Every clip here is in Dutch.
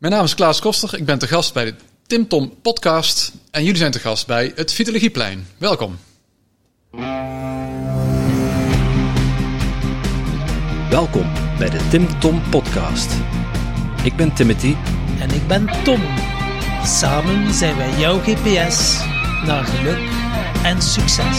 Mijn naam is Klaas Koster. Ik ben te gast bij de Tim Tom podcast. En jullie zijn te gast bij het Vitologieplein. Welkom. Welkom bij de Tim Tom podcast. Ik ben Timothy. En ik ben Tom. Samen zijn wij jouw GPS naar geluk en succes.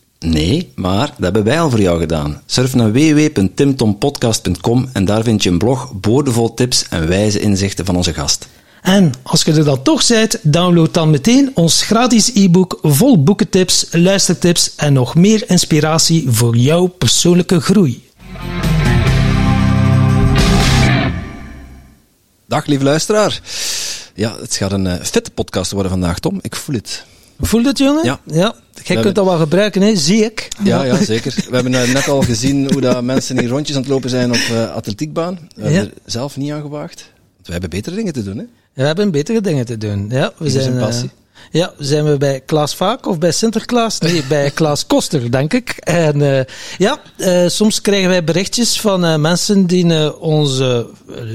Nee, maar dat hebben wij al voor jou gedaan. Surf naar www.timtompodcast.com en daar vind je een blog boordevol tips en wijze inzichten van onze gast. En als je er dan toch bent, download dan meteen ons gratis e-book vol boekentips, luistertips en nog meer inspiratie voor jouw persoonlijke groei. Dag lieve luisteraar. Ja, het gaat een uh, vette podcast worden vandaag, Tom. Ik voel het. Voel het, jongen? Ja. ja. Jij kunt dat wel gebruiken, hè? zie ik. Ja, ja, zeker. We hebben uh, net al gezien hoe dat mensen hier rondjes aan het lopen zijn op uh, atletiekbaan. We hebben er zelf niet aan gewaagd. We hebben betere dingen te doen, hè? We hebben betere dingen te doen. Ja, we zijn, passie. Ja, zijn we bij Klaas Vaak of bij Sinterklaas? Nee, bij Klaas Koster, denk ik. En uh, ja, uh, soms krijgen wij berichtjes van uh, mensen die ons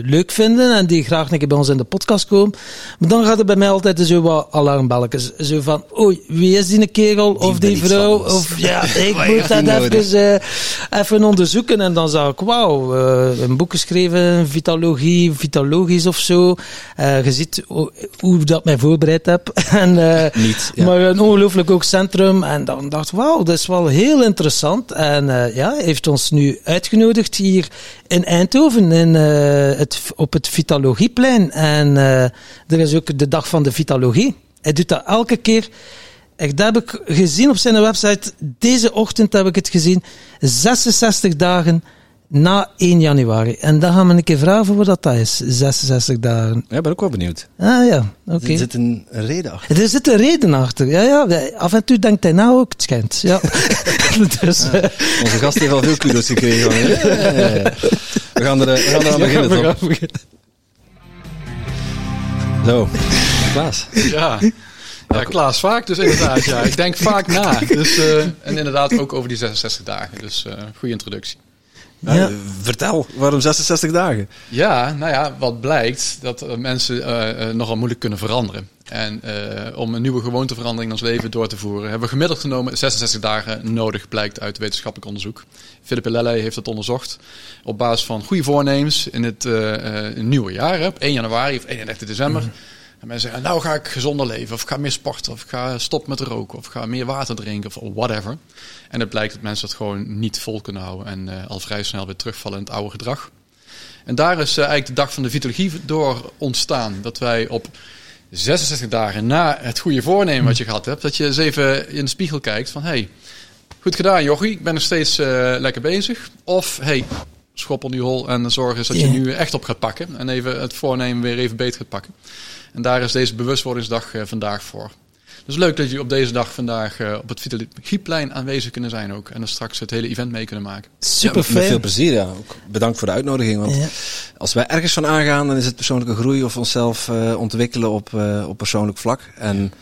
leuk vinden en die graag een keer bij ons in de podcast komen. Maar dan gaat er bij mij altijd zo wat alarmbelletjes. Zo van, oei, wie is die kerel die of die vrouw? Of ja, ik moet dat even, even onderzoeken. En dan zag ik, wauw, een boek geschreven, vitalogie, vitalogisch of zo. je ziet hoe, hoe dat mij voorbereid heb. en Niet, ja. Maar een ongelooflijk ook centrum. En dan dacht ik, wauw, dat is wel heel interessant. En uh, ja, hij heeft ons nu uitgenodigd hier in Eindhoven, in, uh, het, op het Vitalogieplein. En er is ook de dag van de Vitalogie. Hij doet dat elke keer. Echt, dat heb ik gezien op zijn website. Deze ochtend heb ik het gezien. 66 dagen na 1 januari. En dan gaan we een keer vragen voor wat dat is. 66 dagen. Ja, ben ook wel benieuwd. Ah ja, oké. Okay. Er zit een reden achter. Er zit een reden achter. Ja, ja. Af en toe denkt hij nou ook, het schijnt. Ja. dus, ja. Onze gast heeft al veel kudos gekregen. Ja, ja, we gaan er, we gaan er aan beginnen, we gaan beginnen. Zo, Klaas. Ja. Ja, Klaas, vaak dus inderdaad. Ja. Ik denk vaak na. Dus, uh, en inderdaad ook over die 66 dagen. Dus uh, goede introductie. Ja. Uh, vertel, waarom 66 dagen? Ja, nou ja, wat blijkt dat mensen uh, uh, nogal moeilijk kunnen veranderen. En om een nieuwe gewoonteverandering in ons leven door te voeren, hebben we gemiddeld genomen 66 dagen nodig, blijkt uit wetenschappelijk onderzoek. Philippe Lelle heeft dat onderzocht op basis van goede voornemens in het nieuwe jaar, op 1 januari of 31 december. Mm. En mensen zeggen, nou ga ik gezonder leven, of ga meer sporten, of ga stoppen met roken, of ga meer water drinken, of whatever. En het blijkt dat mensen dat gewoon niet vol kunnen houden en uh, al vrij snel weer terugvallen in het oude gedrag. En daar is uh, eigenlijk de dag van de vitologie door ontstaan. Dat wij op 66 dagen na het goede voornemen wat je gehad hebt, dat je eens even in de spiegel kijkt van, hey, goed gedaan jochie, ik ben nog steeds uh, lekker bezig. Of, hey, schop op die hol en zorg eens dat je nu echt op gaat pakken. En even het voornemen weer even beter gaat pakken. En daar is deze bewustwordingsdag uh, vandaag voor. Dus leuk dat jullie op deze dag vandaag uh, op het Vitalogieplein aanwezig kunnen zijn ook. En dan straks het hele event mee kunnen maken. Super ja, Met veel plezier, ja. Ook bedankt voor de uitnodiging. Want ja. als wij ergens van aangaan, dan is het persoonlijke groei of onszelf uh, ontwikkelen op, op persoonlijk vlak. En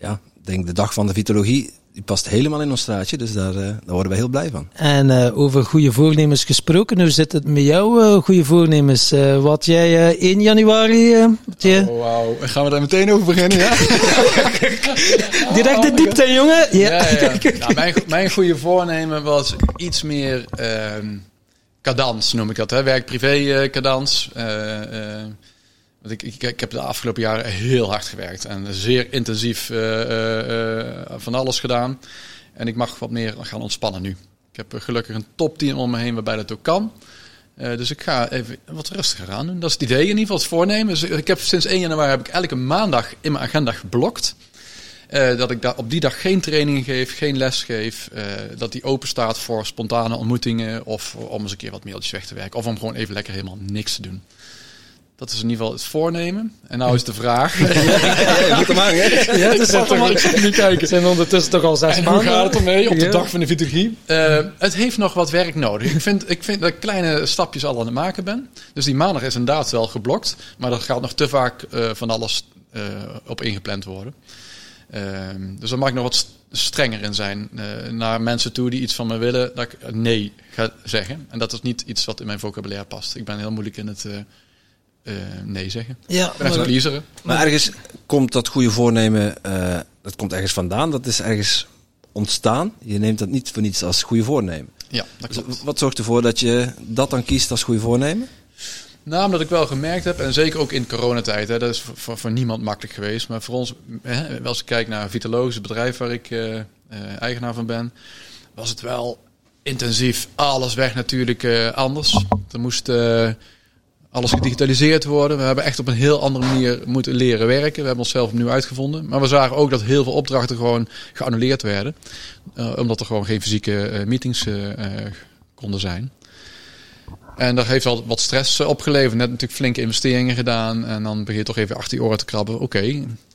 ja, ik denk de dag van de vitologie die past helemaal in ons straatje, dus daar, uh, daar worden we heel blij van. En uh, over goede voornemens gesproken, hoe zit het met jou, uh, goede voornemens? wat jij 1 januari... Je... Oh, wauw. Gaan we daar meteen over beginnen, ja? Direct de diepte, jongen. Ja. ja, ja. Nou, mijn, mijn goede voornemen was iets meer cadans, noem ik dat. Hè? Want ik, ik, heb de afgelopen jaren heel hard gewerkt en zeer intensief uh, uh, van alles gedaan. En ik mag wat meer gaan ontspannen nu. Ik heb gelukkig een topteam om me heen waarbij dat ook kan. Dus ik ga even wat rustiger aan doen. Dat is het idee, in ieder geval het voornemen. Dus ik heb sinds 1 januari heb ik elke maandag in mijn agenda geblokt. Dat ik daar op die dag geen trainingen geef, geen les geef. Dat die open staat voor spontane ontmoetingen. Of om eens een keer wat mailtjes weg te werken. Of om gewoon even lekker helemaal niks te doen. Dat is in ieder geval het voornemen. En nou is de vraag. Ja, je moet hem aan, hè? Ja, er maar, ik zit niet kijken. zijn ondertussen toch al zes En hoe maanden. gaat het ermee op de dag van de vitologie? Eh, het heeft nog wat werk nodig. Ik vind, ik vind dat ik kleine stapjes al aan het maken ben. Dus die maandag is inderdaad wel geblokt. Maar er gaat nog te vaak eh, van alles eh, op ingepland worden. Ehm, dus daar mag ik nog wat st- strenger in zijn eh, naar mensen toe die iets van me willen, dat ik nee ga zeggen. En dat is niet iets wat in mijn vocabulaire past. Ik ben heel moeilijk in het eh, nee zeggen. Ja, een maar-. Maar ergens komt dat goede voornemen, eh, dat komt ergens vandaan. Dat is ergens ontstaan. Je neemt dat niet voor niets als goede voornemen. Ja, dat Dus klopt. wat zorgt ervoor dat je dat dan kiest als goede voornemen? Nou, omdat ik wel gemerkt heb, en zeker ook in coronatijd, hè, dat is voor, voor, voor niemand makkelijk geweest. Maar voor ons, hè, als ik kijk naar het bedrijf waar ik eh, eh, eigenaar van ben, was het wel intensief. Alles weg natuurlijk eh, anders. Er moest eh, alles gedigitaliseerd worden. We hebben echt op een heel andere manier moeten leren werken. We hebben onszelf opnieuw uitgevonden. Maar we zagen ook dat heel veel opdrachten gewoon geannuleerd werden. Eh, omdat er gewoon geen fysieke eh, meetings eh, konden zijn. En dat heeft wel wat stress opgeleverd. Net natuurlijk flinke investeringen gedaan. En dan begin je toch even achter je oren te krabben. Oké.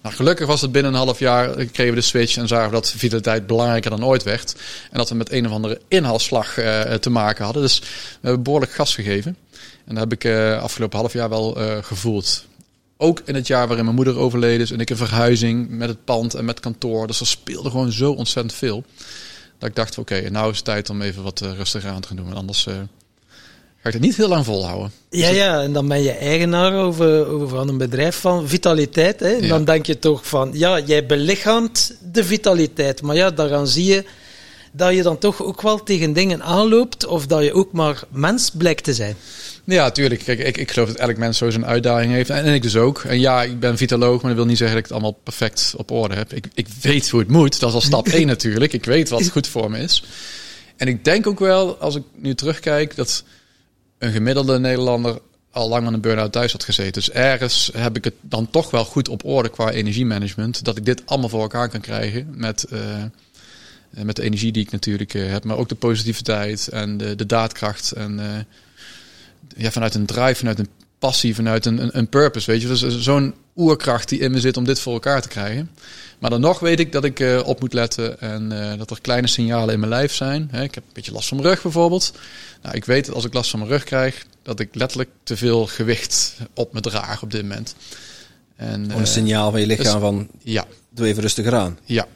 Nou, gelukkig was het binnen een half jaar. kregen we de switch en zagen we dat vitaliteit belangrijker dan ooit werd. En dat we met een of andere inhaalslag te maken hadden. Dus we hebben behoorlijk gas gegeven. En dat heb ik eh, afgelopen half jaar wel eh, gevoeld. Ook in het jaar waarin mijn moeder overleden is. En ik een verhuizing met het pand en met kantoor. Dus er speelde gewoon zo ontzettend veel. Dat ik dacht, oké, nou is het tijd om even wat eh, rustiger aan te gaan doen. Want anders ga ik het niet heel lang volhouden. Ja, ja, en dan ben je eigenaar over, over van een bedrijf van vitaliteit. Hè? En Ja. dan denk je toch van, ja, jij belichaamt de vitaliteit. Maar ja, daaraan zie je dat je dan toch ook wel tegen dingen aanloopt. Of dat je ook maar mens blijkt te zijn. Ja, tuurlijk. Kijk, ik, ik geloof dat elk mens zo zijn uitdaging heeft. En, en ik dus ook. En ja, ik ben vitaloog, maar dat wil niet zeggen dat ik het allemaal perfect op orde heb. Ik, ik weet hoe het moet. Dat is al stap 1 natuurlijk. Ik weet wat goed voor me is. En ik denk ook wel, als ik nu terugkijk, dat een gemiddelde Nederlander al lang aan een burn-out thuis had gezeten. Dus ergens heb ik het dan toch wel goed op orde qua energiemanagement. Dat ik dit allemaal voor elkaar kan krijgen met, eh, met de energie die ik natuurlijk eh, heb. Maar ook de positiviteit en de, de daadkracht. En eh, ja, vanuit een drive, vanuit een passie, vanuit een, een, een purpose. Weet je, dus zo'n oerkracht die in me zit om dit voor elkaar te krijgen. Maar dan nog weet ik dat ik eh, op moet letten en eh, dat er kleine signalen in mijn lijf zijn. Hè, ik heb een beetje last van mijn rug bijvoorbeeld. Nou, ik weet dat als ik last van mijn rug krijg, dat ik letterlijk te veel gewicht op me draag op dit moment. En, Gewoon een signaal van je lichaam dus- van, ja, doe even rustiger aan. ja.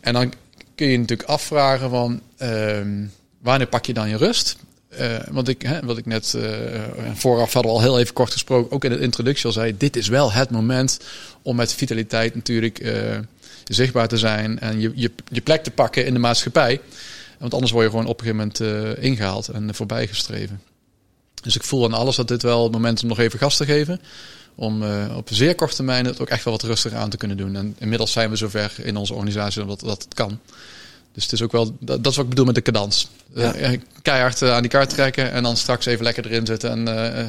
En dan kun je natuurlijk afvragen van ehm, wanneer pak je dan je rust? Eh, want ik, hè, wat ik net eh, vooraf hadden al heel even kort gesproken, ook in de introductie al zei, dit is wel het moment om met vitaliteit natuurlijk eh, zichtbaar te zijn en je, je, je plek te pakken in de maatschappij. Want anders word je gewoon op een gegeven moment eh, ingehaald en voorbijgestreven. Dus ik voel aan alles dat dit wel het moment is om nog even gas te geven. Om op zeer korte termijn het ook echt wel wat rustiger aan te kunnen doen. En inmiddels zijn we zover in onze organisatie dat, dat kan. Dus het is ook wel, dat, dat is wat ik bedoel met de cadans. Ja. Eh, keihard eh, aan die kaart trekken en dan straks even lekker erin zitten. En, eh, eh,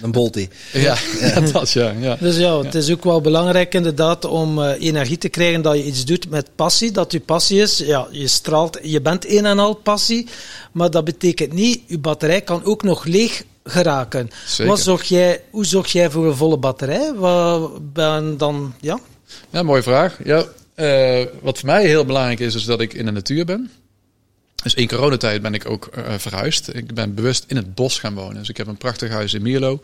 Dan bolt hij. ja, dat ja. ja. Dus ja, het is ook wel belangrijk inderdaad om eh, energie te krijgen dat je iets doet met passie. Dat je passie is. Ja, je straalt, je bent een en al passie. Maar dat betekent niet, je batterij kan ook nog leeg geraken. Zeker. Wat zorg jij, hoe zorg jij voor een volle batterij? Wat ben dan, ja? Ja, mooie vraag. Ja, eh, wat voor mij heel belangrijk is, is dat ik in de natuur ben. Dus in coronatijd ben ik ook eh, verhuisd. Ik ben bewust in het bos gaan wonen. Dus ik heb een prachtig huis in Mierlo,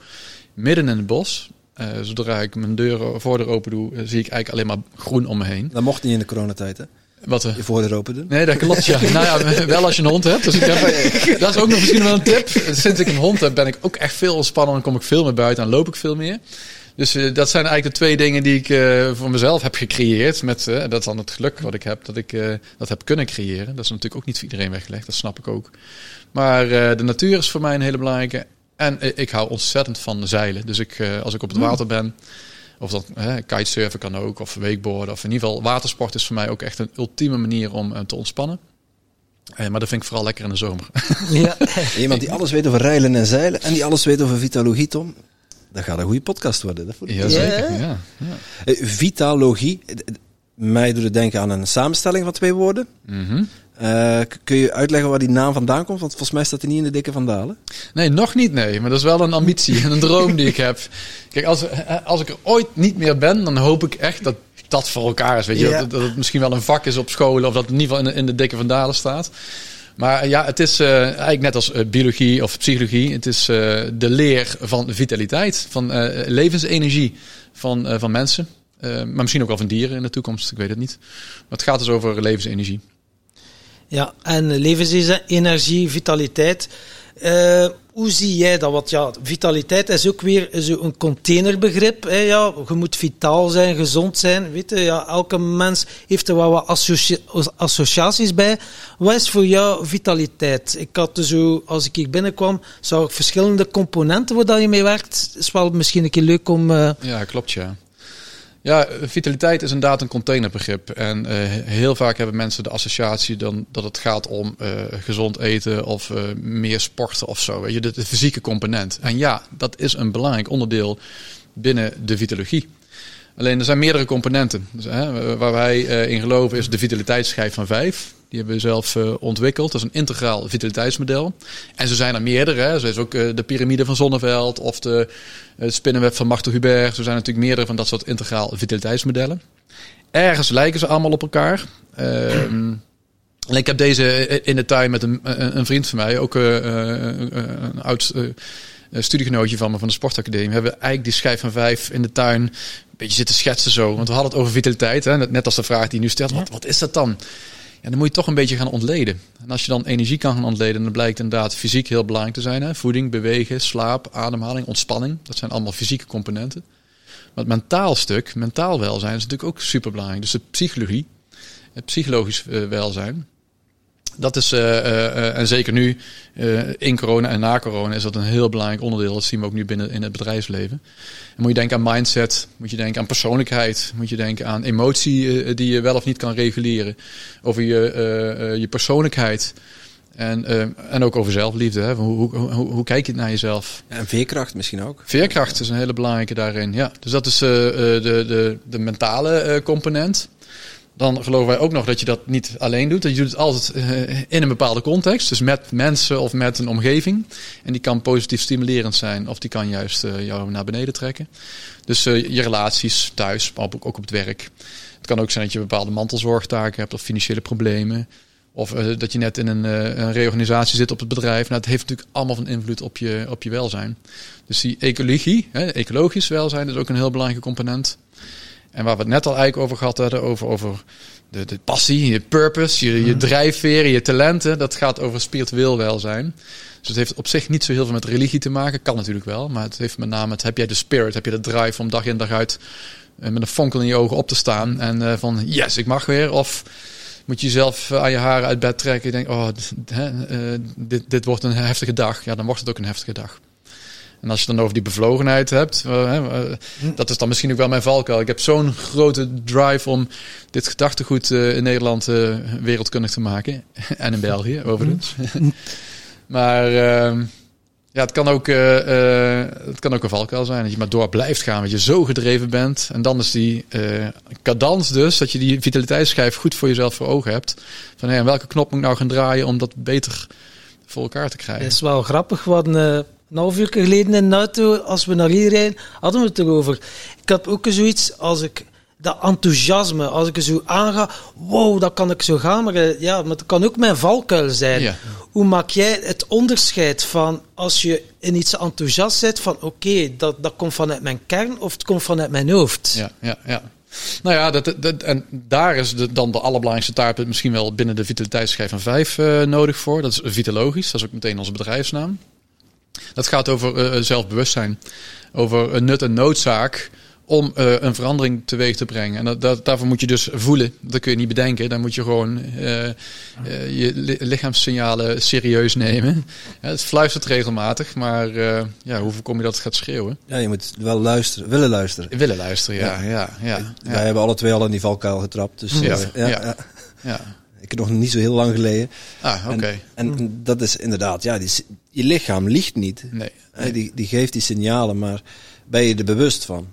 midden in het bos. Eh, zodra ik mijn deur, voordeur open doe, zie ik eigenlijk alleen maar groen om me heen. Dat mocht niet in de coronatijd, hè? Wat, eh, Je voordeur open doen. Nee, dat klopt, ja. nou ja, wel als je een hond hebt. Dus ik heb, dat is ook nog misschien wel een tip. Sinds ik een hond heb, ben ik ook echt veel ontspannen. Dan kom ik veel meer buiten en loop ik veel meer. Dus eh, dat zijn eigenlijk de twee dingen die ik eh, voor mezelf heb gecreëerd. Met, eh, dat is dan het geluk wat ik heb, dat ik eh, dat heb kunnen creëren. Dat is natuurlijk ook niet voor iedereen weggelegd, dat snap ik ook. Maar eh, de natuur is voor mij een hele belangrijke. En ik hou ontzettend van zeilen. Dus ik, eh, als ik op het water ben, of dat hè, kitesurfen kan ook, of wakeboarden, of in ieder geval watersport is voor mij ook echt een ultieme manier om eh, te ontspannen. Eh, maar dat vind ik vooral lekker in de zomer. ja. Iemand die alles weet over reilen en zeilen en die alles weet over vitalogie, Tom. Dat gaat een goede podcast worden. Dat voel ik. Ja, zeker. Ja, ja. Eh, Vitalogie. Mij doet het denken aan een samenstelling van twee woorden. Mhm. Eh, kun je uitleggen waar die naam vandaan komt? Want volgens mij staat hij niet in de dikke vandalen. Nee, nog niet, nee. Maar dat is wel een ambitie en een droom die ik heb. Kijk, als, eh, als ik er ooit niet meer ben, dan hoop ik echt dat dat voor elkaar is. Weet je? Ja. Dat, dat het misschien wel een vak is op scholen of dat het in ieder geval in de, in de dikke vandalen staat. Maar eh, ja, het is eh, eigenlijk net als eh, biologie of psychologie. Het is de leer van vitaliteit, van levensenergie van, van mensen. Maar misschien ook wel van dieren in de toekomst, ik weet het niet. Maar het gaat dus over levensenergie. Ja, en levensenergie, vitaliteit. Hoe zie jij dat? Ja, vitaliteit is ook weer een containerbegrip. Hè? Ja, je moet vitaal zijn, gezond zijn. Weet je, ja, elke mens heeft er wel wat associa- associaties bij. Wat is voor jou vitaliteit? Ik had dus zo, als ik hier binnenkwam, zag ik verschillende componenten waar je mee werkt. Is wel misschien een keer leuk om... eh, Ja, klopt ja. Ja, vitaliteit is inderdaad een containerbegrip. En eh, heel vaak hebben mensen de associatie dan dat het gaat om eh, gezond eten of eh, meer sporten of zo. Weet je, de, fysieke component. En ja, dat is een belangrijk onderdeel binnen de vitologie. Alleen er zijn meerdere componenten. Dus, hè, waar wij in geloven is de vitaliteitsschijf van vijf. Die hebben we zelf eh, ontwikkeld. Dat is een integraal vitaliteitsmodel. En zo zijn er meerdere. Hè. Zo is ook eh, de piramide van Zonneveld of de spinnenweb van Martel Hubert. Zo zijn natuurlijk meerdere van dat soort integraal vitaliteitsmodellen. Ergens lijken ze allemaal op elkaar. Ehm, en ik heb deze in de tuin met een, een vriend van mij, ook eh, een oud studiegenootje van me van de sportacademie, hebben we eigenlijk die schijf van vijf in de tuin een beetje zitten schetsen zo. Want we hadden het over vitaliteit, hè? net als de vraag die je nu stelt. Wat, wat is dat dan? Ja, dan moet je toch een beetje gaan ontleden. En als je dan energie kan gaan ontleden, dan blijkt inderdaad fysiek heel belangrijk te zijn. Hè? Voeding, bewegen, slaap, ademhaling, ontspanning. Dat zijn allemaal fysieke componenten. Maar het mentaal stuk, mentaal welzijn, is natuurlijk ook super belangrijk. Dus de psychologie, het psychologisch eh, welzijn. Dat is, eh, eh, eh, en zeker nu in corona en na corona, is dat een heel belangrijk onderdeel. Dat zien we ook nu binnen in het bedrijfsleven. Dan moet je denken aan mindset, moet je denken aan persoonlijkheid, moet je denken aan emotie die je wel of niet kan reguleren. Over je, je persoonlijkheid. En, en ook over zelfliefde. Hè? Hoe, hoe, hoe, hoe kijk je naar jezelf? Ja, en veerkracht misschien ook. Veerkracht is een hele belangrijke daarin. Ja, dus dat is de, de, de mentale component. Dan geloven wij ook nog dat je dat niet alleen doet. Dat je doet het altijd eh, in een bepaalde context. Dus met mensen of met een omgeving. En die kan positief stimulerend zijn. Of die kan juist eh, jou naar beneden trekken. Dus eh, je relaties thuis, maar ook, op het werk. Het kan ook zijn dat je bepaalde mantelzorgtaken hebt of financiële problemen. Of dat je net in een, een reorganisatie zit op het bedrijf. Nou, het heeft natuurlijk allemaal van invloed op je, op je welzijn. Dus die ecologie, hè, ecologisch welzijn, is ook een heel belangrijke component. En waar we het net al eigenlijk over gehad hadden, over, over de, de passie, je purpose, je, je drijfveren, je talenten. Dat gaat over spiritueel welzijn. Dus het heeft op zich niet zo heel veel met religie te maken. Kan natuurlijk wel, maar het heeft met name het, heb jij de spirit, heb je de drive om dag in dag uit eh, met een fonkel in je ogen op te staan. En eh, van, yes, ik mag weer. Of moet je jezelf eh, aan je haren uit bed trekken. Je denkt, oh, dit, dit wordt een heftige dag. Ja, dan wordt het ook een heftige dag. En als je dan over die bevlogenheid hebt, eh, eh, dat is dan misschien ook wel mijn valkuil. Ik heb zo'n grote drive om dit gedachtegoed eh, in Nederland wereldkundig te maken. en in België, overigens. maar ehm, ja, het kan, ook, het kan ook een valkuil zijn. Dat je maar door blijft gaan, dat je zo gedreven bent. En dan is die eh cadans dus, dat je die vitaliteitsschijf goed voor jezelf voor ogen hebt. Van hey, welke knop moet ik nou gaan draaien om dat beter voor elkaar te krijgen. Het is wel grappig, want een half uur geleden in de auto, als we naar hier rijden, hadden we het erover. Ik had ook zoiets als ik dat enthousiasme, als ik er zo aanga, wow, dat kan ik zo gaan, maar eh, ja, maar het kan ook mijn valkuil zijn. Ja. Hoe maak jij het onderscheid van als je in iets enthousiast bent, van oké, dat, dat komt vanuit mijn kern of het komt vanuit mijn hoofd? Ja, ja, ja. Nou ja, dat, dat, en daar is de, dan de allerbelangrijkste taartpunt misschien wel binnen de vitaliteitsschijf van 5 eh, nodig voor. Dat is vitalogisch, dat is ook meteen onze bedrijfsnaam. Dat gaat over eh, zelfbewustzijn, over een nut en noodzaak om eh, een verandering teweeg te brengen. En dat, dat, daarvoor moet je dus voelen. Dat kun je niet bedenken. Dan moet je gewoon eh, eh, je li- lichaamssignalen serieus nemen. Ja, het fluistert regelmatig, maar eh, ja, hoe voorkom je dat het gaat schreeuwen? Ja, je moet wel luisteren, willen luisteren. Willen luisteren, ja. ja, ja, ja, Wij hebben alle twee al in die valkuil getrapt. Dus Ja, eh, ja, ja. ik heb nog niet zo heel lang geleden. Ah, oké. En, en dat is inderdaad, ja, die, je lichaam liegt niet. Nee. Hè, Die, die geeft die signalen, maar ben je er bewust van?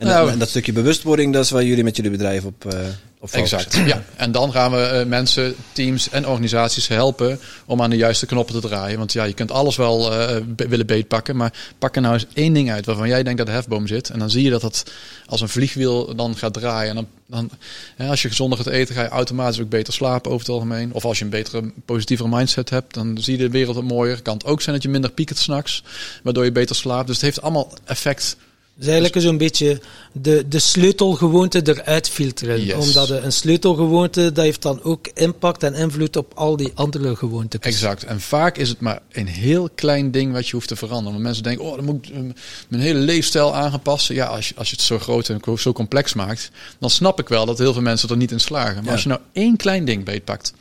En, Nou, dat, en dat stukje bewustwording, dat is waar jullie met jullie bedrijf op, eh op. Exact. Ja. En dan gaan we eh, mensen, teams en organisaties helpen om aan de juiste knoppen te draaien. Want ja, je kunt alles wel eh, be- willen beetpakken, maar pak er nou eens één ding uit waarvan jij denkt dat de hefboom zit. En dan zie je dat het als een vliegwiel dan gaat draaien. En dan, dan als je gezonder gaat eten, ga je automatisch ook beter slapen over het algemeen. Of als je een betere, positievere mindset hebt, dan zie je de wereld wat mooier. Kan het ook zijn dat je minder piekert s'nachts, waardoor je beter slaapt. Dus het heeft allemaal effect. Dus eigenlijk zo'n beetje de, de sleutelgewoonte eruit filteren. Yes. Omdat een sleutelgewoonte, dat heeft dan ook impact en invloed op al die andere gewoonten. Exact. En vaak is het maar een heel klein ding wat je hoeft te veranderen. Want mensen denken, oh, dan moet ik eh, mijn hele leefstijl aangepassen. Ja, als je, als je het zo groot en zo complex maakt, dan snap ik wel dat heel veel mensen er niet in slagen. Maar Ja. als je nou één klein ding beetpakt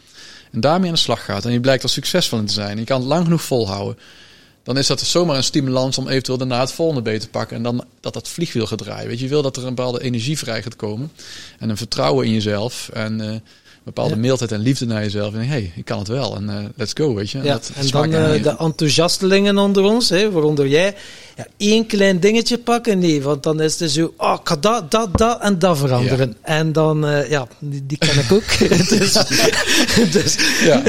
en daarmee aan de slag gaat en je blijkt er succesvol in te zijn en je kan het lang genoeg volhouden, dan is dat zomaar een stimulans om eventueel daarna het volgende beet te pakken en dan dat dat vliegwiel gaat draaien. Weet je, je wil dat er een bepaalde energie vrij gaat komen en een vertrouwen in jezelf en eh, bepaalde Ja. mildheid en liefde naar jezelf. En hé, hey, ik kan het wel en eh, let's go, weet je. Ja, dat en dan eh, de enthousiastelingen onder ons, hè, waaronder jij, ja, één klein dingetje pakken. Nee, want dan is het zo, oh, ik ga dat, dat, dat en dat veranderen. En dan, eh, ja, die, die ken ik ook. dus, dus, Ja,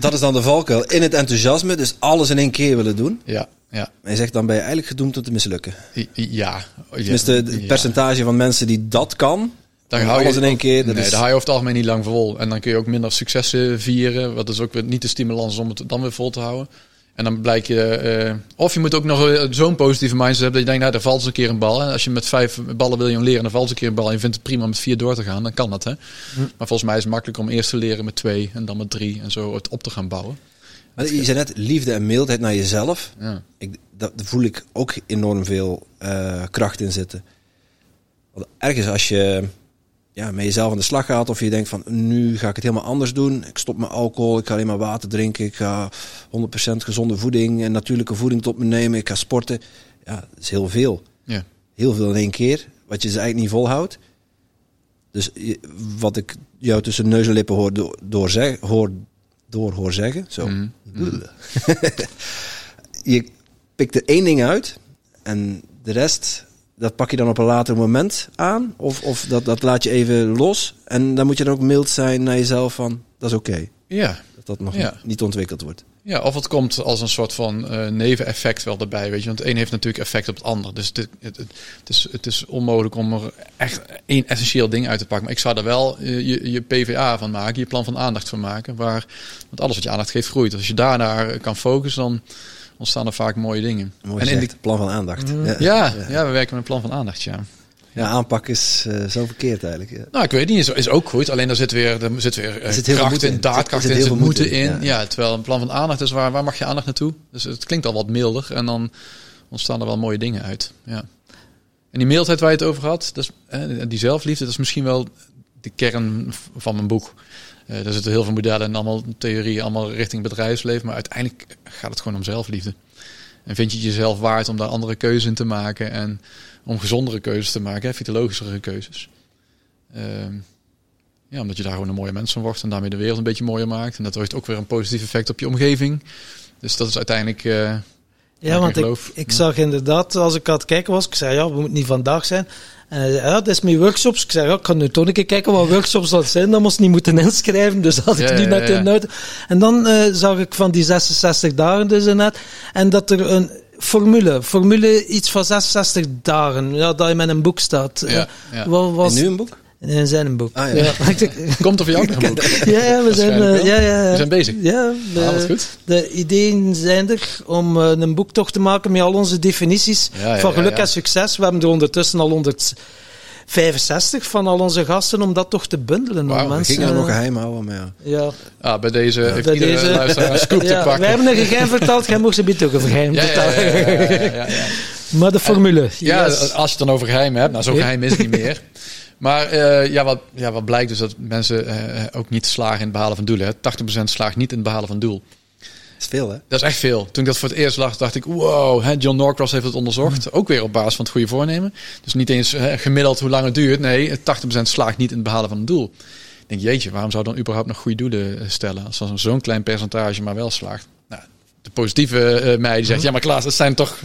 Dat is dan de valkuil. In het enthousiasme, dus alles in één keer willen doen. ja, ja. En je zegt, dan ben je eigenlijk gedoemd om te mislukken. I- Ja. Tenminste, het Ja. percentage van mensen die dat kan, Dan hou je alles in één keer. Dat nee, is, daar hou je over het algemeen niet lang vol. En dan kun je ook minder successen vieren. Wat is ook weer niet de stimulans om het dan weer vol te houden. En dan blijkt je... eh, of je moet ook nog eh, zo'n positieve mindset hebben... dat je denkt, nou, daar valt eens een keer een bal. En als je met vijf ballen wil je leren... en dan valt eens een keer een bal... en je vindt het prima om met vier door te gaan... dan kan dat, hè. Maar volgens mij is het makkelijker om eerst te leren met twee... en dan met drie en zo het op te gaan bouwen. Maar je zei net, liefde en mildheid naar jezelf. Ja. Ik, dat daar voel ik ook enorm veel eh, kracht in zitten. Want ergens als je ja, met jezelf aan de slag gaat of je denkt van nu ga ik het helemaal anders doen. Ik stop met alcohol, ik ga alleen maar water drinken. Ik ga 100% gezonde voeding en natuurlijke voeding tot me nemen. Ik ga sporten. Ja, dat is heel veel. Ja. Heel veel in één keer, wat je dus eigenlijk niet volhoudt. Dus wat ik jou tussen neus en lippen hoor, door, door, zeg, hoor, door hoor zeggen. Zo. Mhm. je pikt er één ding uit en de rest, dat pak je dan op een later moment aan? Of, of dat, dat laat je even los en dan moet je dan ook mild zijn naar jezelf van, dat is oké. Ja. dat dat nog Ja. niet, ontwikkeld wordt. Ja, of het komt als een soort van eh, neveneffect wel erbij, weet je. Want het een heeft natuurlijk effect op het ander. Dus het, het, is, het is onmogelijk om er echt één essentieel ding uit te pakken. Maar ik zou er wel eh, je, je PVA van maken, je plan van aandacht van maken. Waar, want alles wat je aandacht geeft groeit. Als je daarnaar kan focussen, dan ontstaan er vaak mooie dingen. Mooi en in gezegd, plan van aandacht. Ja. Ja, ja, we werken met een plan van aandacht, ja. Ja, aanpak is eh, zo verkeerd eigenlijk. Ja. Nou, ik weet niet, is, is ook goed. Alleen daar zit weer, er zit weer Er zit kracht in, in. Daadkracht in, heel er zit veel moeten in. Ja. ja. terwijl een plan van aandacht is waar, waar mag je aandacht naartoe? Dus het klinkt al wat milder en dan ontstaan er wel mooie dingen uit. Ja. En die mildheid waar je het over had, dat is, eh, die zelfliefde, dat is misschien wel de kern van mijn boek. Eh er zitten heel veel modellen en allemaal theorieën, allemaal richting bedrijfsleven. Maar uiteindelijk gaat het gewoon om zelfliefde. En vind je het jezelf waard om daar andere keuzes in te maken en om gezondere keuzes te maken, hè, fytologischere keuzes. Ehm, ja, omdat je daar gewoon een mooie mens van wordt en daarmee de wereld een beetje mooier maakt. En dat heeft ook weer een positief effect op je omgeving. Dus dat is uiteindelijk. eh, Ja, want ik ik, geloof. ik Ja. zag inderdaad, als ik aan het kijken was, ik zei ja, we moeten niet vandaag zijn. En hij zei, ja, dat is mijn workshops. Ik zei ja, ik ga nu toch een keer kijken wat workshops dat zijn. Dan moest ik niet moeten inschrijven, dus dat had ik Ja, nu ja, net ja. in de auto. En dan eh, zag ik van die 66 dagen dus net. En dat er een formule, formule iets van 66 dagen, ja, dat in mijn boek staat. Ja, Eh, ja. Wat was, En nu een boek? In zijn boek. Ah, ja. Komt er voor jou ook nog een boek? ja, ja, we zijn, eh, ja, ja, We zijn bezig. Ja, de- wat goed. de ideeën zijn er om eh, een boektocht te maken met al onze definities Ja, ja, van geluk ja. en succes. We hebben er ondertussen al 165 van al onze gasten om dat toch te bundelen. We Ik mensen, ging er nog eh, geheim houden, maar ja. ja, Ah, bij deze heeft bij iedere deze- luisteraar een scoop te pakken. wij hebben een geheim verteld, jij mocht ze bieden ook een geheim ja, ja, ja, vertellen. Maar de formule. Ja, yes. als je het dan over geheim hebt. Nou, zo geheim is het niet meer. Maar eh, ja, wat, ja, wat blijkt dus dat mensen eh, ook niet slagen in het behalen van doelen. Hè. 80% slaagt niet in het behalen van doel. Dat is veel, hè? Dat is echt veel. Toen ik dat voor het eerst lag, dacht ik, wow, hè, John Norcross heeft het onderzocht. Ook weer op basis van het goede voornemen. Dus niet eens hè, gemiddeld hoe lang het duurt. Nee, 80% slaagt niet in het behalen van een doel. Ik denk, jeetje, waarom zou dan überhaupt nog goede doelen eh, stellen? Als dan zo'n klein percentage maar wel slaagt. Nou, de positieve uh, mij die zegt, ja maar Klaas, het zijn toch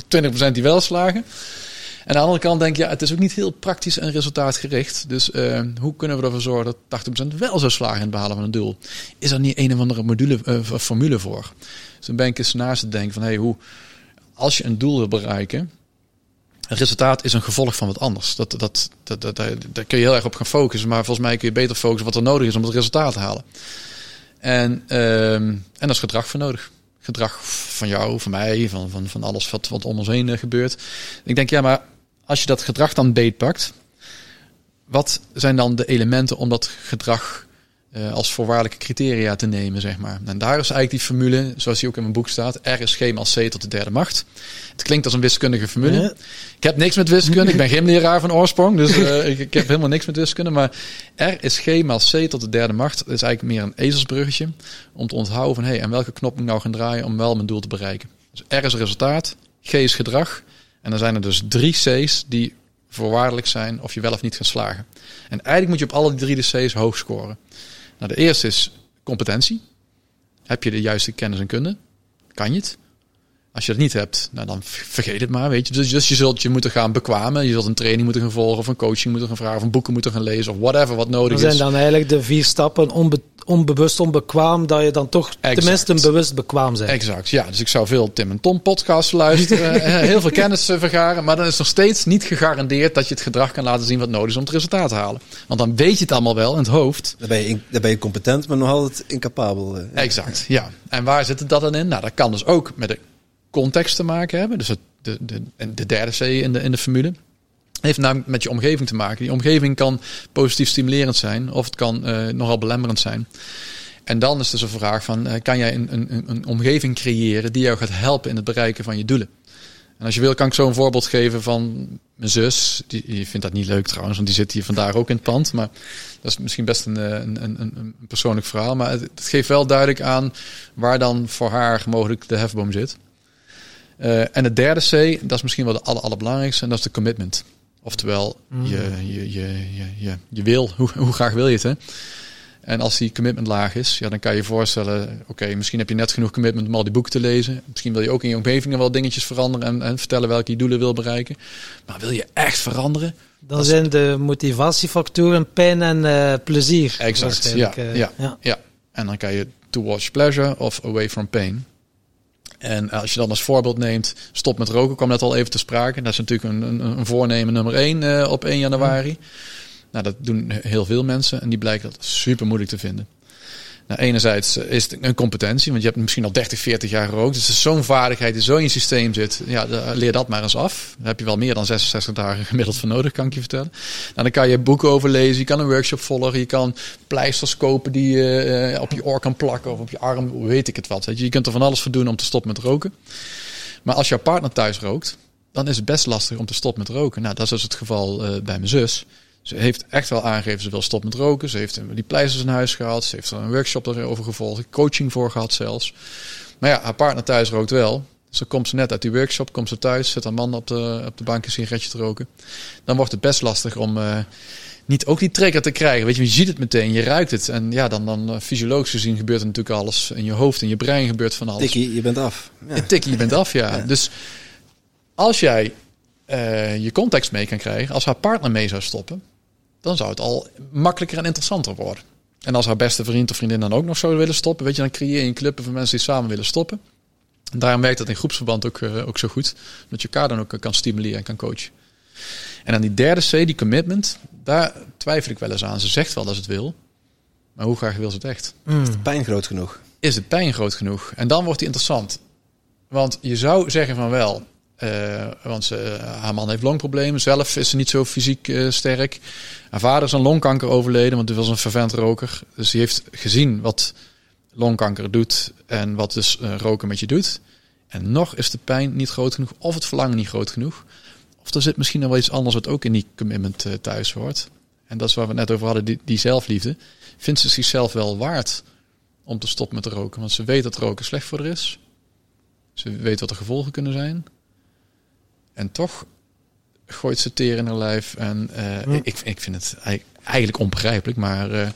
20% die wel slagen. Aan de andere kant denk je, ja, het is ook niet heel praktisch en resultaatgericht. Dus uh, hoe kunnen we ervoor zorgen dat 80% wel zou slagen in het behalen van een doel? Is er niet een of andere module, uh, formule voor? Dus dan ben ik eens naast te denken van, hey, hoe, als je een doel wil bereiken, het resultaat is een gevolg van wat anders. Dat, dat, dat, dat, daar kun je heel erg op gaan focussen. Maar volgens mij kun je beter focussen wat er nodig is om het resultaat te halen. En, um, en dat is gedrag voor nodig. Gedrag van jou, van mij, van, van, van alles wat, wat om ons heen gebeurt. Ik denk, ja, maar als je dat gedrag dan beetpakt, wat zijn dan de elementen om dat gedrag uh, als voorwaardelijke criteria te nemen, zeg maar. En daar is eigenlijk die formule, zoals die ook in mijn boek staat, R is G maal C tot de derde macht. Het klinkt als een wiskundige formule. Ja. Ik heb niks met wiskunde, ik ben geen leraar van oorsprong, dus uh, ik, ik, heb helemaal niks met wiskunde. Maar R is G maal C tot de derde macht. Dat is eigenlijk meer een ezelsbruggetje om te onthouden van, hé, hey, en welke knop moet ik nou gaan draaien om wel mijn doel te bereiken. Dus R is resultaat, G is gedrag, en dan zijn er dus drie C's die voorwaardelijk zijn of je wel of niet gaat slagen. En eigenlijk moet je op alle drie de C's hoog scoren. Nou, de eerste is competentie. Heb je de juiste kennis en kunde? Kan je het? Als je het niet hebt, nou dan vergeet het maar, weet je. Dus, dus je zult je moeten gaan bekwamen. Je zult een training moeten gaan volgen, of een coaching moeten gaan vragen, of een boeken moeten gaan lezen, of whatever wat nodig is. Dat zijn dan eigenlijk de vier stappen onbe onbewust onbekwaam, dat je dan toch exact. tenminste bewust bekwaam bent. Exact, ja. Dus ik zou veel Tim en Tom podcasts luisteren, eh, heel veel kennis eh, vergaren, maar dan is nog steeds niet gegarandeerd dat je het gedrag kan laten zien wat nodig is om het resultaat te halen. Want dan weet je het allemaal wel in het hoofd. Dan ben je, in, dan ben je competent, maar nog altijd incapabel. Uh, exact, ja. En waar zit het dat dan in? Nou, dat kan dus ook met de context te maken hebben. Dus het, de, de, de derde C in de, in de formule heeft namelijk met je omgeving te maken. Die omgeving kan positief stimulerend zijn of het kan uh, nogal belemmerend zijn. En dan is dus een vraag van, uh, kan jij een, een, een omgeving creëren die jou gaat helpen in het bereiken van je doelen? En als je wil, kan ik zo een voorbeeld geven van mijn zus. Die, die vindt dat niet leuk trouwens, want die zit hier vandaag ook in het pand. Maar dat is misschien best een, eh, een, een, een persoonlijk verhaal. Maar het, geeft wel duidelijk aan waar dan voor haar mogelijk de hefboom zit. Uh, en het derde C, dat is misschien wel de aller, allerbelangrijkste, en dat is de commitment. Oftewel, mm. je, je, je, je, je, wil, hoe, hoe graag wil je het, hè? En als die commitment laag is, ja, dan kan je je voorstellen, oké, misschien heb je net genoeg commitment om al die boeken te lezen. Misschien wil je ook in je omgeving wel dingetjes veranderen en, en vertellen welke je doelen wil bereiken. Maar wil je echt veranderen? Dan zijn de motivatiefactoren pijn en uh, plezier. Exact, ja, uh, ja, ja, ja. En dan kan je towards pleasure of away from pain. En als je dan als voorbeeld neemt, stop met roken, kwam net al even te sprake. Dat is natuurlijk een, een, een voornemen nummer 1 uh, op 1 januari. Nou, dat doen heel veel mensen en die blijken dat super moeilijk te vinden. Nou, enerzijds is het een competentie, want je hebt misschien al 30, 40 jaar gerookt. Dus zo'n vaardigheid die zo in je systeem zit. Ja, leer dat maar eens af. Daar heb je wel meer dan 66 dagen gemiddeld voor nodig, kan ik je vertellen. Nou, dan kan je boeken overlezen, je kan een workshop volgen, je kan pleisters kopen die je uh, op je oor kan plakken of op je arm, weet ik het wat. Je. kunt er van alles voor doen om te stoppen met roken. Maar als jouw partner thuis rookt, dan is het best lastig om te stoppen met roken. Nou, dat is dus het geval uh, bij mijn zus. Ze heeft echt wel aangegeven, ze wil stoppen met roken. Ze heeft die pleisters in huis gehaald. Ze heeft er een workshop erover gevolgd. Coaching voor gehad zelfs. Maar ja, haar partner thuis rookt wel. Dus dan komt ze net uit die workshop, komt ze thuis, zit haar man op de, op de bank een sigaretje te roken. Dan wordt het best lastig om uh, niet ook die trigger te krijgen. Weet je, je ziet het meteen, je ruikt het. En ja, dan, dan uh, fysiologisch gezien gebeurt er natuurlijk alles. In je hoofd, in je brein gebeurt van alles. Tikkie, je bent af. Ja. Tikkie, je bent af, ja. ja. Dus als jij uh, je context mee kan krijgen, als haar partner mee zou stoppen, dan zou het al makkelijker en interessanter worden. En als haar beste vriend of vriendin dan ook nog zou willen stoppen, weet je, dan creëer je een club van mensen die samen willen stoppen. En daarom werkt dat in groepsverband ook, uh, ook zo goed. Dat je elkaar dan ook kan stimuleren en kan coachen. En dan die derde C, die commitment, daar twijfel ik wel eens aan. Ze zegt wel dat ze het wil, maar hoe graag wil ze het echt? Mm. Is de pijn groot genoeg? Is het pijn groot genoeg? En dan wordt die interessant. Want je zou zeggen van wel, uh, want ze, haar man heeft longproblemen. Zelf is ze niet zo fysiek uh, sterk. Haar vader is aan longkanker overleden, want hij was een fervent roker. Dus die heeft gezien wat longkanker doet en wat dus roken met je doet. En nog is de pijn niet groot genoeg, of het verlangen niet groot genoeg. Of er zit misschien wel iets anders wat ook in die commitment thuis hoort. En dat is waar we het net over hadden, die, die zelfliefde. Vindt ze zichzelf wel waard om te stoppen met roken? Want ze weet dat roken slecht voor haar is. Ze weet wat de gevolgen kunnen zijn. En toch gooit ze teer in haar lijf. En uh, ik, ik vind het eigenlijk onbegrijpelijk. Maar, uh,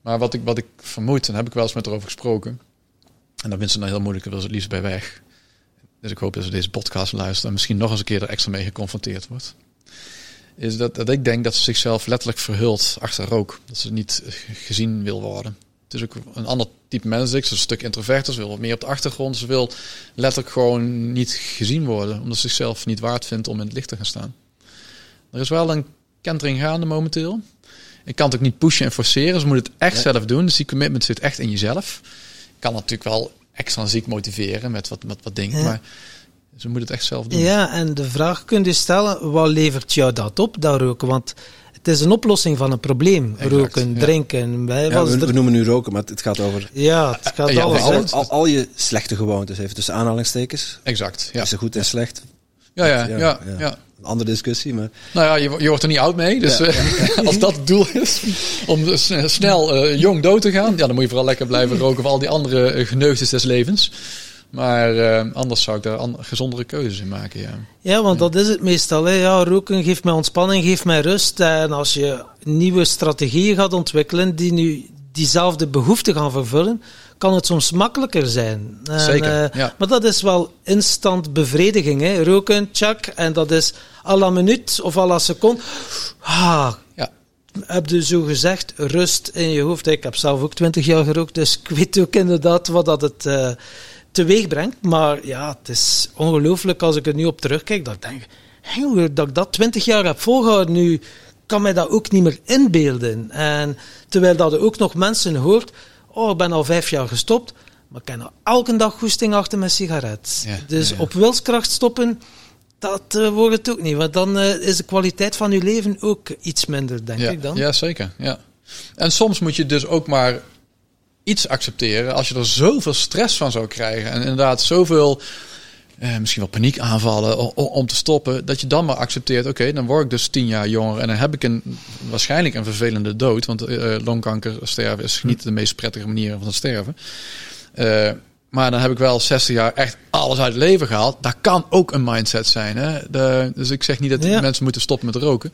maar wat, ik, wat ik vermoed, en heb ik wel eens met haar over gesproken. En dan vindt ze dan heel moeilijk, wil ze het liefst bij weg. Dus ik hoop dat ze deze podcast luisteren en misschien nog eens een keer er extra mee geconfronteerd wordt. Is dat, dat ik denk dat ze zichzelf letterlijk verhult achter rook. Dat ze niet gezien wil worden. Het is ook een ander type mens. Ik. Een stuk introverter. Ze wil wat meer op de achtergrond. Ze wil letterlijk gewoon niet gezien worden. Omdat ze zichzelf niet waard vindt om in het licht te gaan staan. Er is wel een kentering gaande momenteel. Ik kan het ook niet pushen en forceren. Ze moet het echt zelf doen. Dus die commitment zit echt in jezelf. Ik kan natuurlijk wel extransiek motiveren met wat, wat, wat dingen. Maar ze moet het echt zelf doen. Ja, en de vraag kunt je stellen, wat levert jou dat op, dat roken? Want het is een oplossing van een probleem. Exact, roken, ja. drinken. Wij Ja, was we, we noemen nu roken, maar het gaat over ja, het gaat Ja, alles. al, al, al je slechte gewoontes, even tussen aanhalingstekens. Exact. Ja. Is er goed en slecht? Ja, ja, ja, ja. Een andere discussie, maar Nou ja, je, je wordt er niet oud mee. Dus eh, als dat het doel is om dus, eh, snel eh, jong dood te gaan, ja, dan moet je vooral lekker blijven roken voor al die andere geneugtes des levens. Maar eh, anders zou ik daar gezondere keuzes in maken. Ja. Ja, want dat is het meestal. Hè. Ja, roken geeft mij ontspanning, geeft mij rust. En als je nieuwe strategieën gaat ontwikkelen die nu diezelfde behoefte gaan vervullen, kan het soms makkelijker zijn. En, Zeker, eh, ja. Maar dat is wel instant bevrediging. Hè. Roken, tjak, en dat is à la minuut of à la seconde. Ah, Ja. heb je zo gezegd rust in je hoofd. Ik heb zelf ook twintig jaar gerookt, dus ik weet ook inderdaad wat dat het eh, teweeg brengt. Maar ja, het is ongelooflijk als ik er nu op terugkijk. Dat ik denk, "Hé, dat ik dat twintig jaar heb volgehouden, nu kan mij dat ook niet meer inbeelden. En terwijl dat er ook nog mensen hoort, oh, ik ben al vijf jaar gestopt, maar ik heb nog elke dag goesting achter mijn sigaret. Ja, dus ja, ja. op wilskracht stoppen, dat eh, wordt het ook niet. Want dan eh, is de kwaliteit van je leven ook iets minder, denk ik dan. ja, zeker. Ja. En soms moet je dus ook maar iets accepteren als je er zoveel stress van zou krijgen. En inderdaad zoveel, eh, misschien wel paniek aanvallen o- o- om te stoppen. Dat je dan maar accepteert, oké, dan word ik dus tien jaar jonger. En dan heb ik een, waarschijnlijk een vervelende dood. Want eh, longkanker sterven is niet de meest prettige manier van het sterven. Eh, maar dan heb ik wel 60 jaar echt alles uit het leven gehaald. Dat kan ook een mindset zijn. Hè? De, dus ik zeg niet dat Ja. mensen moeten stoppen met roken.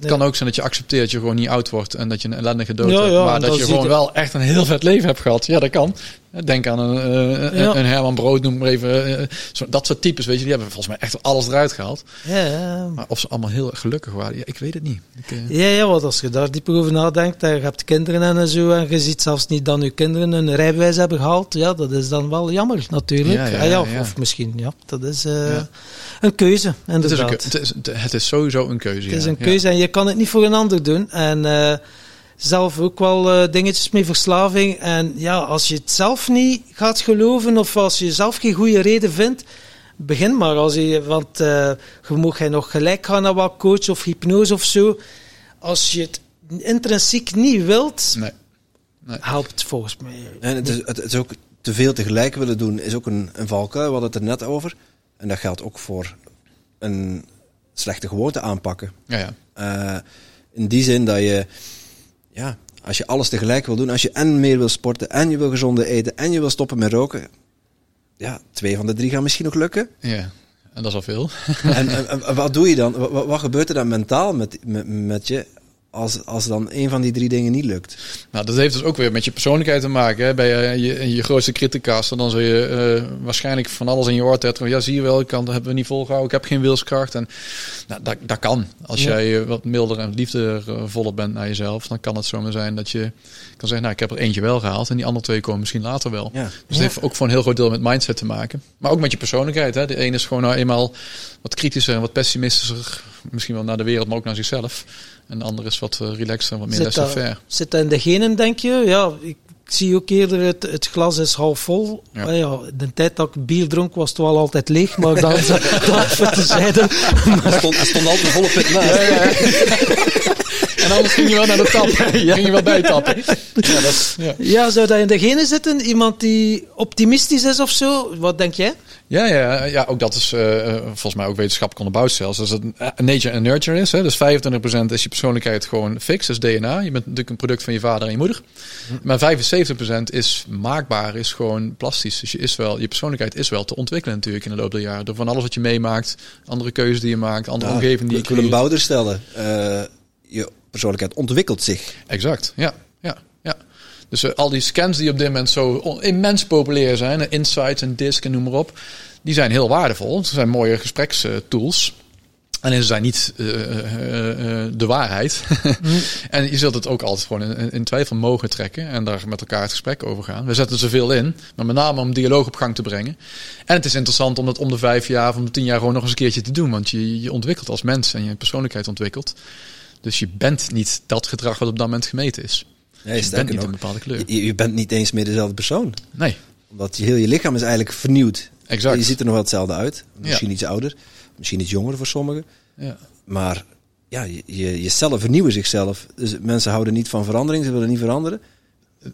Het kan ook zijn dat je accepteert dat je gewoon niet oud wordt en dat je een ellendige dood hebt. ja, maar dat je gewoon wel echt een heel vet leven hebt gehad. Ja, dat kan. Denk aan een, eh, een- Ja. een Herman Brood, noem maar even. eh, zo, dat soort types, weet je, die hebben volgens mij echt alles eruit gehaald. Ja. Maar of ze allemaal heel gelukkig waren, ja, ik weet het niet. Ik, eh, Ja, ja, want als je daar dieper over nadenkt, en je hebt kinderen en zo, en je ziet zelfs niet dat je kinderen een rijbewijs hebben gehaald, ja, dat is dan wel jammer natuurlijk. Ja, ja, Ah. Of misschien, ja, dat is eh, een keuze, het, is inderdaad. een, keu- het, is, het is sowieso een keuze. Het is een keuze en je kan het niet voor een ander doen. En eh, zelf ook wel eh, dingetjes met verslaving. En ja, als je het zelf niet gaat geloven of als je zelf geen goede reden vindt, begin maar. Als je, want eh, je mag je nog gelijk gaan naar wat coach of hypnose of zo. Als je het intrinsiek niet wilt, Nee. helpt het volgens mij. En het is, het is ook te veel tegelijk willen doen, is ook een, een valkuil. We hadden het er net over. En dat geldt ook voor een slechte gewoonte aanpakken. Ja, ja. Eh, in die zin dat je, ja, als je alles tegelijk wil doen, als je en meer wil sporten, en je wil gezonder eten, en je wil stoppen met roken, ja, twee van de drie gaan misschien nog lukken. ja. En dat is al veel. en, en- en wat doe je dan? Wat, wat gebeurt er dan mentaal met, met, met je als, als dan een van die drie dingen niet lukt? Nou, dat heeft dus ook weer met je persoonlijkheid te maken. Hè. Ben je je, je grootste criticaster, dan zul je eh, waarschijnlijk van alles in je oor tetteren. Ja, zie je wel, ik kan, dat hebben we niet volgehouden. Ik heb geen wilskracht. En nou, dat, dat kan. Als Ja. jij eh, wat milder en liefdevoller bent naar jezelf, dan kan het zomaar zijn dat je kan zeggen, nou, ik heb er eentje wel gehaald en die andere twee komen misschien later wel. Ja. Dus het heeft ook voor een heel groot deel met mindset te maken. Maar ook met je persoonlijkheid. Hè. De ene is gewoon nou eenmaal wat kritischer en wat pessimistischer. Misschien wel naar de wereld, maar ook naar zichzelf. En de andere is wat eh, relaxer en wat meer Zit laissez-faire. zit dat in de genen, denk je? Ja, ik zie ook eerder het, het glas is half vol. Ja. Ah ja, de tijd dat ik bier dronk was het wel altijd leeg, maar dan dat even tezijde. Er stond, er stond altijd een volle pit naast. En anders ging je wel naar de tap. Ging je wel bijtappen. Ja, dat is, ja. Ja, zou dat in de genen zitten? Iemand die optimistisch is of zo? Wat denk jij? Ja, ja, ja, ook dat is eh, volgens mij ook wetenschappelijk onderbouwd zelfs. Dat het nature en nurture is. Hè. Dus 25% is je persoonlijkheid gewoon fix, is DNA. Je bent natuurlijk een product van je vader en je moeder. Maar 75% is maakbaar, is gewoon plastisch. Dus je, is wel, je persoonlijkheid is wel te ontwikkelen natuurlijk in de loop der jaren. Door van alles wat je meemaakt, andere keuzes die je maakt, andere Ja, omgeving die je ik wil een bouwder stellen. Eh, je persoonlijkheid ontwikkelt zich. Exact, ja. ja, ja. Dus eh, al die scans die op dit moment zo immens populair zijn, eh, Insights en Disk en noem maar op, die zijn heel waardevol. Ze zijn mooie gesprekstools. Alleen ze zijn niet eh, de waarheid. en je zult het ook altijd gewoon in, in twijfel mogen trekken en daar met elkaar het gesprek over gaan. We zetten zoveel in, maar met name om dialoog op gang te brengen. En het is interessant om dat om de vijf jaar of om de tien jaar gewoon nog eens een keertje te doen. Want je, je ontwikkelt als mens en je persoonlijkheid ontwikkelt. Dus je bent niet dat gedrag wat op dat moment gemeten is. Nee, je bent niet nog, een bepaalde kleur. je, je bent niet eens meer dezelfde persoon. Nee, Omdat je heel je lichaam is eigenlijk vernieuwd. exact. Je ziet er nog wel hetzelfde uit. Misschien iets ouder, misschien iets jonger voor sommigen. Ja. Maar ja, je, je, je cellen vernieuwen zichzelf. Dus mensen houden niet van verandering, ze willen niet veranderen.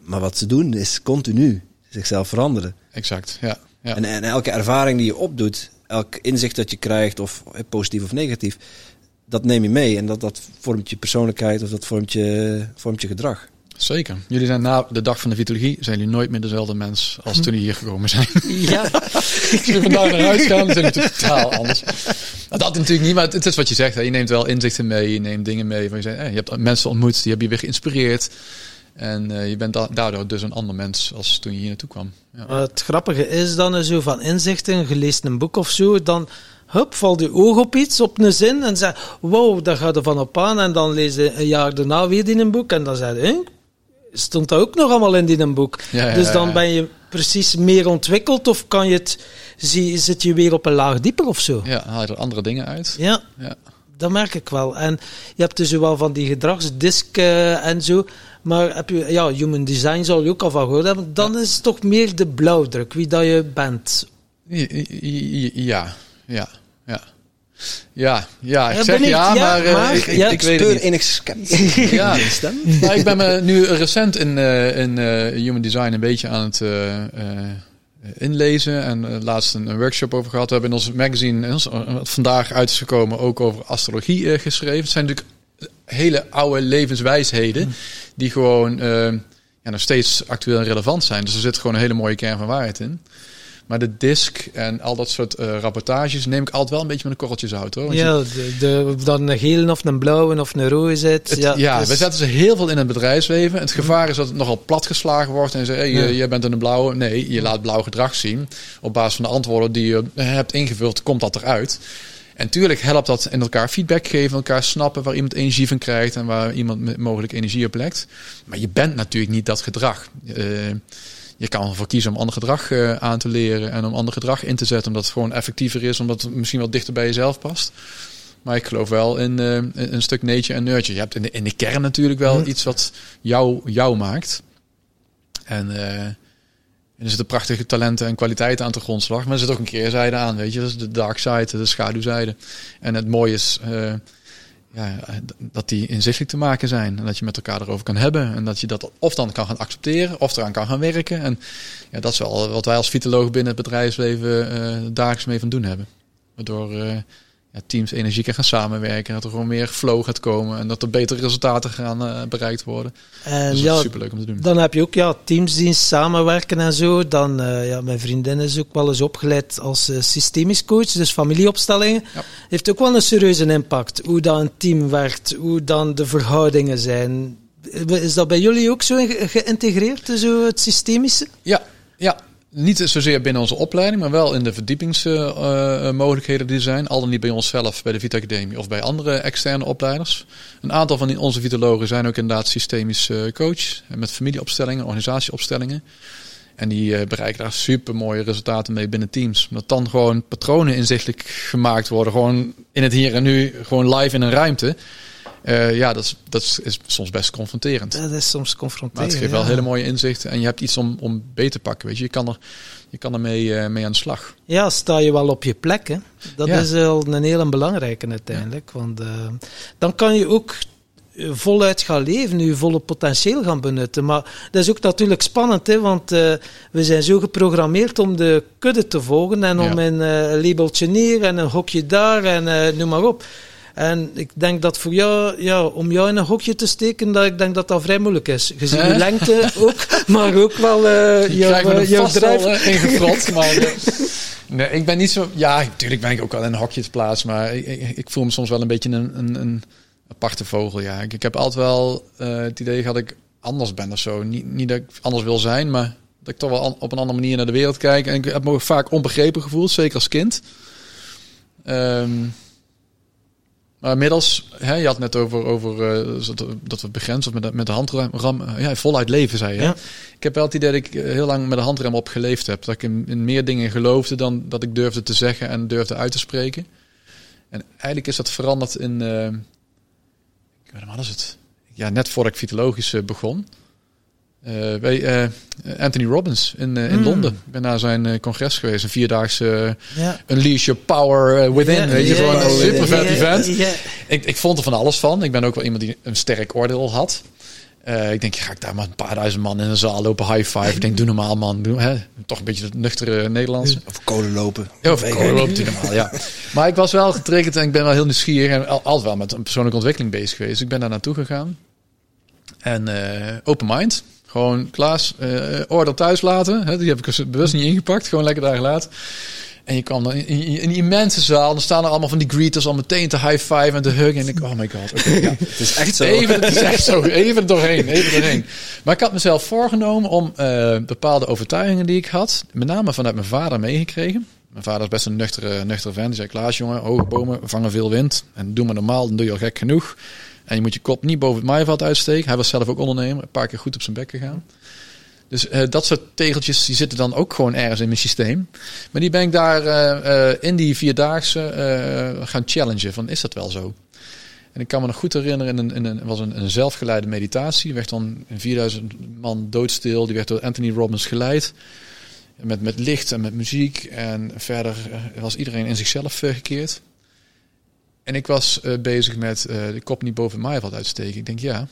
Maar wat ze doen is continu zichzelf veranderen. Exact, ja. ja. En, en elke ervaring die je opdoet, elk inzicht dat je krijgt, of positief of negatief, dat neem je mee. En dat, dat vormt je persoonlijkheid of dat vormt je, vormt je gedrag. Zeker. Jullie zijn na de dag van de vitologie zijn jullie nooit meer dezelfde mens als toen jullie hier gekomen zijn. Ja, Als we vandaag naar huis gaan, dan zijn we totaal anders. Dat natuurlijk niet, maar het, is wat je zegt. Hè. Je neemt wel inzichten mee, je neemt dingen mee. Waar je, zegt, je hebt mensen ontmoet, die hebben je weer geïnspireerd. En eh, je bent da- daardoor dus een ander mens als toen je hier naartoe kwam. Ja. Het grappige is dan zo van inzichten, je leest een boek of zo, dan hup, valt je oog op iets, op een zin, en zeg, wow, daar gaat er van op aan, en dan lees je een jaar daarna weer in een boek, en dan zeg je, stond dat ook nog allemaal in die een boek? Ja, ja, dus dan ja. ben je precies meer ontwikkeld, of kan je het, zie, zit je weer op een laag dieper of zo? ja, haal je er andere dingen uit. Ja, Ja. dat merk ik wel. En je hebt dus wel van die gedragsdisk eh, en zo. Maar heb je, ja, human design zal je ook al van gehoord hebben. Dan is het toch meer de blauwdruk, wie dat je bent. Ja, ja, ja, ja. Ik Ja, zeg ja, ja, maar, eh, maar- ik, ik, ja, ik weet het niet. Ja, maar ik ben me nu recent in, eh, in eh, Human Design een beetje aan het eh, eh, inlezen. En eh, laatst een, een workshop over gehad. We hebben in ons magazine, eh, wat vandaag uit is gekomen, ook over astrologie eh, geschreven. Het zijn natuurlijk hele oude levenswijsheden die gewoon eh, ja, nog steeds actueel en relevant zijn. Dus er zit gewoon een hele mooie kern van waarheid in. Maar de disc en al dat soort eh, rapportages neem ik altijd wel een beetje met een korreltje zout hoor. Want Ja, de, dat een gele of een blauwe of een rode zit. ja, ja, dus- we zetten ze heel veel in het bedrijfsleven. Het gevaar is dat het nogal platgeslagen wordt en ze hey, Ja. je- jij bent een blauwe. Nee, je laat blauw gedrag zien. Op basis van de antwoorden die je hebt ingevuld, komt dat eruit. En tuurlijk helpt dat in elkaar feedback geven, elkaar snappen waar iemand energie van krijgt en waar iemand mogelijk energie op lekt. Maar je bent natuurlijk niet dat gedrag. Eh, je kan ervoor kiezen om ander gedrag eh, aan te leren en om ander gedrag in te zetten, omdat het gewoon effectiever is, omdat het misschien wel dichter bij jezelf past. Maar ik geloof wel in eh, in een stuk nature en nurture. Je hebt in de, in de kern natuurlijk wel iets wat jou, jou maakt. En, eh, en er zitten prachtige talenten en kwaliteiten aan de grondslag. Maar er zit ook een keerzijde aan, weet je. Dat is de dark side, de schaduwzijde. En het mooie is ja, dat die inzichtelijk te maken zijn. En dat je met elkaar erover kan hebben. En dat je dat of dan kan gaan accepteren, of eraan kan gaan werken. En ja, dat is wel wat wij als fytoloog binnen het bedrijfsleven eh dagelijks mee van doen hebben. Waardoor eh, ja, teams energieker gaan samenwerken. En dat er gewoon meer flow gaat komen. En dat er betere resultaten gaan eh, bereikt worden. En Dus is ja, superleuk om te doen. dan heb je ook ja, teams die samenwerken en zo. Dan, eh, ja, mijn vriendin is ook wel eens opgeleid als eh, systemisch coach, dus familieopstellingen. Ja. Heeft ook wel een serieuze impact. Hoe dat een team werkt, hoe dan de verhoudingen zijn. Is dat bij jullie ook zo ge- geïntegreerd, zo het systemische? Ja, ja. Niet zozeer binnen onze opleiding, maar wel in de verdiepingsmogelijkheden die er zijn. Al dan niet bij onszelf, bij de Vita Academie of bij andere externe opleiders. Een aantal van onze vitologen zijn ook inderdaad systemisch eh, coach. Met familieopstellingen, organisatieopstellingen. En die eh, bereiken daar super mooie resultaten mee binnen teams. Omdat dan gewoon patronen inzichtelijk gemaakt worden. Gewoon in het hier en nu, gewoon live in een ruimte. Eh, ja, dat is, dat is, soms best confronterend. Dat is soms Maar confronterend. het geeft wel hele mooie inzichten. En je hebt iets om, om beter te pakken. Weet je, je kan er, je kan er mee, eh, mee aan de slag. Ja, sta je wel op je plek. Hè? Dat Ja. is wel een hele belangrijke uiteindelijk. Want eh, dan kan je ook voluit gaan leven, je volle potentieel gaan benutten. Maar dat is ook natuurlijk spannend, hè? want we zijn zo geprogrammeerd om de kudde te volgen en om Ja. een eh, labeltje neer en een hokje daar en noem maar op. En ik denk dat voor jou, ja, om jou in een hokje te steken, dat ik denk dat dat vrij moeilijk is. Gezien je Hè? lengte ook, maar ook wel eh Je jouw, krijgt me er jouw vast drijf. wel eh, ingefrot. maar eh, nee, ik ben niet zo... Ja, natuurlijk ben ik ook wel in een hokje te plaatsen. Maar ik, ik, ik voel me soms wel een beetje een, een, een aparte vogel. Ja. Ik, ik heb altijd wel eh, het idee gehad... Ik, anders ben of zo. Niet, niet dat ik anders wil zijn, maar dat ik toch wel an- op een andere manier naar de wereld kijk. En ik heb me ook vaak onbegrepen gevoeld, zeker als kind. Ehm, maar inmiddels, hè, je had net over, over eh, dat- we begrenzen of met de, met de handrem, eh, ja, voluit leven, zei je. Ja. Ik heb wel het idee dat ik eh, heel lang met de handrem op geleefd heb. Dat ik in, in meer dingen geloofde dan dat ik durfde te zeggen en durfde uit te spreken. En eigenlijk is dat veranderd in, ik weet niet, wat is het? Ja, net voordat ik fytologisch begon. Eh, bij eh, Anthony Robbins in, eh, in Mm. Londen. Ik ben naar zijn eh, congres geweest, een vierdaagse Ja. Unleash Your Power eh, Within. Weet je, gewoon een super vet event. Ik, ik vond er van alles van. Ik ben ook wel iemand die een sterk oordeel had. Eh, ik denk, ga ik daar maar een paar duizend man in een zaal lopen high five. Ik denk, doe normaal man. Doe, hè? Toch een beetje het nuchtere Nederlands. Of kolen lopen. Ja, of ik loopt hij normaal, ja. Maar ik was wel getriggerd en ik ben wel heel nieuwsgierig en al- altijd wel met een persoonlijke ontwikkeling bezig geweest. Ik ben daar naartoe gegaan. En eh, open mind. Gewoon, Klaas, eh oordeel thuis laten. Hè, die heb ik bewust niet ingepakt. Gewoon lekker daar gelaten. En je kwam dan in, in, in die immense zaal. Dan staan er allemaal van die greeters al meteen te high five en te huggen. En ik, oh my god. ja. Het is echt zo. Even, het is echt zo, even doorheen, even doorheen. Maar ik had mezelf voorgenomen om eh, bepaalde overtuigingen die ik had, met name vanuit mijn vader meegekregen. Mijn vader is best een nuchtere, nuchtere vent. Die zei, Klaas jongen, hoge bomen vangen veel wind. En doe maar normaal, dan doe je al gek genoeg. En je moet je kop niet boven het maaiveld uitsteken. Hij was zelf ook ondernemer, een paar keer goed op zijn bek gegaan. Dus eh, dat soort tegeltjes die zitten dan ook gewoon ergens in mijn systeem. Maar die ben ik daar eh, eh, in die vierdaagse gaan challengen. Van is dat wel zo? En ik kan me nog goed herinneren, in een, was een, zelfgeleide meditatie. Die werd dan een 4000 man doodstil. Die werd door Anthony Robbins geleid. Met, met licht en met muziek. En verder was iedereen in zichzelf gekeerd. En ik was eh, bezig met eh, de kop niet boven het maaiveld uitsteken. Ik denk, ja,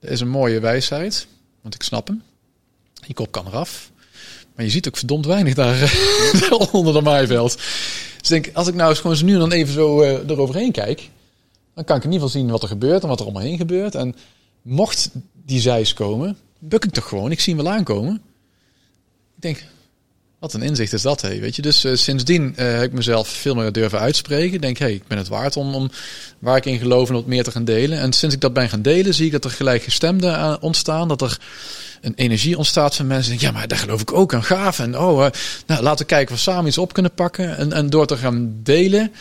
dat is een mooie wijsheid. Want ik snap hem. Je kop kan eraf. Maar je ziet ook verdomd weinig daar onder de maaiveld. Dus ik denk, als ik nou eens gewoon nu dan even zo eh, eroverheen kijk... dan kan ik in ieder geval zien wat er gebeurt en wat er om me heen gebeurt. En mocht die zeis komen, buk ik toch gewoon. Ik zie hem wel aankomen. Ik denk, wat een inzicht is dat, hé. Weet je, dus eh, sindsdien eh, heb ik mezelf veel meer durven uitspreken. Denk, hé, ik ben het waard om, om waar ik in geloof en wat meer te gaan delen. En sinds ik dat ben gaan delen, zie ik dat er gelijkgestemden aan ontstaan. Dat er een energie ontstaat van mensen. Ja, maar daar geloof ik ook aan. Gaaf. En oh, eh, nou, laten we kijken of we samen iets op kunnen pakken. En, en door te gaan delen,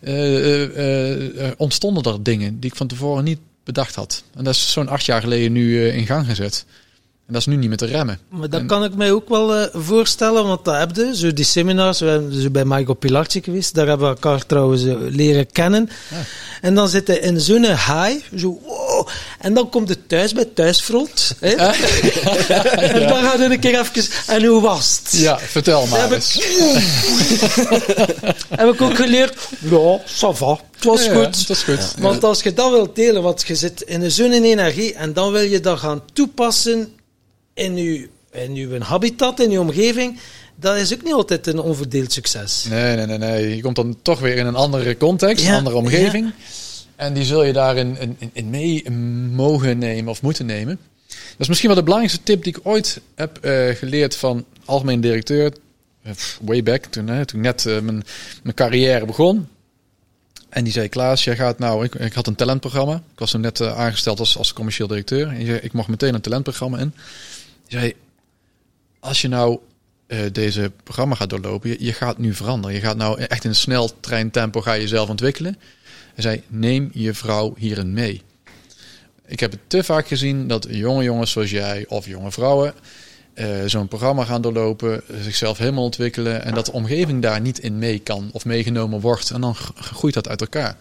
eh, eh, eh, ontstonden er dingen die ik van tevoren niet bedacht had. En dat is zo'n acht jaar geleden nu eh, in gang gezet. En dat is nu niet meer te remmen. Maar dat En- kan ik mij ook wel eh, voorstellen, want dat heb je. Zo die seminars, we zijn zo bij Michael Pilarczyk geweest, daar hebben we elkaar trouwens eh, leren kennen. En dan zit hij in zo'n high, zo wow. En dan komt het thuis bij Thuisfront. Hè? en dan gaat hij een keer even, en hoe was het? Ja, vertel maar heb eens. Heb ik ook geleerd, ja, ça va, het was goed. Is goed. Want als je dat wilt delen, want je zit in zo'n energie en dan wil je dat gaan toepassen in je, in je habitat, in je omgeving, dat is ook niet altijd een onverdeeld succes. Nee, nee, nee, nee. Je komt dan toch weer in een andere context, Ja, een andere omgeving. En die zul je daarin in, in, mee mogen nemen of moeten nemen. Dat is misschien wel de belangrijkste tip die ik ooit heb eh, geleerd van algemeen directeur. eh, Way back, toen, hè, toen net eh, mijn, mijn carrière begon. En die zei, Klaas, jij gaat nou... Ik, ik had een talentprogramma. Ik was toen net aangesteld als, als commercieel directeur. En ik mocht meteen een talentprogramma in. Die zei, als je nou eh, deze programma gaat doorlopen, je, gaat nu veranderen. Je gaat nou echt in een snel treintempo ga je jezelf ontwikkelen. Hij zei, neem je vrouw hierin mee. Ik heb het te vaak gezien dat jonge jongens zoals jij of jonge vrouwen eh, zo'n programma gaan doorlopen, zichzelf helemaal ontwikkelen en dat de omgeving daar niet in mee kan of meegenomen wordt en dan groeit dat uit elkaar.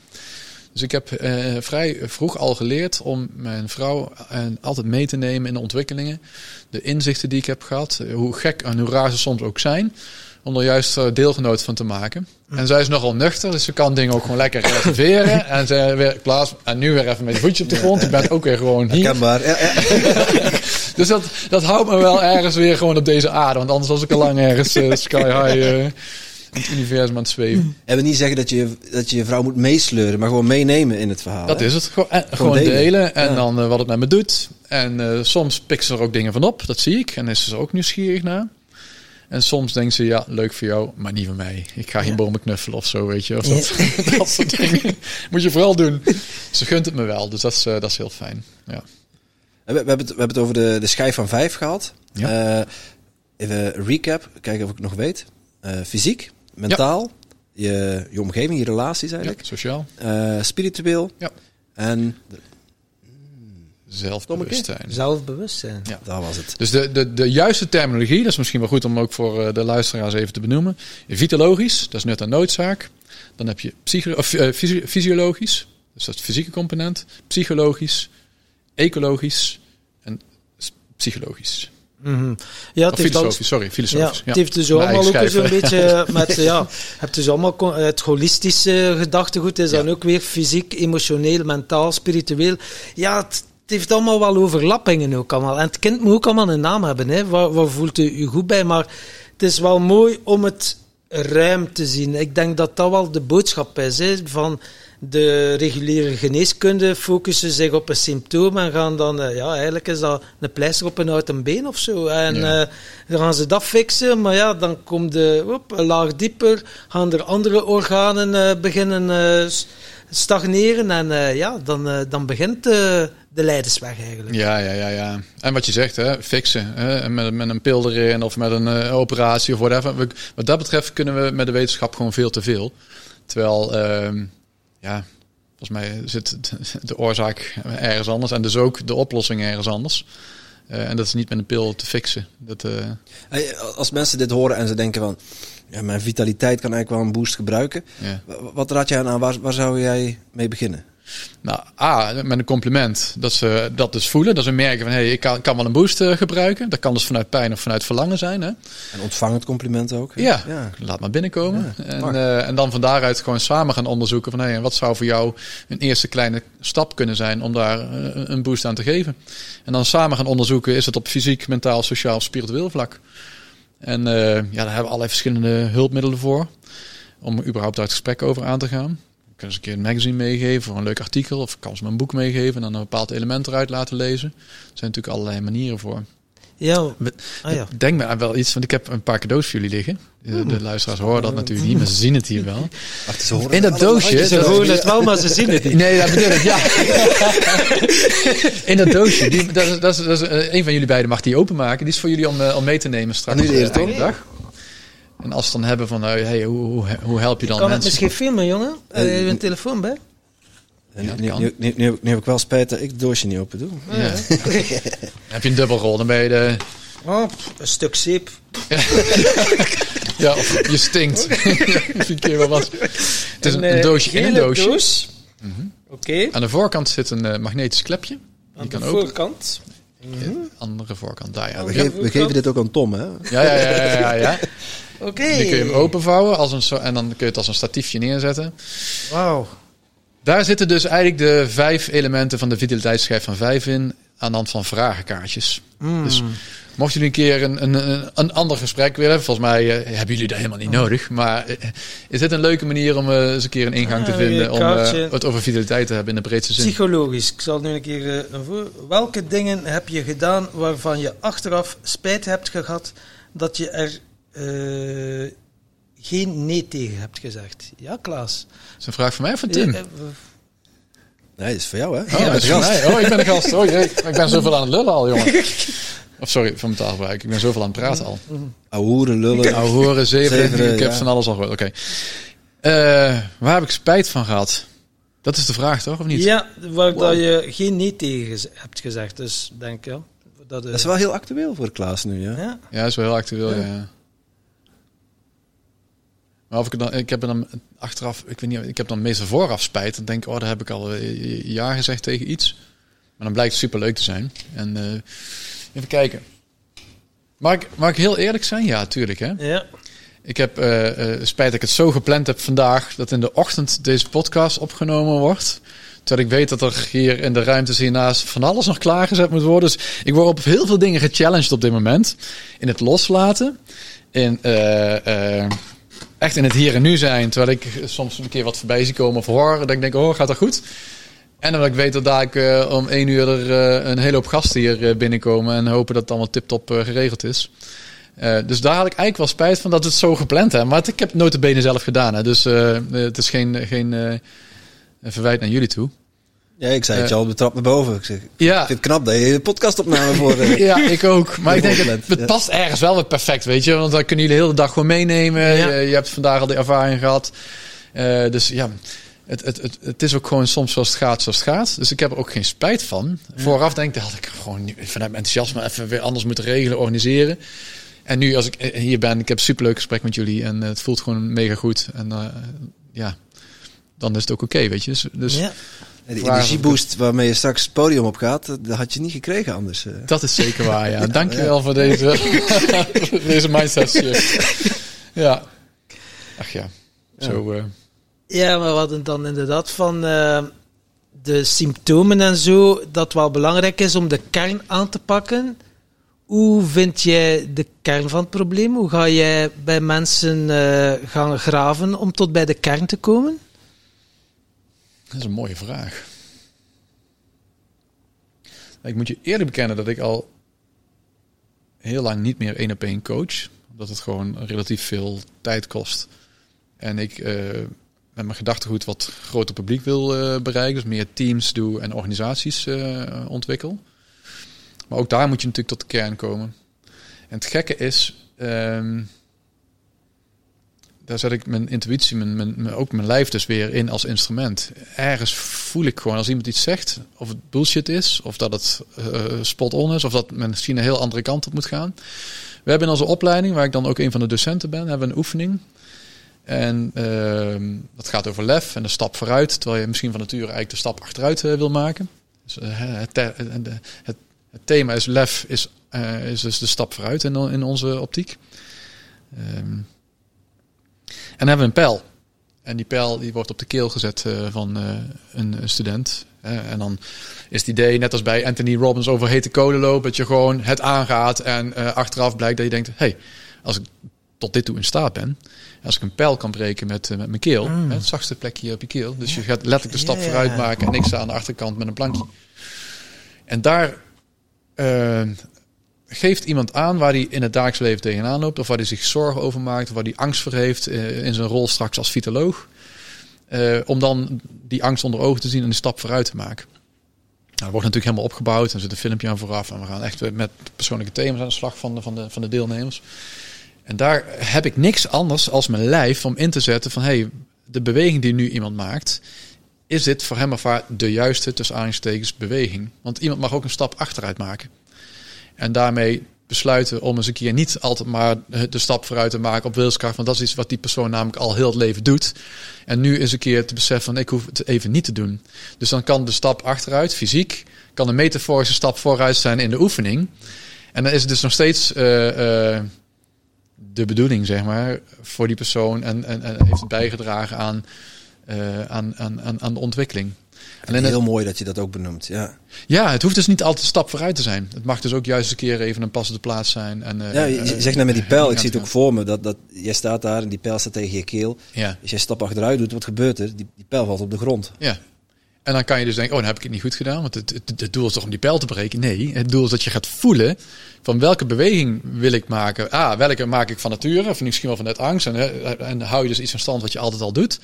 Dus ik heb eh, vrij vroeg al geleerd om mijn vrouw eh, altijd mee te nemen in de ontwikkelingen. De inzichten die ik heb gehad, eh, hoe gek en hoe raar ze soms ook zijn. Om er juist deelgenoot van te maken. En zij is nogal nuchter, dus ze kan dingen ook gewoon lekker relativeren. en ze weer plaats. En nu weer even met je voetje op de grond. Je bent ook weer gewoon hier. Kenbaar. Ja, ja. Dus dat, dat houdt me wel ergens weer gewoon op deze aarde. Want anders was ik al lang ergens sky high in het universum aan het zweven. En we niet zeggen dat je, dat je je vrouw moet meesleuren, maar gewoon meenemen in het verhaal. Dat hè? is het. Gewoon, en, gewoon delen. delen. En Ja. dan eh, wat het met me doet. En eh, soms pikt ze er ook dingen van op. Dat zie ik. En is ze er ook nieuwsgierig naar. En soms denkt ze, ja, leuk voor jou, maar niet voor mij. Ik ga geen bomen knuffelen of zo, weet je. Of dat, dat soort dingen. Moet je vooral doen. Ze gunt het me wel, dus dat is, eh, dat is heel fijn. Ja. we, we hebben het, we hebben het over de, de schijf van vijf gehad. Ja. Eh, even recap, kijken of ik het nog weet. Eh, fysiek, mentaal, je, je omgeving, je relaties Ja, eigenlijk. sociaal. Eh, spiritueel. Ja. En Zelfbewustzijn. Zelfbewustzijn. Ja. daar was het. Dus de, de, de juiste terminologie, dat is misschien wel goed om ook voor eh, de luisteraars even te benoemen. Vitalogisch, dat is nut en noodzaak. Dan heb je psycho of, eh, fysi- fysiologisch, dus dat is het fysieke component. Psychologisch, ecologisch en s- Mhm. Ja, filosofisch, sorry, Ja, filosofisch. het heeft dus allemaal ook zo'n schijf. beetje met, ja, hebt dus allemaal het holistische gedachtegoed is dan Ja. ook weer fysiek, emotioneel, mentaal, spiritueel. Ja, het, het heeft allemaal wel overlappingen ook allemaal. En het kind moet ook allemaal een naam hebben, hè. Waar, waar voelt u u goed bij? Maar het is wel mooi om het ruim te zien. Ik denk dat dat wel de boodschap is, hè, van de reguliere geneeskunde focussen zich op een symptoom en gaan dan, eh, ja, eigenlijk is dat een pleister op een houten been of zo. En Ja. eh, dan gaan ze dat fixen, maar ja, dan komt de, op, een laag dieper, gaan er andere organen eh, beginnen s- stagneren en ja, dan, dan begint de leidersweg eigenlijk. Ja, ja, ja, ja. En wat je zegt, hè, fixen. Hè, met, met een pil erin of met een operatie of whatever. We, wat dat betreft kunnen we met de wetenschap gewoon veel te veel. Terwijl, ehm, ja, volgens mij zit de- oorzaak ergens anders. En dus ook de oplossing ergens anders. Eh, en dat is niet met een pil te fixen. Dat, eh, Hey, Als mensen dit horen en ze denken van... Ja, mijn vitaliteit kan eigenlijk wel een boost gebruiken. Wat raad jij aan? Waar, waar zou jij mee beginnen? Nou, A, met een compliment. Dat ze dat dus voelen. Dat ze merken van, hé, hey, ik kan, kan wel een boost eh, gebruiken. Dat kan dus vanuit pijn of vanuit verlangen zijn. Hè? En ontvang het compliment ook. Ja, ja. laat maar binnenkomen. Ja, en, eh, en dan van daaruit gewoon samen gaan onderzoeken van hey, en wat zou voor jou een eerste kleine stap kunnen zijn om daar eh, een boost aan te geven. En dan samen gaan onderzoeken, is het op fysiek, mentaal, sociaal, spiritueel vlak. En ja, daar hebben we allerlei verschillende hulpmiddelen voor. Om er überhaupt daar het gesprek over aan te gaan. Kan eens een keer een magazine meegeven of een leuk artikel. Of ik kan ze mijn boek meegeven en dan een bepaald element eruit laten lezen. Er zijn natuurlijk allerlei manieren voor. Ja, ah, ja. Denk me aan wel iets, want ik heb een paar cadeaus voor jullie liggen. De, de luisteraars horen dat natuurlijk niet, maar ze zien het hier wel. Wacht, ze horen In dat doosje, Ze horen het wel, maar ze zien het niet. Nee, dat bedoel ik, ja. In dat doosje, die, dat is, dat is, dat is, eh, een van jullie beiden mag die openmaken. Die is voor jullie om, eh, om mee te nemen straks. Nu de eer, eind toch? dag. En als ze dan hebben van, eh, hey, hoe, hoe, hoe help je dan Kan het mensen? misschien filmen, jongen? Eh, Heb je een telefoon bij? Ja, nu, kan. nu, nu, nu, heb ik- wel spijt dat ik het doosje niet open doe. Ja. heb je een dubbelrol, dan ben je de... Oh, een stuk zeep. Ja, of je stinkt. Misschien keer wel wat. Het is een, een eh, doosje in een doosje. doos. Oké, Aan de voorkant zit een eh, magnetisch klepje. aan Die de kan open. voorkant. Ja, andere voorkant, daar ja. We, Ja, geven, we geven dit ook aan Tom, hè? ja, ja, ja. ja, Oké. Dan kun je hem openvouwen als een, en dan kun je het als een statiefje neerzetten. Wauw. Daar zitten dus eigenlijk de vijf elementen van de vitaliteitsschijf van vijf in. Aan de hand van vragenkaartjes. Mm. Dus mocht jullie een keer een, een, een, een ander gesprek willen. Volgens mij eh, hebben jullie dat helemaal niet nodig. Maar eh, is dit een leuke manier om eh, eens een keer een ingang te Ah, vinden. Om het over vitaliteit te hebben in de breedste zin. Psychologisch. Ik zal nu een keer een voor. Welke dingen heb je gedaan waarvan je achteraf spijt hebt gehad dat je er eh, geen nee tegen hebt gezegd? Ja, Klaas. Dat is een vraag van mij of van Tim? Ja, eh, Nee, dat is voor jou, hè? Oh, dat is voor mij. Oh, ik ben een gast. Oh, jee. Ik ben zoveel aan het lullen al, jongen. Of sorry, van mijn taalgebruik. Ik ben zoveel aan het praten al. Ahoeren, lullen. Horen, zeveren. Zeveren, ik heb ja. van alles al gehoord. Oké. Eh, waar heb ik spijt van gehad? Dat is de vraag, toch? Of niet? ja, waar Wow. dat je geen nee tegen hebt gezegd. Dus denk ja. Dat, eh, Dat is wel heel actueel voor Klaas nu, ja? ja. Ja, dat is wel heel actueel, ja. Ja. Maar of ik, dan, ik heb dan achteraf, ik weet niet, ik heb dan meestal vooraf spijt. Dan denk ik, oh, daar heb ik al eh, ja gezegd tegen iets. Maar dan blijkt het super leuk te zijn. En eh, even kijken. Mag ik, mag ik heel eerlijk zijn? Ja, tuurlijk. Hè? ja. Ik heb eh, eh, spijt dat ik het zo gepland heb vandaag dat in de ochtend deze podcast opgenomen wordt. Terwijl ik weet dat er hier in de ruimtes hiernaast van alles nog klaargezet moet worden. Dus ik word op heel veel dingen gechallenged op dit moment. In het loslaten. In echt in het hier en nu zijn. Terwijl ik soms een keer wat voorbij zie komen of hoor. Dat ik denk, oh, gaat dat goed? En omdat ik weet dat daar ik, eh, om één uur er eh, een hele hoop gasten hier eh, binnenkomen. En hopen dat het allemaal tip-top geregeld is. Dus daar had ik eigenlijk wel spijt van dat het zo gepland is. Maar ik heb het notabene zelf gedaan. Hè. Dus het is geen, geen verwijt naar jullie toe. Ja, ik zei het je al betrapt naar boven. Ik zeg, ik Ja, vind het knap dat je de podcastopname voor... eh, ja, ik ook. Maar ik denk, het, het ja. past ergens wel weer perfect, weet je. Want dan kunnen jullie de hele dag gewoon meenemen. Ja. Je, je hebt vandaag al die ervaring gehad. Eh, dus ja, het, het, het, het is ook gewoon soms zoals het gaat, zoals het gaat. Dus ik heb er ook geen spijt van. Vooraf denk ik, dat had ik gewoon vanuit mijn enthousiasme even weer anders moeten regelen, organiseren. En nu als ik eh, hier ben, ik heb een superleuk gesprek met jullie. En eh, het voelt gewoon mega goed. En eh, ja, dan is het ook oké, weet je. Dus, dus Ja. En die energieboost waarmee je straks het podium op gaat, dat dat had je niet gekregen anders. eh. Dat is zeker waar, ja. Dankjewel voor deze, deze mindset shift. Ja. Ach ja. Zo, eh, Ja, maar we hadden dan inderdaad van eh, de symptomen en zo, dat wel belangrijk is om de kern aan te pakken. Hoe vind jij de kern van het probleem? Hoe ga jij bij mensen eh, gaan graven om tot bij de kern te komen? Dat is een mooie vraag. Ik moet je eerlijk bekennen dat ik al heel lang niet meer één op één coach. Omdat het gewoon relatief veel tijd kost. En ik eh, met mijn gedachtegoed wat groter publiek wil eh, bereiken. Dus meer teams doe en organisaties eh, ontwikkel. Maar ook daar moet je natuurlijk tot de kern komen. En het gekke is, ehm, daar zet ik mijn intuïtie, mijn, mijn, ook mijn lijf dus weer in als instrument. Ergens voel ik gewoon als iemand iets zegt, of het bullshit is, of dat het eh, spot on is, of dat men misschien een heel andere kant op moet gaan. We hebben in onze opleiding, waar ik dan ook een van de docenten ben, hebben we een oefening. En ehm, dat gaat over lef en de stap vooruit, terwijl je misschien van nature eigenlijk de stap achteruit eh, wil maken. Dus, eh, het, het, thema is lef, is, is dus de stap vooruit in, in onze optiek. Ehm, en hebben we een pijl. En die pijl die wordt op de keel gezet eh, van eh, een, een student. En dan is het idee, net als bij Anthony Robbins over hete kolenloop, dat je gewoon het aangaat en eh, achteraf blijkt dat je denkt, hey, als ik tot dit toe in staat ben, als ik een pijl kan breken met, met mijn keel, hè, het zachtste plekje op je keel, dus je gaat letterlijk de stap vooruit maken en ik sta aan de achterkant met een plankje. En daar geeft iemand aan waar hij in het dagelijks leven tegenaan loopt, of waar hij zich zorgen over maakt, of waar hij angst voor heeft eh, in zijn rol straks als vitoloog. Eh, om dan die angst onder ogen te zien en de stap vooruit te maken. Nou, dat wordt natuurlijk helemaal opgebouwd. Er zit een filmpje aan vooraf. En we gaan echt met persoonlijke thema's aan de slag van de, van de, van de deelnemers. En daar heb ik niks anders als mijn lijf om in te zetten van... hey, de beweging die nu iemand maakt... is dit voor hem of haar de juiste, tussen aanhalingstekens, beweging? Want iemand mag ook een stap achteruit maken. En daarmee besluiten om eens een keer niet altijd maar de stap vooruit te maken op wilskracht. Want dat is iets wat die persoon namelijk al heel het leven doet. En nu eens een keer te beseffen van ik hoef het even niet te doen. Dus dan kan de stap achteruit, fysiek, kan de metaforische stap vooruit zijn in de oefening. En dan is het dus nog steeds eh, eh, de bedoeling, zeg maar, voor die persoon. En, en, en heeft bijgedragen aan, eh, aan, aan, aan de ontwikkeling. En in het- Heel mooi dat je dat ook benoemt. Ja, ja, het hoeft dus niet altijd een stap vooruit te zijn. Het mag dus ook juist een keer even een passende plaats zijn. En, eh, ja je, je eh, zegt net met die pijl, ik zie het ook voor me, dat, dat jij staat daar en die pijl staat tegen je keel. Ja, Als jij stap achteruit doet, wat gebeurt er? Die, die pijl valt op de grond. ja. En dan kan je dus denken, oh, dan heb ik het niet goed gedaan. Want het, het, het doel is toch om die pijl te breken? Nee, het doel is dat je gaat voelen van welke beweging wil ik maken. Ah, welke maak ik van nature, of misschien wel vanuit angst. En, eh, en hou je dus iets van stand wat je altijd al doet.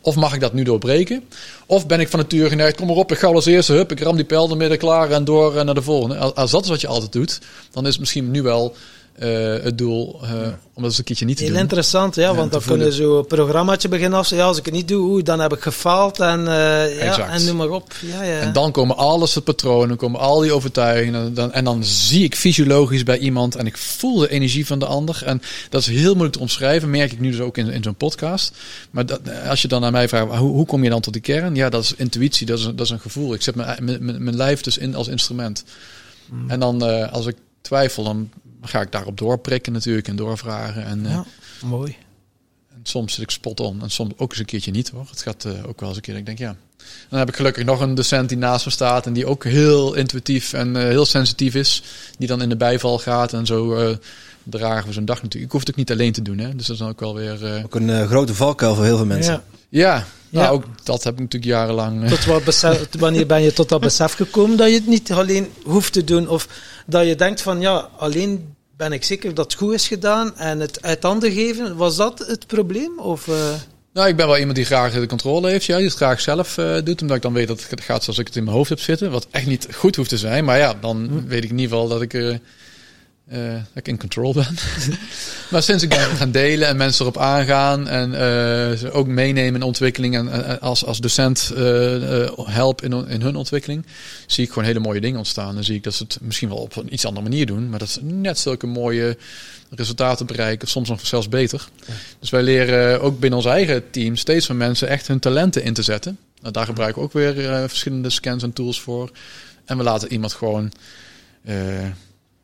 Of mag ik dat nu doorbreken? Of ben ik van nature geneigd, kom maar op, ik ga als eerste, hup, ik ram die pijl er midden klaar en door eh, naar de volgende. Als, dat is wat je altijd doet, dan is het misschien nu wel eh, het doel eh, om dat eens een keertje niet te Heel doen. interessant, ja, want dan voelen. kunnen we zo een programmaatje beginnen af. Ja, als ik het niet doe, dan heb ik gefaald en, eh, ja, en noem maar op. Ja, ja. En dan komen alles de patronen, komen al die overtuigingen. En dan, en dan zie ik fysiologisch bij iemand en ik voel de energie van de ander. En dat is heel moeilijk te omschrijven, merk ik nu dus ook in, in zo'n podcast. Maar dat, als je dan aan mij vraagt, hoe, hoe kom je dan tot die kern? Ja, dat is intuïtie, dat is, een- dat is een gevoel. Ik zet mijn, mijn, mijn- mijn lijf dus in als instrument. En dan eh, als ik twijfel, dan ga ik daarop doorprikken natuurlijk en doorvragen. En, eh, Ja, mooi. en soms zit ik spot on en soms ook eens een keertje niet hoor. Het gaat eh, ook wel eens een keer ik denk ja. Dan heb ik gelukkig nog een docent die naast me staat en die ook heel intuïtief en eh, heel sensitief is. Die dan in de bijval gaat en zo eh, dragen we zo'n dag natuurlijk. Ik hoef het ook niet alleen te doen hè. Dus dat is dan ook wel weer... eh, Ook een grote valkuil voor heel veel mensen. Ja. Ja, nou Ja. ook dat heb ik natuurlijk jarenlang... eh, Tot wat besef, wanneer ben je tot dat besef gekomen dat je het niet alleen hoeft te doen? Of dat je denkt van ja, alleen ben ik zeker dat het goed is gedaan en het uit handen geven. Was dat het probleem? Of, eh, Nou, ik ben wel iemand die graag de controle heeft. Ja, die het graag zelf eh, doet. Omdat ik dan weet dat het gaat zoals ik het in mijn hoofd heb zitten. Wat echt niet goed hoeft te zijn. Maar ja, dan weet ik in ieder geval dat ik, eh, eh, dat ik in control ben. maar sinds ik ben gaan delen en mensen erop aangaan. En eh, ze ook meenemen in ontwikkeling. En eh, als, als docent help in, in hun ontwikkeling. Zie ik gewoon hele mooie dingen ontstaan. Dan zie ik dat ze het misschien wel op een iets andere manier doen. Maar dat ze net zulke mooie resultaten bereiken. Soms nog zelfs beter. Dus wij leren ook binnen ons eigen team steeds van mensen echt hun talenten in te zetten. Nou, daar gebruiken we ook weer verschillende scans en tools voor. En we laten iemand gewoon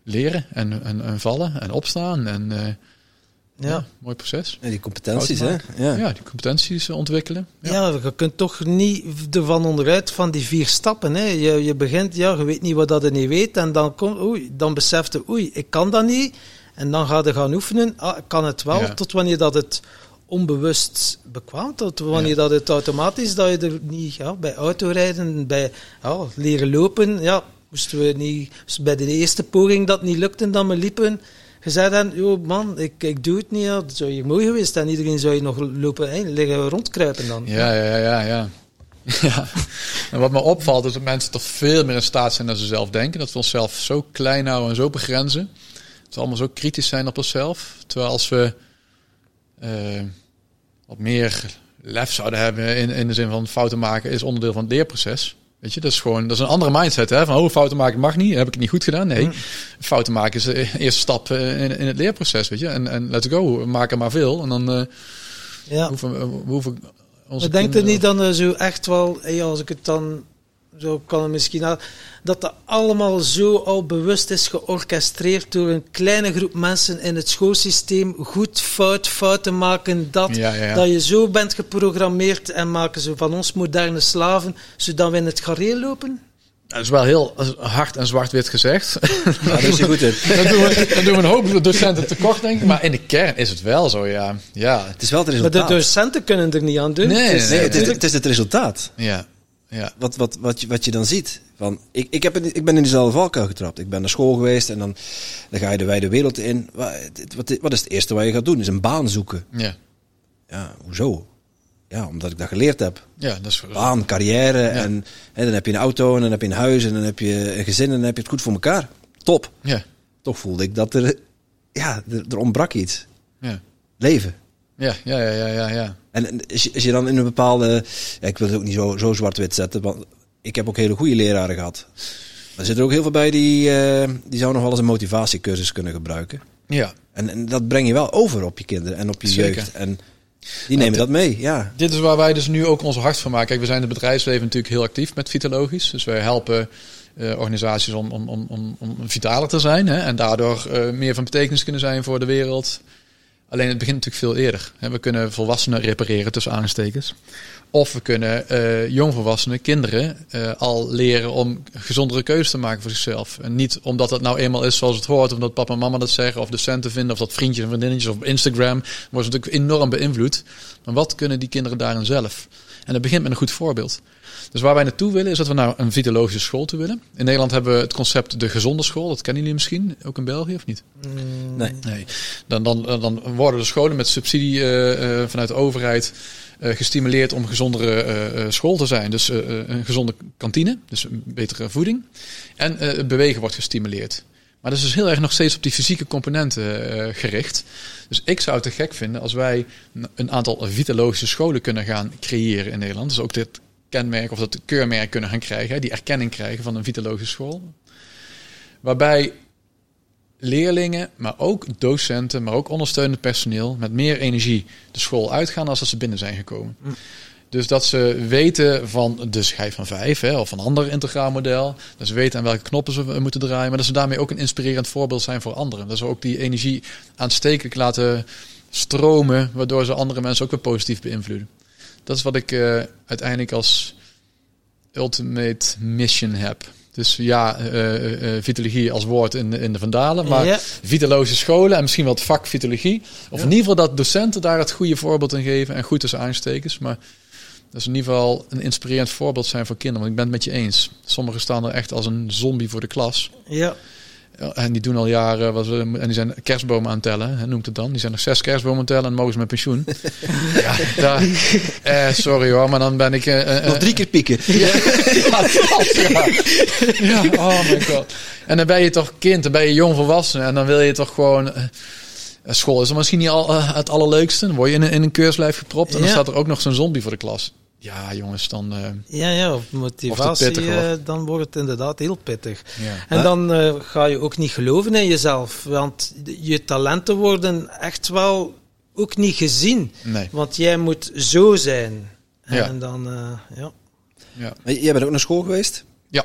leren en, en, en vallen en opstaan. En eh, ja. mooi proces. En die competenties, hè? Ja. Ja, die competenties eh, ontwikkelen. Ja. Ja. je kunt toch niet ervan onderuit van die vier stappen. Hè. Je, je begint, ja, je weet niet wat dat je niet weet. En dan, komt, oei, dan beseft je, oei, ik kan dat niet. En dan ga je gaan oefenen. Ah, ik kan het wel. Ja. Tot wanneer dat het onbewust bekwaam. Tot wanneer Ja. dat het automatisch, dat je er niet, ja, bij autorijden, bij ja, leren lopen. Ja, moesten we niet, bij de eerste poging dat niet lukte, dan we liepen. Gezegd dan, joh man, ik, ik doe het niet. Dat zou je mooi geweest. En iedereen zou je nog lopen, hè, liggen rondkruipen dan. Ja, ja, ja, ja. ja. ja. En wat me opvalt is dat mensen toch veel meer in staat zijn dan ze zelf denken. Dat we onszelf zo klein houden en zo begrenzen. Dat we allemaal zo kritisch zijn op onszelf. Terwijl als we eh, wat meer lef zouden hebben in, in de zin van fouten maken is onderdeel van het leerproces. Weet je, dat is gewoon, dat is een andere mindset hè. Van, oh, fouten maken mag niet. Heb ik het niet goed gedaan? Nee. Fouten maken is de eerste stap eh, in, in het leerproces, weet je. En, en let's go, we maken maar veel. En dan eh Ja. hoeven we we hoeven onze Maar denk je kinderen- niet dan eh, zo echt wel, hey, als ik het dan zo kan het misschien aan, dat dat allemaal zo al bewust is georchestreerd door een kleine groep mensen in het schoolsysteem, goed fout, fouten maken, dat, Ja, ja, ja. dat je zo bent geprogrammeerd en maken ze van ons moderne slaven, zodat we in het gareel lopen? Dat is wel heel hard en zwart-wit gezegd. Ja, daar is goed in. dan, doen we, dan doen we een hoop docenten tekort, denk ik. Maar in de kern is het wel zo, ja. Ja, Het is wel het Maar de resultaat. docenten kunnen er niet aan doen. Nee, Het is- Nee, het is, het is het resultaat. ja, ja. Wat, wat, wat, je, wat je dan ziet. Van, ik, ik, heb, in- ik ben in diezelfde valkuil getrapt. Ik ben naar school geweest en dan, dan ga je de wijde wereld in. Wat, wat, wat is het eerste wat je gaat doen? Is een baan zoeken. Ja, Ja, hoezo? Ja, omdat ik dat geleerd heb. ja dat is Baan, carrière en hè, dan heb je een auto en dan heb je een huis en dan heb je een gezin en dan heb je het goed voor elkaar. Top. Ja, Toch voelde ik dat er, ja, er, er ontbrak iets. ja. Leven. Ja, ja, ja, ja, ja, ja. En als je, als je dan in een bepaalde... Ja, ik wil het ook niet zo, zo zwart-wit zetten, want ik heb ook hele goede leraren gehad. Maar er zitten ook heel veel bij die, eh, die zou nog wel eens een motivatiecursus kunnen gebruiken. Ja, En, en dat breng je wel over op je kinderen en op je Zeker. jeugd. En die nemen dat mee, ja. dit is waar wij dus nu ook ons hart van maken. Kijk, we zijn in het bedrijfsleven natuurlijk heel actief met Vitalogisch. Dus wij helpen eh, organisaties om, om, om, om, om vitaler te zijn. Hè, en daardoor eh, meer van betekenis kunnen zijn voor de wereld. Alleen het begint natuurlijk veel eerder. We kunnen volwassenen repareren tussen aanstekens. Of we kunnen eh jongvolwassenen, kinderen, eh, al leren om gezondere keuzes te maken voor zichzelf. En niet omdat dat nou eenmaal is zoals het hoort, omdat papa en mama dat zeggen, of docenten vinden, of dat vriendjes en vriendinnetjes, of op Instagram, worden ze natuurlijk enorm beïnvloed. Maar wat kunnen die kinderen daarin zelf? En dat begint met een goed voorbeeld. Dus waar wij naartoe willen, is dat we naar een vitalogische school toe willen. In Nederland hebben we het concept de gezonde school. Dat kennen jullie misschien, ook in België of niet? Nee. Nee. Dan, dan, dan worden de scholen met subsidie eh, eh, vanuit de overheid eh, gestimuleerd om gezondere eh, eh, school te zijn. Dus eh, een gezonde kantine, dus een betere voeding. En het bewegen wordt gestimuleerd. Maar dat is dus heel erg nog steeds op die fysieke componenten gericht. Dus ik zou het te gek vinden als wij een aantal vitalogische scholen kunnen gaan creëren in Nederland. Dus ook dit kenmerk of dat keurmerk kunnen gaan krijgen, die erkenning krijgen van een vitalogische school. Waarbij leerlingen, maar ook docenten, maar ook ondersteunend personeel met meer energie de school uitgaan als ze binnen zijn gekomen. Dus dat ze weten van de schijf van vijf hè, of een ander integraal model. Dat ze weten aan welke knoppen ze moeten draaien. Maar dat ze daarmee ook een inspirerend voorbeeld zijn voor anderen. Dat ze ook die energie aanstekelijk laten stromen. Waardoor ze andere mensen ook weer positief beïnvloeden. Dat is wat ik eh, uiteindelijk als ultimate mission heb. Dus ja, eh, vitologie als woord in, de- in de Vandalen. Maar vitalogische scholen en misschien wel het vak vitologie. Of Ja. in ieder geval dat docenten daar het goede voorbeeld in geven. En goed tussen aanstekens. Maar dat is in ieder geval een inspirerend voorbeeld zijn voor kinderen. Want ik ben het met je eens. Sommigen staan er echt als een zombie voor de klas. Ja. En die doen al jaren, was, en die zijn kerstbomen aan het tellen, hè, noemt het dan. Die zijn nog zes kerstbomen aan het tellen en mogen ze met pensioen. ja, daar, eh, sorry hoor, maar dan ben ik... eh, eh, Nog drie keer pieken. ja, ja, dat, ja. ja, oh my god. En dan ben je toch kind, dan ben je jong volwassen en dan wil je toch gewoon... eh, school is er misschien niet al, eh, het allerleukste. Dan word je in een, in een keurslijf gepropt en dan staat er ook nog zo'n zombie voor de klas. Ja, jongens, dan... eh, Ja, ja, of motivatie, pittig eh, dan wordt het inderdaad heel pittig. ja. En dan eh, ga je ook niet geloven in jezelf, want je talenten worden echt wel ook niet gezien. Nee. Want jij moet zo zijn. En, Ja. dan, eh, ja. Ja. Jij bent ook naar school geweest. ja.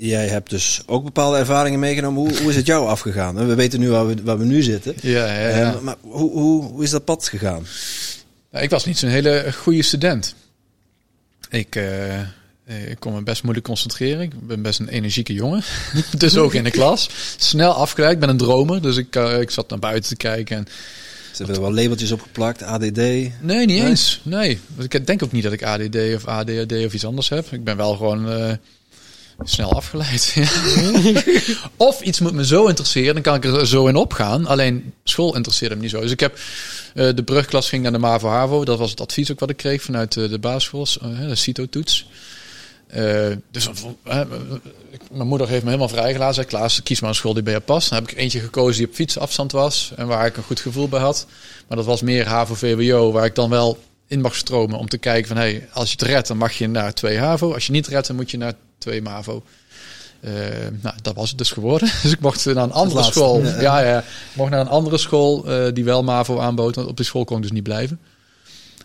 Jij hebt dus ook bepaalde ervaringen meegenomen. Hoe, hoe is het jou afgegaan? We weten nu waar we, waar we nu zitten. Ja, ja, ja. Maar hoe, hoe, hoe is dat pad gegaan? Nou, ik was niet zo'n hele goede student. Ik, eh, ik kon me best moeilijk concentreren. Ik ben best een energieke jongen. dus ook in de klas. Snel afgeleid. Ik ben een dromer. Dus ik, eh, ik zat naar buiten te kijken. En... Ze hebben er wel labeltjes op geplakt. ADD. Nee, niet Nee? eens. Nee. Ik denk ook niet dat ik ADD of ADHD of iets anders heb. Ik ben wel gewoon eh, snel afgeleid. of iets moet me zo interesseren. Dan kan ik er zo in opgaan. Alleen school interesseerde me niet zo. Dus ik heb... eh, de brugklas ging naar de MAVO-HAVO. Dat was het advies ook wat ik kreeg vanuit eh, de basisschool. eh, de CITO-toets. Dus mijn moeder heeft me helemaal vrijgelaten. Zei, Klaas, kies maar een school die bij je past. Dan heb ik eentje gekozen die op fietsafstand was. En waar ik een goed gevoel bij had. Maar dat was meer HAVO-VWO. Waar ik dan wel in mag stromen om te kijken van... Hey, als je het redt, dan mag je naar 2 HAVO. Als je niet redt, dan moet je naar 2 MAVO. Eh, nou, dat was het dus geworden. Dus ik mocht naar een andere school. Ja. Ja, ja. Mocht naar een andere school die wel MAVO aanbood. Want op die school kon ik dus niet blijven.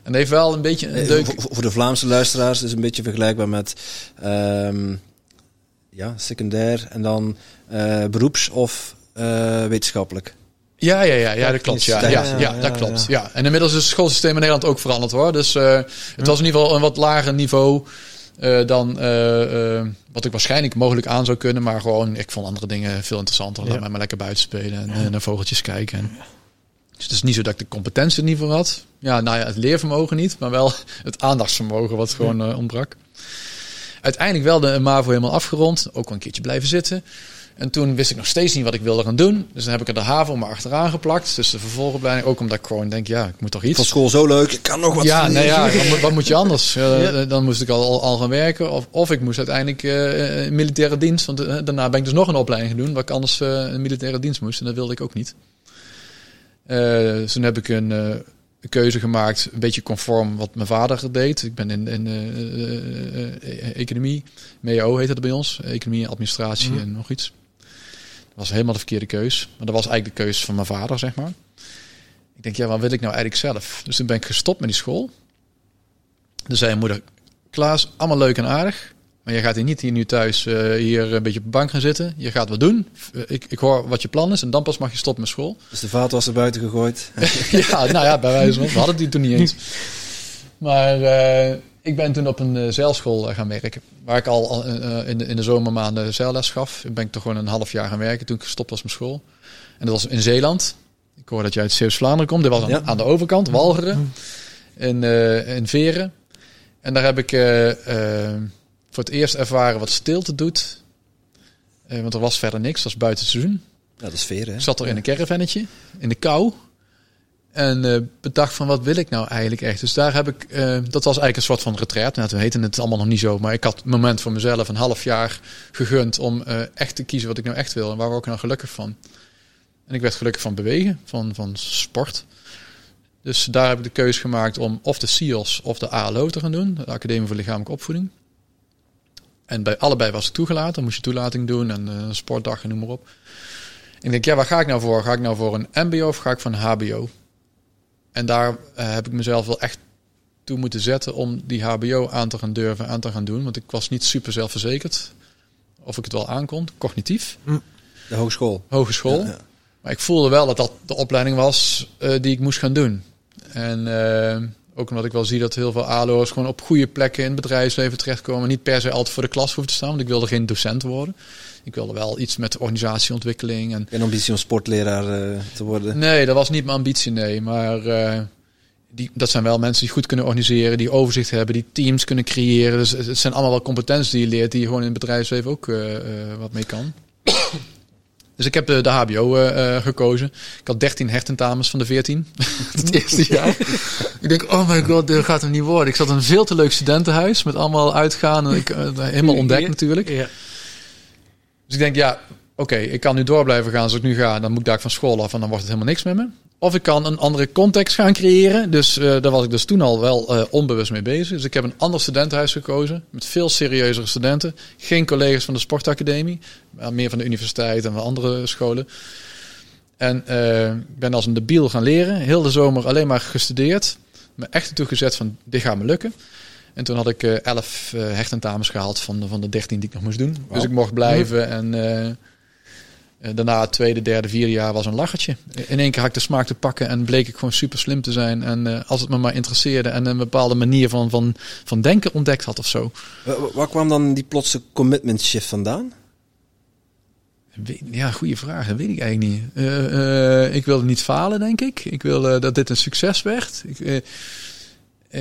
En heeft wel een beetje een deuk... Voor, voor de Vlaamse luisteraars is het een beetje vergelijkbaar met ehm, ja, secundair en dan eh, beroeps of eh, wetenschappelijk. Ja, ja, ja, ja, dat klopt. Ja, ja, Ja, dat klopt. Ja. En inmiddels is het schoolsysteem in Nederland ook veranderd hoor. Dus eh, het was in ieder geval een wat lager niveau eh, dan eh, wat ik waarschijnlijk mogelijk aan zou kunnen. Maar gewoon, ik vond andere dingen veel interessanter. Laat mij maar lekker buiten spelen en naar vogeltjes kijken. En, dus het is niet zo dat ik de competentie niet voor had. Ja, nou ja, het leervermogen niet, maar wel het aandachtsvermogen wat gewoon ontbrak. Uiteindelijk wel de MAVO helemaal afgerond. Ook wel een keertje blijven zitten. En toen wist ik nog steeds niet wat ik wilde gaan doen. Dus dan heb ik er de HAVO maar achteraan geplakt. Dus de vervolgopleiding. Ook omdat ik gewoon denk, ja, ik moet toch iets. school zo leuk, ik kan nog wat. Ja, nee, ja wat, moet- wat moet je anders? Eh, Ja. Dan moest ik al, al, gaan werken. Of, of ik moest uiteindelijk eh, in militaire dienst. Want eh, daarna ben ik dus nog een opleiding gaan doen. Waar ik anders eh, een militaire dienst moest. En dat wilde ik ook niet. Eh, dus toen heb ik een, eh, keuze gemaakt. Een beetje conform wat mijn vader deed. Ik ben in, in eh, eh, eh, economie. MEO heette het bij ons. Economie en administratie Mhm. en nog iets. Dat was helemaal de verkeerde keus. Maar dat was eigenlijk de keus van mijn vader, zeg maar. Ik denk, ja, wat wil ik nou eigenlijk zelf? Dus toen ben ik gestopt met die school. Toen zei mijn moeder, Klaas, allemaal leuk en aardig. Maar je gaat hier niet hier nu thuis eh, hier een beetje op de bank gaan zitten. Je gaat wat doen. Eh, Ik, ik hoor wat je plan is en dan pas mag je stoppen met school. Dus de vaat was er buiten gegooid. ja, nou ja, bij wijze van. We hadden die toen niet eens. Maar eh, ik ben toen op een zeilschool eh, gaan werken. Waar ik al eh, eh, in, de, in de zomermaanden zeilles gaf. Ik ben ik toch gewoon een half jaar gaan werken toen ik gestopt was met school. En dat was in Zeeland. Ik hoor dat je uit Zeeuws-Vlaanderen komt. Dit was aan, Ja. aan de overkant, Walcheren. In, eh, in Veren. En daar heb ik voor het eerst ervaren wat stilte doet. Want er was verder niks, dat was buiten het seizoen. Ja, dat is veer, hè? Ik zat er in een caravannetje, in de kou. En eh, bedacht van, wat wil ik nou eigenlijk echt? Dus daar heb ik, eh, dat was eigenlijk een soort van retreat. Nou, toen heette het allemaal nog niet zo. Maar ik had een moment voor mezelf, een half jaar gegund... om eh, echt te kiezen wat ik nou echt wil. En waar word ik nou gelukkig van? En ik werd gelukkig van bewegen, van, van sport. Dus daar heb ik de keuze gemaakt om of de SIOS of de ALO te gaan doen. De Academie voor Lichamelijke Opvoeding. En bij allebei was ik toegelaten. Dan moest je toelating doen en een sportdag en noem maar op. Ik denk, ja, waar ga ik nou voor? Ga ik nou voor een MBO of ga ik voor een HBO? En daar eh, heb ik mezelf wel echt toe moeten zetten om die HBO aan te gaan durven aan te gaan doen. Want ik was niet super zelfverzekerd of ik het wel aankon, cognitief, De hogeschool. hogeschool. Ja, ja. Maar ik voelde wel dat dat de opleiding was eh, die ik moest gaan doen. En eh, ook omdat ik wel zie dat heel veel ALO's gewoon op goede plekken in het bedrijfsleven terechtkomen. Niet per se altijd voor de klas hoeven te staan, want ik wilde geen docent worden. Ik wilde wel iets met organisatieontwikkeling en Geen ambitie om sportleraar eh, te worden. Nee, dat was niet mijn ambitie, nee. Maar eh, die, dat zijn wel mensen die goed kunnen organiseren, die overzicht hebben, die teams kunnen creëren. Dus het zijn allemaal wel competenties die je leert, die je gewoon in het bedrijfsleven ook eh, wat mee kan. Dus ik heb de, de HBO eh, eh, gekozen. Ik had 13 hertentamens van de 14. het eerste jaar. ik denk, oh my god, dit gaat hem niet worden. Ik zat in een veel te leuk studentenhuis met allemaal uitgaan. En ik, eh, helemaal ontdekt natuurlijk. Ja. Dus ik denk, ja, oké, ik kan nu door blijven gaan zoals ik nu ga. Dan moet ik daar van school af en dan wordt het helemaal niks met me. Of ik kan een andere context gaan creëren. Dus eh, daar was ik dus toen al wel eh, onbewust mee bezig. Dus ik heb een ander studentenhuis gekozen. Met veel serieuzere studenten. Geen collega's van de sportacademie. Meer van de universiteit en van andere scholen. En eh, ik ben als een debiel gaan leren. Heel de zomer alleen maar gestudeerd. Me echt ertoe gezet van, dit gaat me lukken. En toen had ik eh 11 eh hertentamens gehaald van de, van de 13 die ik nog moest doen. Dus ik mocht blijven. En eh, eh, daarna het tweede, derde, vierde jaar was een lachertje. In één keer had ik de smaak te pakken en bleek ik gewoon super slim te zijn. En als het me maar interesseerde en een bepaalde manier van, van, van denken ontdekt had of zo. Wa- wa- Waar kwam dan die plotse commitment shift vandaan? Ja, goede vraag. Dat weet ik eigenlijk niet. Eh, eh, ik wilde niet falen, denk ik. Ik wilde dat dit een succes werd. Ik, eh,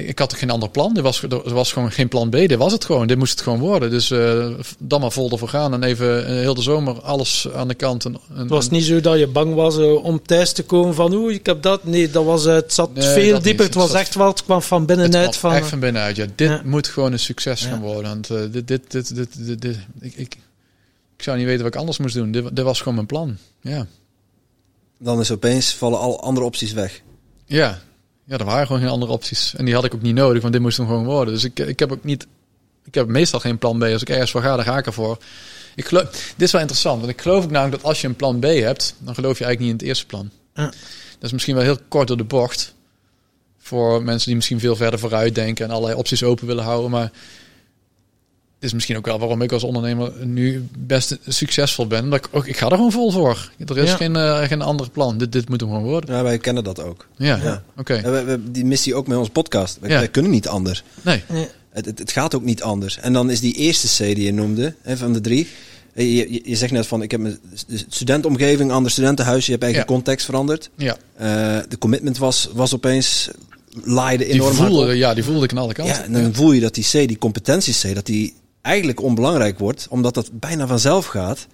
ik had geen ander plan. Er was, er was gewoon geen plan B. Dit was het gewoon. Dit moest het gewoon worden. Dus eh, dan maar vol ervoor gaan. En even eh, heel de zomer alles aan de kant. En, en, Het was niet zo dat je bang was eh, om thuis te komen van oeh, ik heb dat. Nee, dat was, eh, het zat Nee, veel dieper. niet. Het was echt wel, het kwam van het binnenuit. kwam Van, echt van binnenuit. Ja, dit Ja. moet gewoon een succes Ja. gaan worden. Want eh, dit, dit, dit, dit, dit, dit- ik, ik, ik zou niet weten wat ik anders moest doen. Dit, dit was gewoon mijn plan. Ja. Dan is opeens vallen al andere opties weg. Ja. ja, er waren gewoon geen andere opties. En die had ik ook niet nodig, want dit moest hem gewoon worden. Dus ik, ik heb ook niet... Ik heb meestal geen plan B. Als ik ergens voor ga, dan ga ik ervoor. Ik geloof, dit is wel interessant, want ik geloof ook namelijk dat als je een plan B hebt, dan geloof je eigenlijk niet in het eerste plan. Ja. Dat is misschien wel heel kort door de bocht. Voor mensen die misschien veel verder vooruit denken en allerlei opties open willen houden. Maar is misschien ook wel waarom ik als ondernemer nu best succesvol ben. Dat ik, ook, ik ga er gewoon vol voor. Er is Ja. geen, eh, geen ander plan. Dit, dit moet hem gewoon worden. Ja, wij kennen dat ook. Ja, Ja. oké. We, we- die missie ook met onze podcast. Wij, Ja. wij kunnen niet anders. Nee. Nee. Het, het, het gaat ook niet anders. En dan is die eerste C die je noemde, hè, van de drie. eh, Je, je, je zegt net van, ik heb mijn st- studentenomgeving, ander studentenhuis. Je hebt eigenlijk context veranderd. Ja. Eh, de commitment was, was opeens, laaide Die enorm hard op. voelde, ja, die voelde ik aan alle kanten. Ja, en dan voel je dat die C, die competenties C, dat die eigenlijk onbelangrijk wordt, omdat dat bijna vanzelf gaat.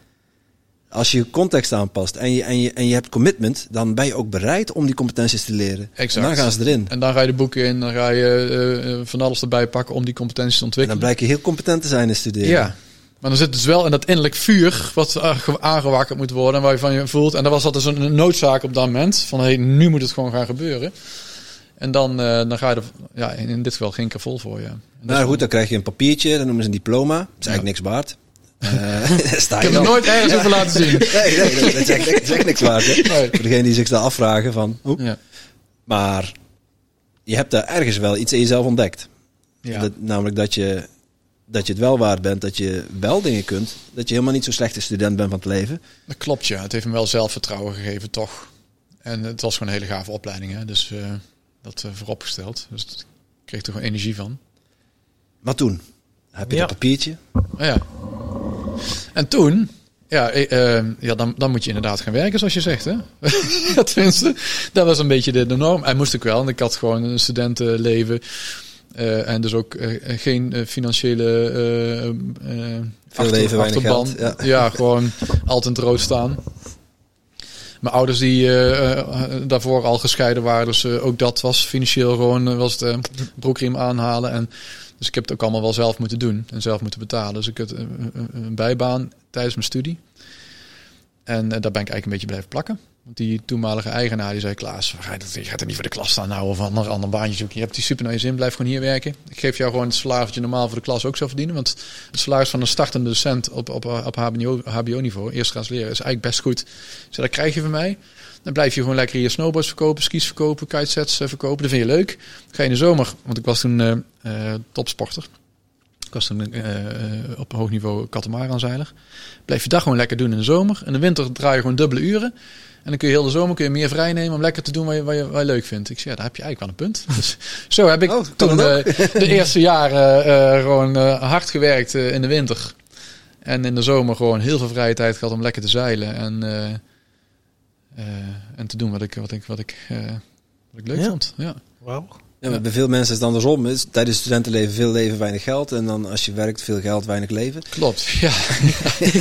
Als je je context aanpast en je, en, je, en je hebt commitment, dan ben je ook bereid om die competenties te leren. Exact. En dan gaan ze erin. En dan ga je de boeken in, dan ga je eh, eh, van alles erbij pakken om die competenties te En dan ontwikkelen. blijk je heel competent te zijn in studeren. ja. Maar dan zit dus wel in dat innerlijk vuur wat aange- aangewakkerd moet worden. En waarvan je voelt. En dan was dat dus een noodzaak op dat moment. Van hey, nu moet het gewoon gaan gebeuren. En dan, eh, dan ga je er, ja, in, in dit geval geen keer vol voor. Ja. Dat Nou goed, dan krijg je een papiertje, dan noemen ze een diploma. Dat is eigenlijk niks waard. Eh, sta ik je heb het nooit ergens over laten zien. Nee, nee, nee, dat is echt, dat is echt niks waard. Nee. Voor degene die zich daar afvragen van... Maar je hebt daar ergens wel iets in jezelf ontdekt. Ja. Dat, namelijk dat je, dat je het wel waard bent, dat je wel dingen kunt. Dat je helemaal niet zo'n slechte student bent van het leven. Dat klopt, ja. Het heeft me wel zelfvertrouwen gegeven, toch. En het was gewoon een hele gave opleiding, hè. Dus eh, dat eh, vooropgesteld. Dus ik kreeg er gewoon energie van. Maar toen heb je Ja. dat papiertje. Maar ja. En toen, ja, eh, eh, ja dan, dan moet je inderdaad gaan werken, zoals je zegt, hè. ja, tenminste, dat was een beetje de, de norm. En moest ik wel, want ik had gewoon een studentenleven. eh, en dus ook geen financiële eh, eh, Veel leven, weinig achterban. geld, ja. Ja. gewoon altijd rood staan. Mijn ouders die eh, eh, daarvoor al gescheiden waren, dus eh, ook dat was financieel gewoon, was het broekriem aanhalen. En dus ik heb het ook allemaal wel zelf moeten doen en zelf moeten betalen. Dus ik had een, bijbaan tijdens mijn studie. En daar ben ik eigenlijk een beetje blijven plakken. Die toenmalige eigenaar die zei, Klaas, je, gaat er niet voor de klas staan nou of een ander, ander baantje zoeken. Je hebt die super naar je zin, blijf gewoon hier werken. Ik geef jou gewoon het salaris dat je normaal voor de klas ook zou verdienen. Want het salaris van een startende docent op, op, op HBO, HBO-niveau, eerstegaans leren, is eigenlijk best goed. Dus dat krijg je van mij. Dan blijf je gewoon lekker je snowboards verkopen, skis verkopen, kitesets eh, verkopen. Dat vind je leuk. Ga je in de zomer, want ik was toen eh, eh, topsporter. Ik was toen eh, eh, op hoog niveau katamaranzeiler. Blijf je dat gewoon lekker doen in de zomer. In de winter draai je gewoon dubbele uren. En dan kun je heel de zomer kun je meer vrij nemen om lekker te doen wat je, wat je, wat je leuk vindt. Ik zeg, ja, daar heb je eigenlijk wel een punt. Dus zo heb ik Oh, toen dat eh, de eerste jaren gewoon hard gewerkt in de winter. En in de zomer gewoon heel veel vrije tijd gehad om lekker te zeilen. En, en te doen wat ik, wat ik, wat ik, wat ik leuk Ja. vond. Ja. Wauw. Ja, bij veel mensen is het andersom. Is tijdens het studentenleven veel leven, weinig geld. En dan als je werkt, veel geld, weinig leven. Klopt, ja.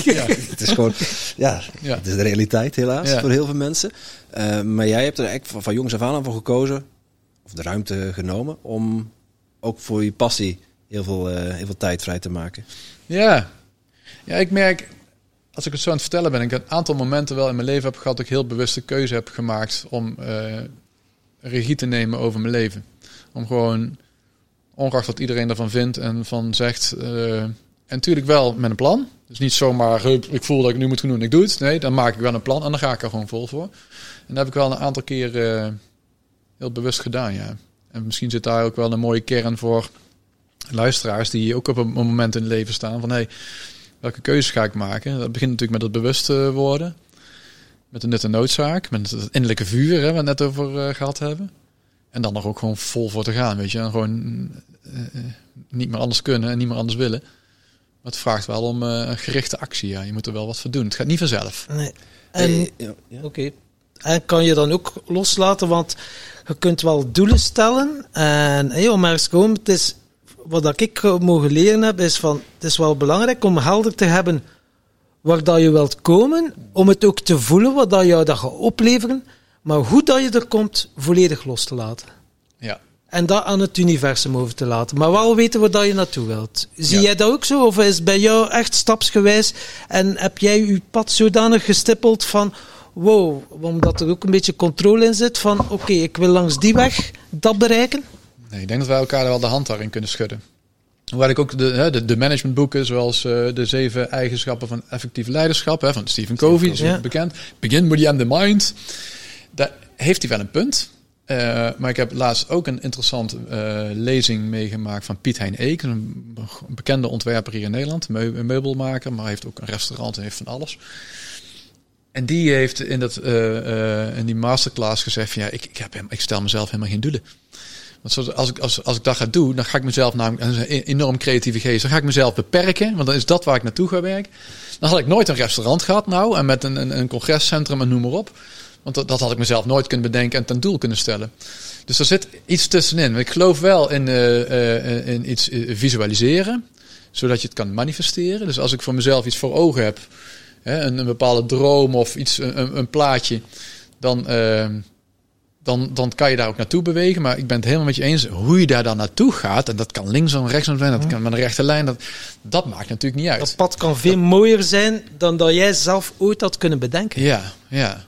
ja. het is gewoon, ja, Ja. het is de realiteit helaas Ja. voor heel veel mensen. Eh, maar jij hebt er eigenlijk van, van jongs af aan voor gekozen, of de ruimte genomen, om ook voor je passie heel veel, eh, heel veel tijd vrij te maken. Ja. ja, ik merk, als ik het zo aan het vertellen ben, ik een aantal momenten wel in mijn leven heb gehad dat ik heel bewuste keuze heb gemaakt om eh, regie te nemen over mijn leven. Om gewoon, ongeacht wat iedereen ervan vindt en van zegt, eh, en natuurlijk wel met een plan. Dus niet zomaar, ik voel dat ik nu moet doen en ik doe het. Nee, dan maak ik wel een plan en dan ga ik er gewoon vol voor. En dat heb ik wel een aantal keer eh, heel bewust gedaan, ja. En misschien zit daar ook wel een mooie kern voor luisteraars die ook op een moment in het leven staan van hey, welke keuzes ga ik maken? Dat begint natuurlijk met het bewust eh, worden, met de en noodzaak, met het innerlijke vuur hè, waar we het net over eh, gehad hebben. En dan nog ook gewoon vol voor te gaan, weet je. En gewoon eh, eh, niet meer anders kunnen en niet meer anders willen. Maar het vraagt wel om eh, een gerichte actie. Ja. Je moet er wel wat voor doen. Het gaat niet vanzelf. Nee. En, ja, ja. Oké. En kan je dan ook loslaten, want je kunt wel doelen stellen. En hey, om ergens te komen, het is, wat dat ik mogen leren heb, is van, het is wel belangrijk om helder te hebben waar dat je wilt komen, om het ook te voelen wat dat jou dat gaat opleveren, maar hoe dat je er komt, volledig los te laten. Ja. En dat aan het universum over te laten. Maar wel weten waar dat je naartoe wilt. Zie Ja. jij dat ook zo? Of is bij jou echt stapsgewijs? En heb jij je pad zodanig gestippeld van... Wow, omdat er ook een beetje controle in zit van... Oké, ik wil langs die weg dat bereiken. Nee, ik denk dat wij elkaar wel de hand daarin kunnen schudden. Hoewel ik ook de, de, de managementboeken, zoals eh, de zeven eigenschappen van effectief leiderschap, hè, van Stephen Covey, is Ja. bekend. Begin with the end in mind. Daar heeft hij wel een punt. Eh, maar ik heb laatst ook een interessante eh, lezing meegemaakt van Piet Hein Eek, een bekende ontwerper hier in Nederland, een meubelmaker, maar heeft ook een restaurant en heeft van alles. En die heeft in, dat, eh, in die masterclass gezegd van ja, ik, ik, heb, ik stel mezelf helemaal geen doelen. Want als, ik, als, als ik dat ga doen, dan ga ik mezelf namelijk, een enorm creatieve geest, dan ga ik mezelf beperken, want dan is dat waar ik naartoe ga werken. Dan had ik nooit een restaurant gehad nou, en met een, een, een congrescentrum en noem maar op. Want dat, dat had ik mezelf nooit kunnen bedenken en ten doel kunnen stellen. Dus er zit iets tussenin. Ik geloof wel in, eh, eh, in iets eh, visualiseren, zodat je het kan manifesteren. Dus als ik voor mezelf iets voor ogen heb, hè, een, een bepaalde droom of iets, een, een- plaatje, dan, eh, dan, dan kan je daar ook naartoe bewegen. Maar ik ben het helemaal met je eens. Hoe je daar dan naartoe gaat, en dat kan linksom, rechtsom zijn, dat kan met een rechte lijn, dat, dat maakt natuurlijk niet uit. Dat pad kan veel mooier zijn dan dat jij zelf ooit had kunnen bedenken. Ja, ja.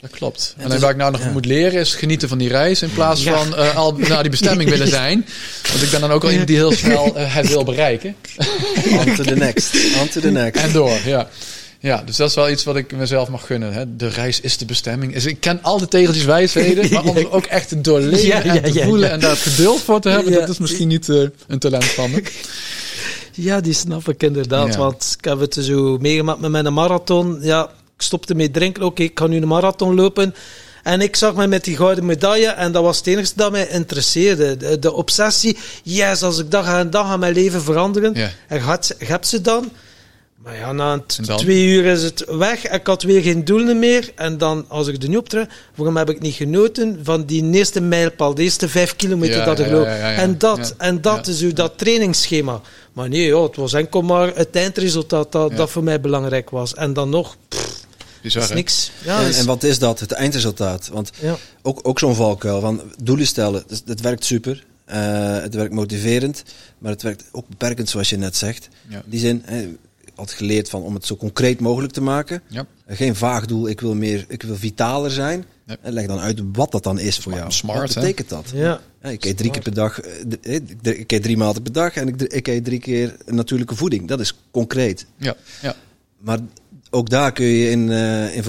Dat klopt. Ja, Alleen dus- waar ik nou nog ja. moet leren is genieten van die reis in plaats Ja. van eh, al naar die bestemming willen zijn. Want ik ben dan ook al iemand die heel snel eh, het wil bereiken. On to the next. On to the next. En door, ja. Ja, dus dat is wel iets wat ik mezelf mag gunnen. Hè. De reis is de bestemming. Dus ik ken al de tegeltjes wijsheden, maar om ook echt te doorleven Ja, ja, en te ja, voelen ja. en daar geduld voor te hebben, Ja. dat is misschien niet eh, een talent van me. Ja, die snap ik inderdaad. Ja. Want ik heb het zo meegemaakt met mijn marathon. Ja, ik stopte met drinken. Oké, ik ga nu een marathon lopen. En ik zag mij met die gouden medaille. En dat was het enige dat mij interesseerde. De, de obsessie. Yes, als ik dag aan dag aan mijn leven veranderen. Ja. En gaat, je hebt ze dan. Maar ja, na twee uur is het weg. Ik had weer geen doelen meer. En dan, als ik er nu op terug... Waarom heb ik niet genoten van die eerste mijlpaal? De eerste vijf kilometer Ja, dat ik loop. ja, ja, ja. En dat, en dat is uw dat trainingsschema. Maar nee, ja, het was enkel maar het eindresultaat dat, dat voor mij belangrijk was. En dan nog, pff, Bizar, is niks. Ja, En, is- en wat is dat? Het eindresultaat. Want ja. ook, ook zo'n valkuil van doelen stellen, dat, dat werkt super. Eh, het werkt motiverend, maar het werkt ook beperkend, zoals je net zegt. Ja. In die zin, hè, ik had geleerd van om het zo concreet mogelijk te maken. Ja. Eh, Geen vaag doel, ik wil meer, ik wil vitaler zijn. En leg dan uit wat dat dan is voor jou. Smart, wat hè? betekent dat? ja. Ja, ik eet drie keer per dag, eh, ik eet drie maaltijden per dag en ik, ik eet drie keer natuurlijke voeding. Dat is concreet. Ja, ja. Maar ook daar kun je in, eh, in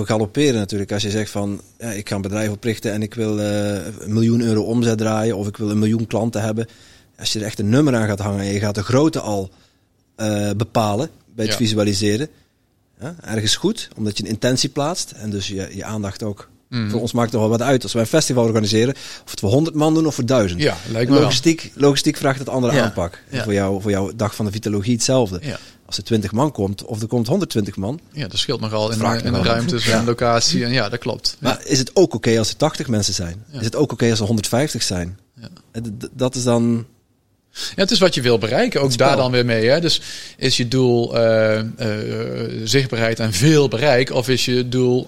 natuurlijk. Als je zegt van, ja, ik ga een bedrijf oprichten en ik wil eh, een miljoen euro omzet draaien of ik wil een miljoen klanten hebben. Als je er echt een nummer aan gaat hangen en je gaat de grootte al eh, bepalen bij het Ja. visualiseren. Ja, ergens goed, omdat je een intentie plaatst en dus je, je aandacht ook. Mhm. Voor ons maakt het wel wat uit als wij een festival organiseren, of het voor 100 man doen of voor 1000. Ja, lijkt me wel. Logistiek, logistiek vraagt het andere aanpak. En. Voor, jou, voor jouw dag van de vitalogie hetzelfde. Als er 20 man komt of er komt 120 man, ja, dat scheelt nogal in, Vraagt eh, in de ruimtes Ja. en locatie. En ja, dat klopt. Ja. Maar is het ook oké als er 80 mensen zijn? Ja. Is het ook oké als er 150 zijn? Eh, Dat is dan... Ja, het is wat je wil bereiken, ook daar dan weer mee. Hè? Dus is je doel eh, zichtbaarheid en veel bereik, of is je doel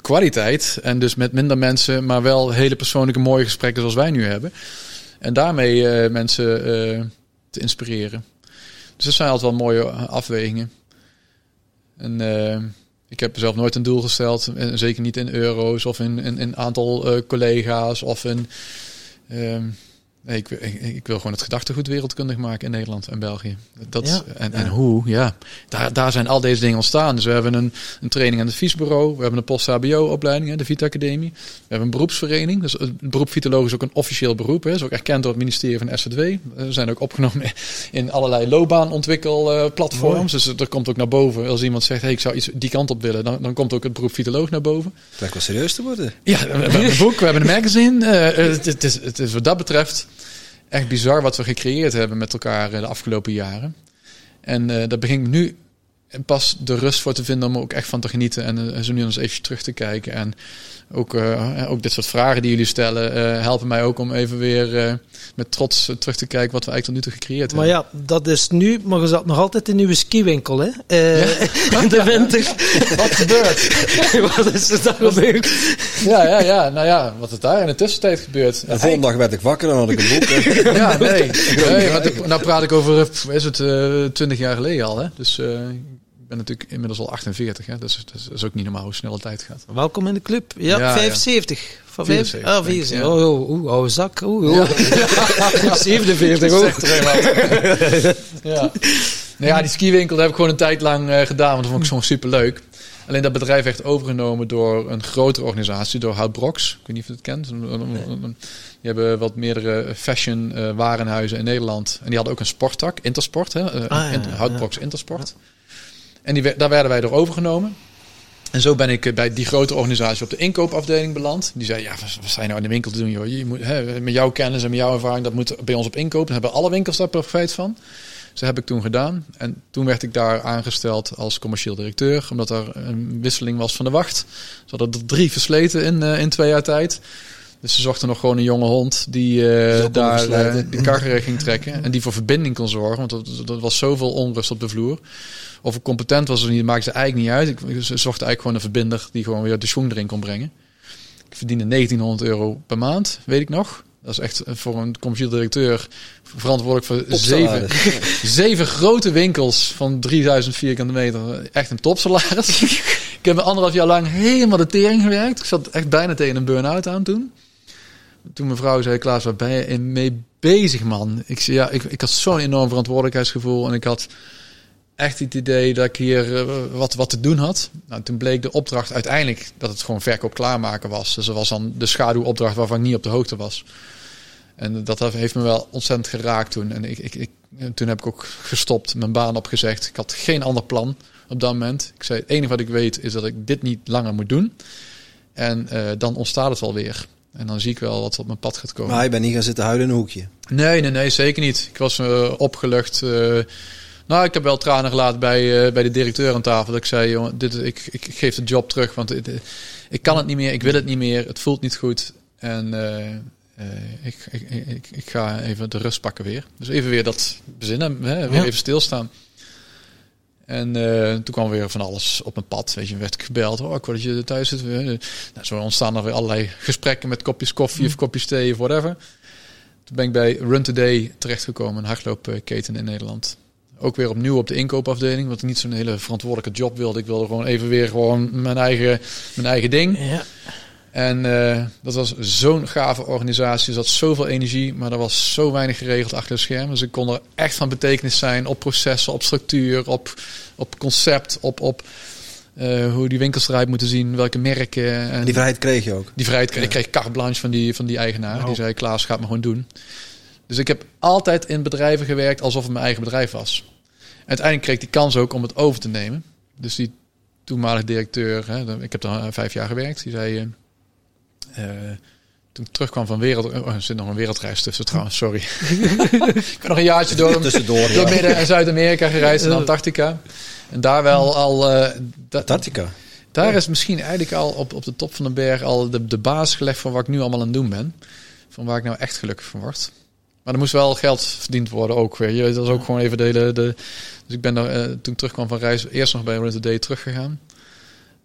kwaliteit en dus met minder mensen, maar wel hele persoonlijke mooie gesprekken zoals wij nu hebben. En daarmee mensen te inspireren. Dus dat zijn altijd wel mooie afwegingen. En eh, ik heb zelf nooit een doel gesteld, en zeker niet in euro's of in een aantal eh, collega's of in. ehm, Nee, ik, ik, ik wil gewoon het gedachtegoed wereldkundig maken in Nederland en België. Dat, Ja. en, en hoe, ja. Daar, daar zijn al deze dingen ontstaan. Dus we hebben een, een training aan het viesbureau. We hebben een post-HBO-opleiding, de Vita Academie. We hebben een beroepsvereniging. Dus het beroep vitoloog is ook een officieel beroep. Hè. is ook erkend door het ministerie van SZW. We zijn ook opgenomen in allerlei loopbaanontwikkelplatforms. Dus er komt ook naar boven. Als iemand zegt, hey, ik zou iets die kant op willen. Dan, dan komt ook het beroep vitoloog naar boven. Het lijkt wel serieus te worden. Ja, we hebben een boek, we hebben een magazine. Eh, het, het, is, het is wat dat betreft echt bizar wat we gecreëerd hebben met elkaar eh, de afgelopen jaren. En eh daar begin ik pas de rust voor te vinden om er ook echt van te genieten. En eh, zo nu eens even terug te kijken. En ook, eh, ook dit soort vragen die jullie stellen eh, helpen mij ook om even weer eh, met trots eh, terug te kijken wat we eigenlijk tot nu toe gecreëerd Maar hebben. ja, dat is nu, maar je zat nog altijd in uw skiwinkel, hè? Eh, In de winter. Wat gebeurt? Wat is er dan gebeurd? Ja, ja, ja. Nou ja, wat is daar in de tussentijd gebeurd? De volgende dag werd ik wakker en had ik een boek. eh. Ja, nee. nee want ik, nou praat ik over, eh, is het, eh 20 jaar geleden al. Hè? Dus eh, ben natuurlijk inmiddels al 48. Hè? Dus dat is ook niet normaal hoe snel de tijd gaat. Welkom in de club. Ja, Ja, ja. 75. Van 74, vijf- Ah, denk ik, 74. ja. Oh, oh, oeh, oude zak. Oeh, oeh. 47 ook. Ja. Nou ja, die skiwinkel heb ik gewoon een tijd lang eh, gedaan. Want dat vond ik gewoon superleuk. Alleen dat bedrijf werd overgenomen door een grotere organisatie, door Hout Brox. Ik weet niet of je het kent. Die hebben wat meerdere fashion eh, warenhuizen in Nederland. En die hadden ook een sporttak, Intersport. Hè? Eh, Ah, ja, ja. Houtbrox Intersport. En die, daar werden wij door overgenomen. En zo ben ik eh, bij die grote organisatie op de inkoopafdeling beland. Die zei, ja, wat je nou in de winkel te doen, joh? Je moet, hè, met jouw kennis en met jouw ervaring, dat moet bij ons op inkoop. Dan hebben alle winkels daar profijt van. Dus dat heb ik toen gedaan. En toen werd ik daar aangesteld als commercieel directeur. Omdat er een wisseling was van de wacht. Ze hadden er drie versleten in, eh, in twee jaar tijd. Dus ze zochten nog gewoon een jonge hond die eh, daar de karren ging trekken. En die voor verbinding kon zorgen. Want er, er was zoveel onrust op de vloer. Of ik competent was of niet, maakte ze eigenlijk niet uit. Ik ze zocht eigenlijk gewoon een verbinder die gewoon weer de schoen erin kon brengen. Ik verdiende 1900 euro per maand, weet ik nog. Dat is echt eh, voor een commercieel directeur verantwoordelijk voor zeven, zeven grote winkels van 3000 vierkante meter. Echt een topsalaris. ik heb anderhalf jaar lang helemaal de tering gewerkt. Ik zat echt bijna tegen een burn-out aan toen. Toen mijn vrouw zei, Klaas, waar ben je in mee bezig, man? Ik zei, ja, ik, ik had zo'n enorm verantwoordelijkheidsgevoel. En ik had echt het idee dat ik hier eh, wat, wat te doen had. Nou, toen bleek de opdracht uiteindelijk dat het gewoon verkoop klaarmaken was. Dus dat was dan de schaduwopdracht waarvan ik niet op de hoogte was. En dat heeft me wel ontzettend geraakt toen. En ik, ik, ik, en toen heb ik ook gestopt, mijn baan opgezegd. Ik had geen ander plan op dat moment. Ik zei, het enige wat ik weet is dat ik dit niet langer moet doen. En eh, dan ontstaat het wel weer. En dan zie ik wel wat op mijn pad gaat komen. Maar je bent niet gaan zitten huilen in een hoekje. Nee, nee, nee, zeker niet. Ik was eh, opgelucht. Nou, ik heb wel tranen gelaten bij, eh, bij de directeur aan tafel. Dat ik zei, jongen, dit, ik, ik geef de job terug, want eh, ik kan het niet meer, ik wil het niet meer, het voelt niet goed. En eh, ik, ik, ik, ik ga even de rust pakken weer. Dus even weer dat bezinnen, hè, weer Ja. even stilstaan. En toen kwam weer van alles op mijn pad. Weet je, werd ik gebeld. Oh, ik wil dat je thuis zit. Nou, zo ontstaan er weer allerlei gesprekken met kopjes koffie of kopjes thee of whatever. Toen ben ik bij Run Today terechtgekomen, een hardloopketen in Nederland. Ook weer opnieuw op de inkoopafdeling, want ik niet zo'n hele verantwoordelijke job wilde. Ik wilde gewoon even weer gewoon mijn eigen, mijn eigen ding. Ja. En eh, dat was zo'n gave organisatie. Er zat zoveel energie, maar er was zo weinig geregeld achter de schermen. Dus ik kon er echt van betekenis zijn op processen, op structuur, op, op concept, op, op eh, hoe die winkels eruit moeten zien, welke merken. En die vrijheid kreeg je ook. die vrijheid kreeg, ik kreeg carte blanche van die, van die eigenaar. Wauw. Die zei, Klaas, gaat me gewoon doen. Dus ik heb altijd in bedrijven gewerkt alsof het mijn eigen bedrijf was. Uiteindelijk kreeg ik die kans ook om het over te nemen. Dus die toenmalige directeur, hè, ik heb daar eh, vijf jaar gewerkt, die zei... eh, eh, toen ik terugkwam van wereld... Oh, er zit nog een wereldreis tussen trouwens, sorry. ik ben nog een jaartje door, Tussendoor. door Ja. Midden- en Zuid-Amerika gereisd, in Antarctica. En daar wel al... da- Antarctica. daar is misschien eigenlijk al op, op de top van de berg al de, de basis gelegd voor wat ik nu allemaal aan het doen ben. van waar ik nou echt gelukkig van word. Maar er moest wel geld verdiend worden ook weer. Je, dat is ook gewoon even de hele... De, dus ik ben daar, eh, toen ik terugkwam van reis, eerst nog bij Rent a Day teruggegaan.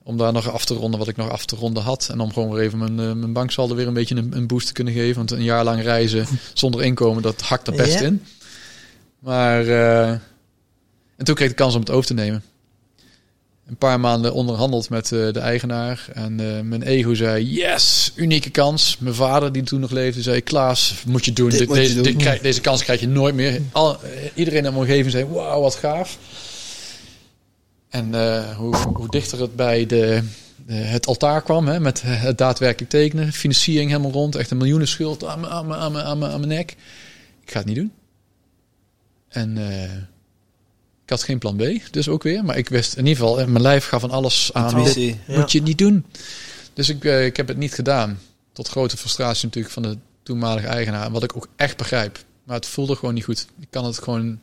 Om daar nog af te ronden wat ik nog af te ronden had. En om gewoon weer even mijn, uh, mijn banksaldo weer een beetje een, een, boost te kunnen geven. Want een jaar lang reizen zonder inkomen, dat hakt er best Ja. in. Maar... eh, en toen kreeg ik de kans om het over te nemen. Een paar maanden onderhandeld met eh, de eigenaar. En eh, mijn ego zei, yes, unieke kans. Mijn vader, die toen nog leefde, zei, Klaas, moet je doen. Dit Dit- moet je deze, doen. dit krijg- deze kans krijg je nooit meer. Al, eh, iedereen in mijn omgeving zei, wauw, wat gaaf. En hoe, hoe dichter het bij de, de- het altaar kwam, hè, met het daadwerkelijk tekenen. Financiering helemaal rond, echt een miljoenen schuld aan mijn- aan mijn- aan mijn- aan mijn- aan mijn nek. Ik ga het niet doen. En... ik had geen plan B, dus ook weer. Maar ik wist in ieder geval, eh, mijn lijf gaf van alles aan. Dit Intuïtie. Ja. moet je niet doen. Dus ik, eh, ik heb het niet gedaan. Tot grote frustratie natuurlijk van de toenmalige eigenaar. Wat ik ook echt begrijp. Maar het voelde gewoon niet goed. Ik kan het gewoon...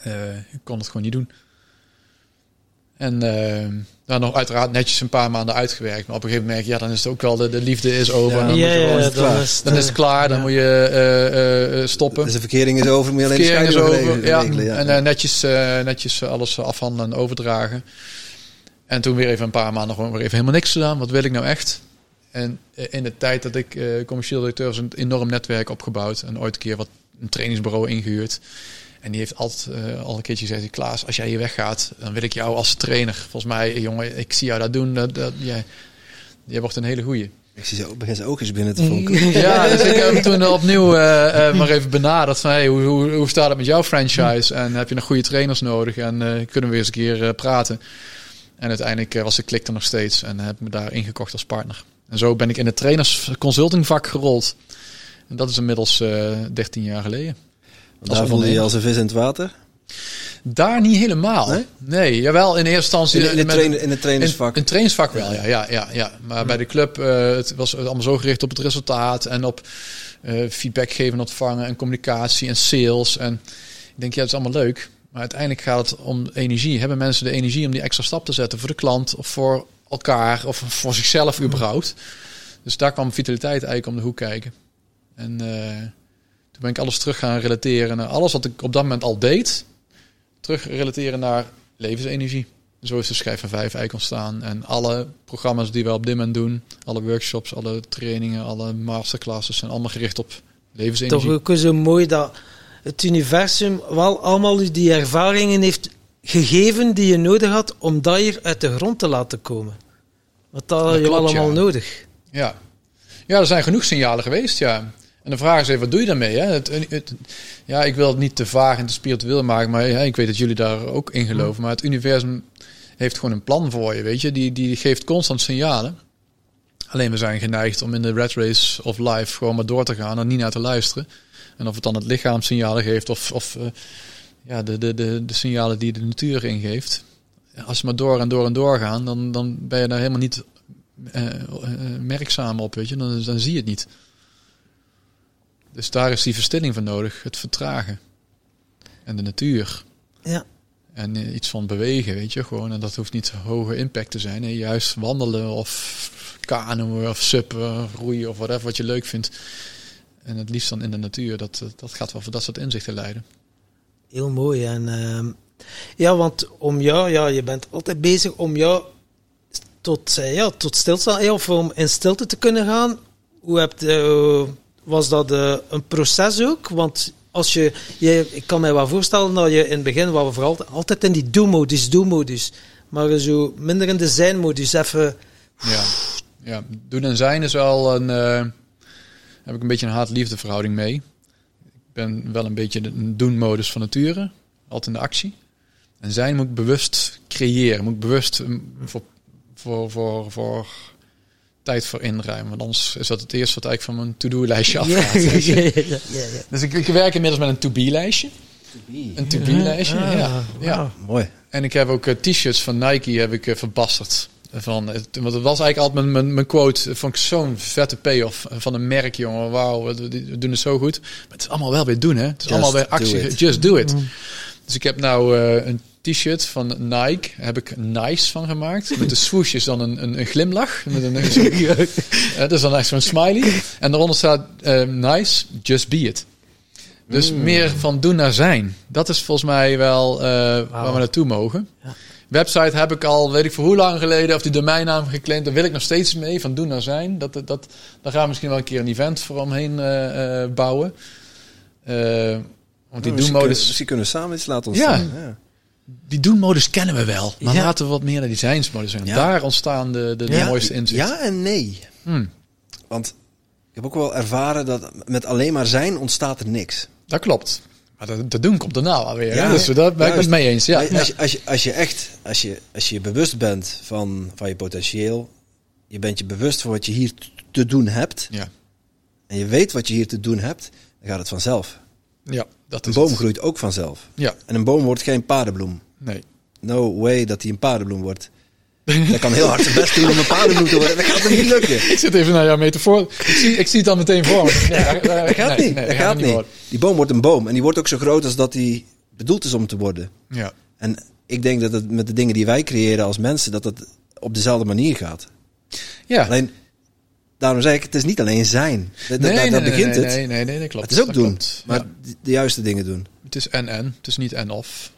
eh, ik kon het gewoon niet doen. En eh nou, nog uiteraard netjes een paar maanden uitgewerkt. Maar op een gegeven moment merk je, ja, dan is het ook wel de, de liefde is over. Ja, En dan ja, moet je ja, gewoon- dan klaar. is het, dan is het eh, klaar, dan moet je eh, eh, stoppen. Dus de verkering is over, moet je alleen de Verkering is over, regelen. ja. regelen, ja. En netjes, eh, netjes alles afhandelen en overdragen. En toen weer even een paar maanden gewoon weer even helemaal niks gedaan. Wat wil ik nou echt? En in de tijd dat ik eh, commercieel directeur was, een enorm netwerk opgebouwd. En ooit een keer wat een trainingsbureau ingehuurd. En die heeft altijd eh, al een keertje gezegd, Klaas, als jij hier weggaat, dan wil ik jou als trainer. Volgens mij, eh, jongen, ik zie jou dat doen. Dat, dat, jij, jij wordt een hele goeie. Ik zie ze, begin ze ook eens binnen te vonken. Ja, dus ik heb hem toen opnieuw eh, eh, maar even benaderd van hey, hoe, hoe, hoe staat het met jouw franchise? En heb je nog goede trainers nodig? En eh, kunnen we eens een keer eh, praten? En uiteindelijk was de klik er nog steeds en heb ik me daar ingekocht als partner. En zo ben ik in het trainers consulting vak gerold. En dat is inmiddels eh 13 jaar geleden. Daar voelde je als een vis in het water. Daar niet helemaal. Nee? Nee, jawel, in eerste instantie. In, in, het met- trainer, in het trainersvak. in, wel, ja. ja, ja, ja. Maar bij de club uh, het was allemaal zo gericht op het resultaat en op uh, feedback geven en ontvangen en communicatie en sales. En ik denk, ja, dat is allemaal leuk. Maar uiteindelijk gaat het om energie. Hebben mensen de energie om die extra stap te zetten voor de klant of voor elkaar of voor zichzelf überhaupt? Dus daar kwam vitaliteit eigenlijk om de hoek kijken. En uh, toen ben ik alles terug gaan relateren naar alles wat ik op dat moment al deed. Terug relateren naar levensenergie. Zo is de schijf van vijf eigenlijk ontstaan. En alle programma's die we op dit moment doen, alle workshops, alle trainingen, alle masterclasses zijn allemaal gericht op levensenergie. Toch ook zo mooi dat het universum wel allemaal die ervaringen heeft gegeven die je nodig had om dat hier uit de grond te laten komen. Wat dat, dat je allemaal ja. nodig. Ja. ja, er zijn genoeg signalen geweest, ja. En de vraag is even, wat doe je daarmee? Hè? Het, het, ja, ik wil het niet te vaag en te spiritueel maken, maar ja, ik weet dat jullie daar ook in geloven. Maar het universum heeft gewoon een plan voor je, weet je. Die, die geeft constant signalen. Alleen we zijn geneigd om in de red race of life gewoon maar door te gaan en niet naar te luisteren. En of het dan het lichaam signalen geeft of, of uh, ja, de, de, de, de signalen die de natuur ingeeft. Als we maar door en door en door gaan, dan, dan ben je daar helemaal niet uh, uh, merkzaam op, weet je. Dan, dan zie je het niet. Dus daar is die verstilling voor nodig, het vertragen. En de natuur. Ja. En uh, iets van bewegen, weet je, gewoon. En dat hoeft niet hoge impact te zijn. Nee, juist wandelen of kanoën of suppen, roeien of whatever wat je leuk vindt. En het liefst dan in de natuur. Dat, dat gaat wel voor dat soort inzichten leiden. Heel mooi. En uh, ja, want om jou, ja, je bent altijd bezig om jou tot, uh, ja, tot stilstaan, of om in stilte te kunnen gaan. Hoe hebt, uh, was dat een proces ook? Want als je, je, ik kan mij wel voorstellen dat je in het begin waren we vooral altijd in die do-modus, do-modus. Maar zo minder in de zijn-modus, even... Ja, ja, doen en zijn is wel een... Uh, heb ik een beetje een haat-liefde verhouding mee. Ik ben wel een beetje een doen-modus van nature. Altijd in de actie. En zijn moet ik bewust creëren. Moet ik bewust voor, voor, voor, voor tijd voor inruimen. Want anders is dat het eerste wat eigenlijk van mijn to-do-lijstje afgaat. Ja, ja, ja, ja, Dus ik, ik, werk inmiddels met een to-be-lijstje. Een to-be-lijstje, Ah, ja. ja. Wow. Mooi. En ik heb ook uh, t-shirts van Nike heb ik uh, verbasterd. Van, want het was eigenlijk altijd mijn, mijn, mijn quote. Vond ik zo'n vette payoff van een merk, jongen. Wauw, we, we, doen het zo goed. Maar het is allemaal wel weer doen, hè? Het is Just allemaal weer actie. do. Just do it. Mm. Dus ik heb nou uh, een t-shirt van Nike. Heb ik Nice van gemaakt. Met de swoosh is dan een, een, een glimlach. Met een, Eh, dat is dan echt zo'n smiley. En daaronder staat eh, Nice, just be it. Dus meer van doen naar zijn. Dat is volgens mij wel eh, waar we naartoe mogen. Ja. Website heb ik al, weet ik voor hoe lang geleden, of die domeinnaam geclaimd. Daar wil ik nog steeds mee, van doen naar zijn. Dat, dat, dat, daar gaan we misschien wel een keer een event voor omheen eh, bouwen. Want die Nou, doenmodus, kunnen, misschien kunnen we samen iets laten ontstaan. Ja. Die doenmodus kennen we wel. Maar Ja. laten we wat meer naar die zijnsmodus zijn. Ja. Daar ontstaan de, de, mooiste inzichten. Ja en nee. Hmm, Want ik heb ook wel ervaren dat met alleen maar zijn ontstaat er niks. dat klopt. Maar dat, dat doen komt daarna alweer. Ja, dus daar ben ik het mee eens. Ja. Als, je, als, je, als je echt, als je, als je bewust bent van, van je potentieel, je bent je bewust van wat je hier te doen hebt, Ja. en je weet wat je hier te doen hebt, dan gaat het vanzelf. Ja, dat Een is boom het. groeit ook vanzelf. Ja, En een boom wordt geen paardenbloem. nee. No way dat hij een paardenbloem wordt. Dat kan heel hard zijn best doen om een paardenbloem te worden. Dat gaat hem niet lukken. Ik zit even naar jouw metafoor. Ik zie, ik zie het dan meteen voor me. Nee, dat, Dat gaat niet. dat gaat niet. worden. Die boom wordt een boom. En die wordt ook zo groot als dat hij bedoeld is om te worden. Ja. En ik denk dat het met de dingen die wij creëren als mensen, dat het op dezelfde manier gaat. Ja. Alleen, daarom zeg ik, het is niet alleen zijn. Dat, Nee, dat, nee, dat nee, begint nee, het. Nee, nee, nee, nee, klopt. het is ook doen, klopt. maar Ja. de, juiste dingen doen. Het is en-en. Het is niet en-of.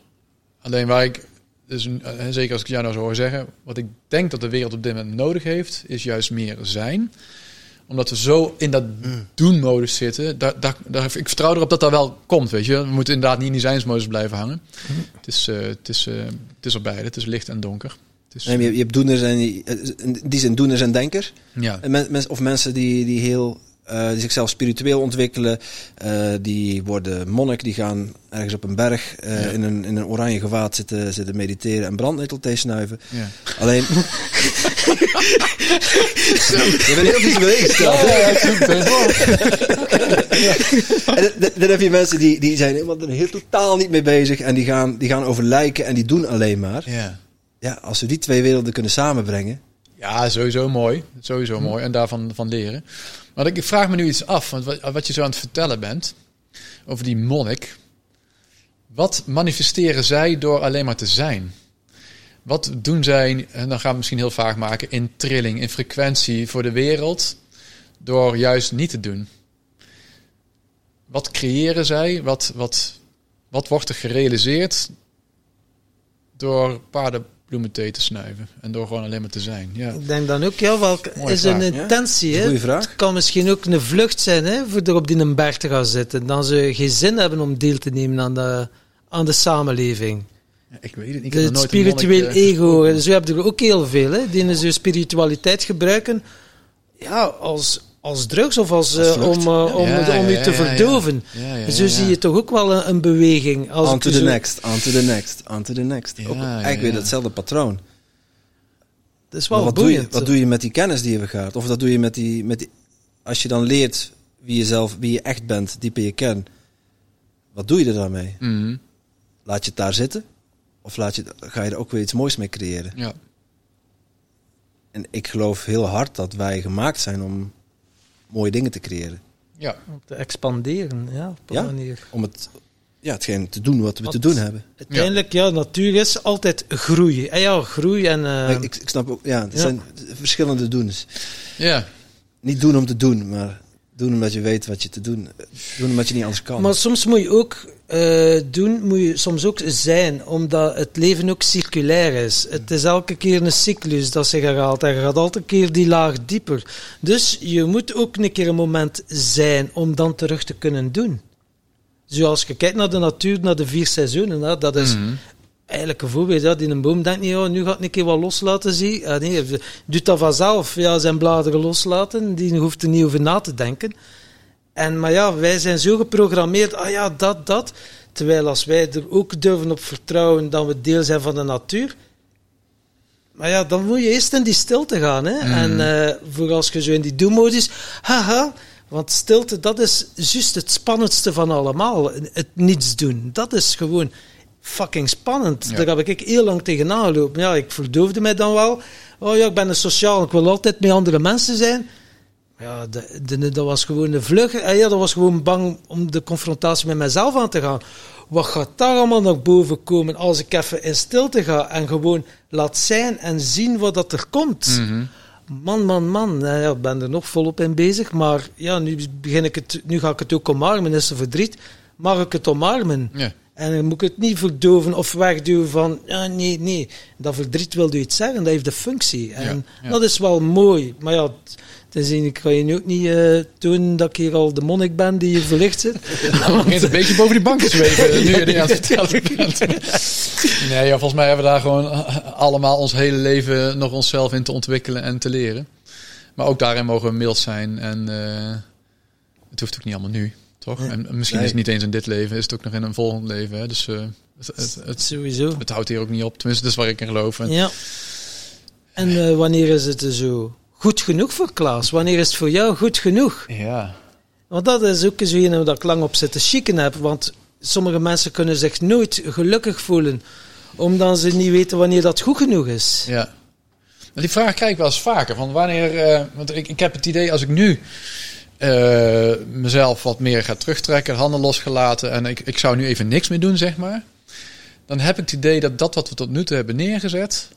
Alleen waar ik, dus, eh, zeker als ik jou nou zo hoor zeggen, wat ik denk dat de wereld op dit moment nodig heeft, is juist meer zijn. Omdat we zo in dat Mm. doen-modus zitten. Daar, daar, daar, ik vertrouw erop dat dat wel komt, weet je. We moeten inderdaad niet in die zijnsmodus blijven hangen. Mm. Het, is, eh, het, is, eh, het is er beide. Het is licht en donker. Nee, maar je, je hebt doeners en die- zijn doeners en denkers. ja. En men, men- of mensen die, die heel eh, die zichzelf spiritueel ontwikkelen, eh, die worden monnik, die gaan ergens op een berg eh, Ja. in, een, in een oranje gewaad zitten, zitten mediteren en brandnetelthee snuiven. ja. Alleen. je bent heel visueel ingesteld. Ja, voor. En dan- dan heb je mensen die, die zijn helemaal er heel totaal niet mee bezig en die gaan, die gaan over lijken en die doen alleen maar. Ja. Ja, als we die twee werelden kunnen samenbrengen. Ja, sowieso mooi. Sowieso mooi. En daarvan van leren. Maar ik vraag me nu iets af. Want wat, je zo aan het vertellen bent. Over die monnik. Wat manifesteren zij door alleen maar te zijn? Wat doen zij, en dan gaan we misschien heel vaag maken, in trilling, in frequentie voor de wereld. Door juist niet te doen. Wat creëren zij? Wat, wat, wat wordt er gerealiseerd door paardenbloementhee te snuiven? En door gewoon alleen maar te zijn. Ja. Ik denk dan ook, ja, Mooie is een vraag, intentie. Hè? Goeie vraag. Het kan misschien ook een vlucht zijn hè, voor er op die een berg te gaan zitten. Dan ze geen zin hebben om deel te nemen aan de, aan de samenleving. Ja, ik weet het niet. Ik heb Het nooit spiritueel monnik, eh, ego. Dus we hebben er ook heel veel, hè, die zijn spiritualiteit gebruiken ja, als, als drugs of als, Als eh, om, eh, om, Ja, om ja, u ja, te ja, verdoven. Ja, ja, Zo ja, zie je toch ook wel een, een beweging. Als On to the zo- next, on to the next, on to the next. Ja, Ook ja, eigenlijk weer ja. hetzelfde patroon. Dat is wel wat, doe je, wat doe je met die kennis die je vergaart? Of dat doe je met die, met die... Als je dan leert wie je zelf, wie je echt bent, diep in je kern. Wat doe je er dan mee? Mhm, Laat je het daar zitten? Of laat je, ga je er ook weer iets moois mee creëren? ja. En ik geloof heel hard dat wij gemaakt zijn om mooie dingen te creëren. ja. Om te expanderen, ja, op een Ja? manier. Om het, ja, hetgeen te doen wat we Wat- te doen hebben. Uiteindelijk, ja, natuur is altijd groei. En ja, groei en... eh, ik, ik snap ook, ja, er ja. zijn verschillende doens. Ja, Niet doen om te doen, maar doen omdat je weet wat je te doen. Doen omdat je niet anders kan. Maar soms moet je ook eh, doen, moet je soms ook zijn, omdat het leven ook circulair is. Het is elke keer een cyclus dat zich herhaalt. En je gaat altijd een keer die laag dieper. Dus je moet ook een keer een moment zijn om dan terug te kunnen doen. Zoals je kijkt naar de natuur, naar de vier seizoenen, hè, dat is Mhm. eigenlijk een voorbeeld. Ja, die een boom denkt niet, oh, nu ga ik een keer wat loslaten. Zie. Ah, nee, doet dat vanzelf. Ja, zijn bladeren loslaten. Die hoeft er niet over na te denken. En, maar ja, wij zijn zo geprogrammeerd. Ah ja, dat, dat. Terwijl als wij er ook durven op vertrouwen dat we deel zijn van de natuur. Maar ja, dan moet je eerst in die stilte gaan. Hè? En eh, voor als je zo in die do-modus... Haha, want stilte, dat is juist het spannendste van allemaal. Het niets doen. Dat is gewoon fucking spannend. Ja. Daar heb ik heel lang tegenaan gelopen. Ja, ik verdoofde mij dan wel. Oh ja, ik ben een sociaal, ik wil altijd met andere mensen zijn. Ja, de, de, dat was gewoon de vlug. eh, Ja, dat was gewoon bang om de confrontatie met mezelf aan te gaan. Wat gaat daar allemaal naar boven komen als ik even in stilte ga en gewoon laat zijn en zien wat dat er komt? Mhm. Man, man, man. Nou ja, ik ben er nog volop in bezig. Maar ja, nu, begin ik het, nu ga ik het ook omarmen. Is er verdriet? Mag ik het omarmen? Ja. En dan moet ik het niet verdoven of wegduwen van, ja, nee, nee. Dat verdriet wilde iets zeggen, dat heeft de functie. En Ja, ja. dat is wel mooi. Maar ja, ten zin, ik kan je nu ook niet doen dat ik hier al de monnik ben die hier verlicht zit. Je begint een beetje boven die bank te zweven nu je dit aan het vertellen bent. Nee, ja, volgens mij hebben we daar gewoon allemaal ons hele leven nog onszelf in te ontwikkelen en te leren. Maar ook daarin mogen we mild zijn en eh, het hoeft ook niet allemaal nu, toch? En misschien Nee. is het niet eens in dit leven, is het ook nog in een volgend leven. Hè? Dus eh, het, het, het, Sowieso. het houdt hier ook niet op. Tenminste, dat is waar ik in geloof. En, Ja. En wanneer is het zo goed genoeg voor Klaas? Wanneer is het voor jou goed genoeg? ja. Want dat is ook zo een dat ik lang op zitten chicken heb. Want sommige mensen kunnen zich nooit gelukkig voelen. Omdat ze niet weten wanneer dat goed genoeg is. Ja. Maar die vraag krijg ik wel eens vaker. Van wanneer, eh, want ik, ik heb het idee als ik nu eh, mezelf wat meer ga terugtrekken, handen losgelaten en ik, ik zou nu even niks meer doen, zeg maar. Dan heb ik het idee dat dat wat we tot nu toe hebben neergezet,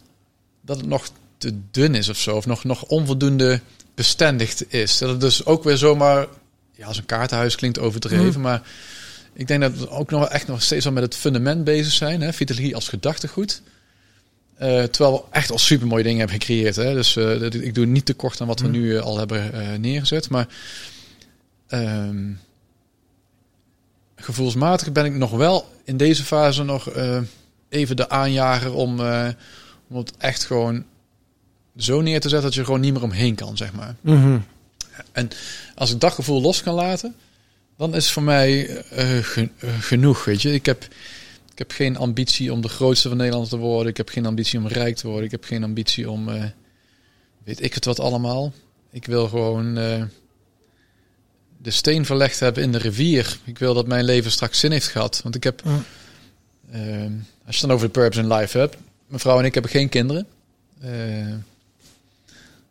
dat het nog te dun is of zo. Of nog, nog onvoldoende bestendigd is. Dat het dus ook weer zomaar, ja, als een kaartenhuis klinkt overdreven, maar ik denk dat we ook nog echt nog steeds wel met het fundament bezig zijn. Hè? Vitalogie als gedachtegoed. Eh, terwijl we echt al super mooie dingen hebben gecreëerd. Hè? Dus eh, dat- ik doe niet tekort aan wat we nu eh, al hebben neergezet. Maar ehm, gevoelsmatig ben ik nog wel in deze fase nog even de aanjager om, om het echt gewoon zo neer te zetten dat je er gewoon niet meer omheen kan, zeg maar. Mhm. Als ik dat gevoel los kan laten, dan is voor mij eh, eh, genoeg, weet je. Ik heb, ik heb geen ambitie om de grootste van Nederland te worden. Ik heb geen ambitie om rijk te worden. Ik heb geen ambitie om, eh, weet ik het wat allemaal. Ik wil gewoon de steen verlegd hebben in de rivier. Ik wil dat mijn leven straks zin heeft gehad. Want ik heb, Ja. eh, als je het dan over de purpose in life hebt. Mijn vrouw en ik hebben geen kinderen.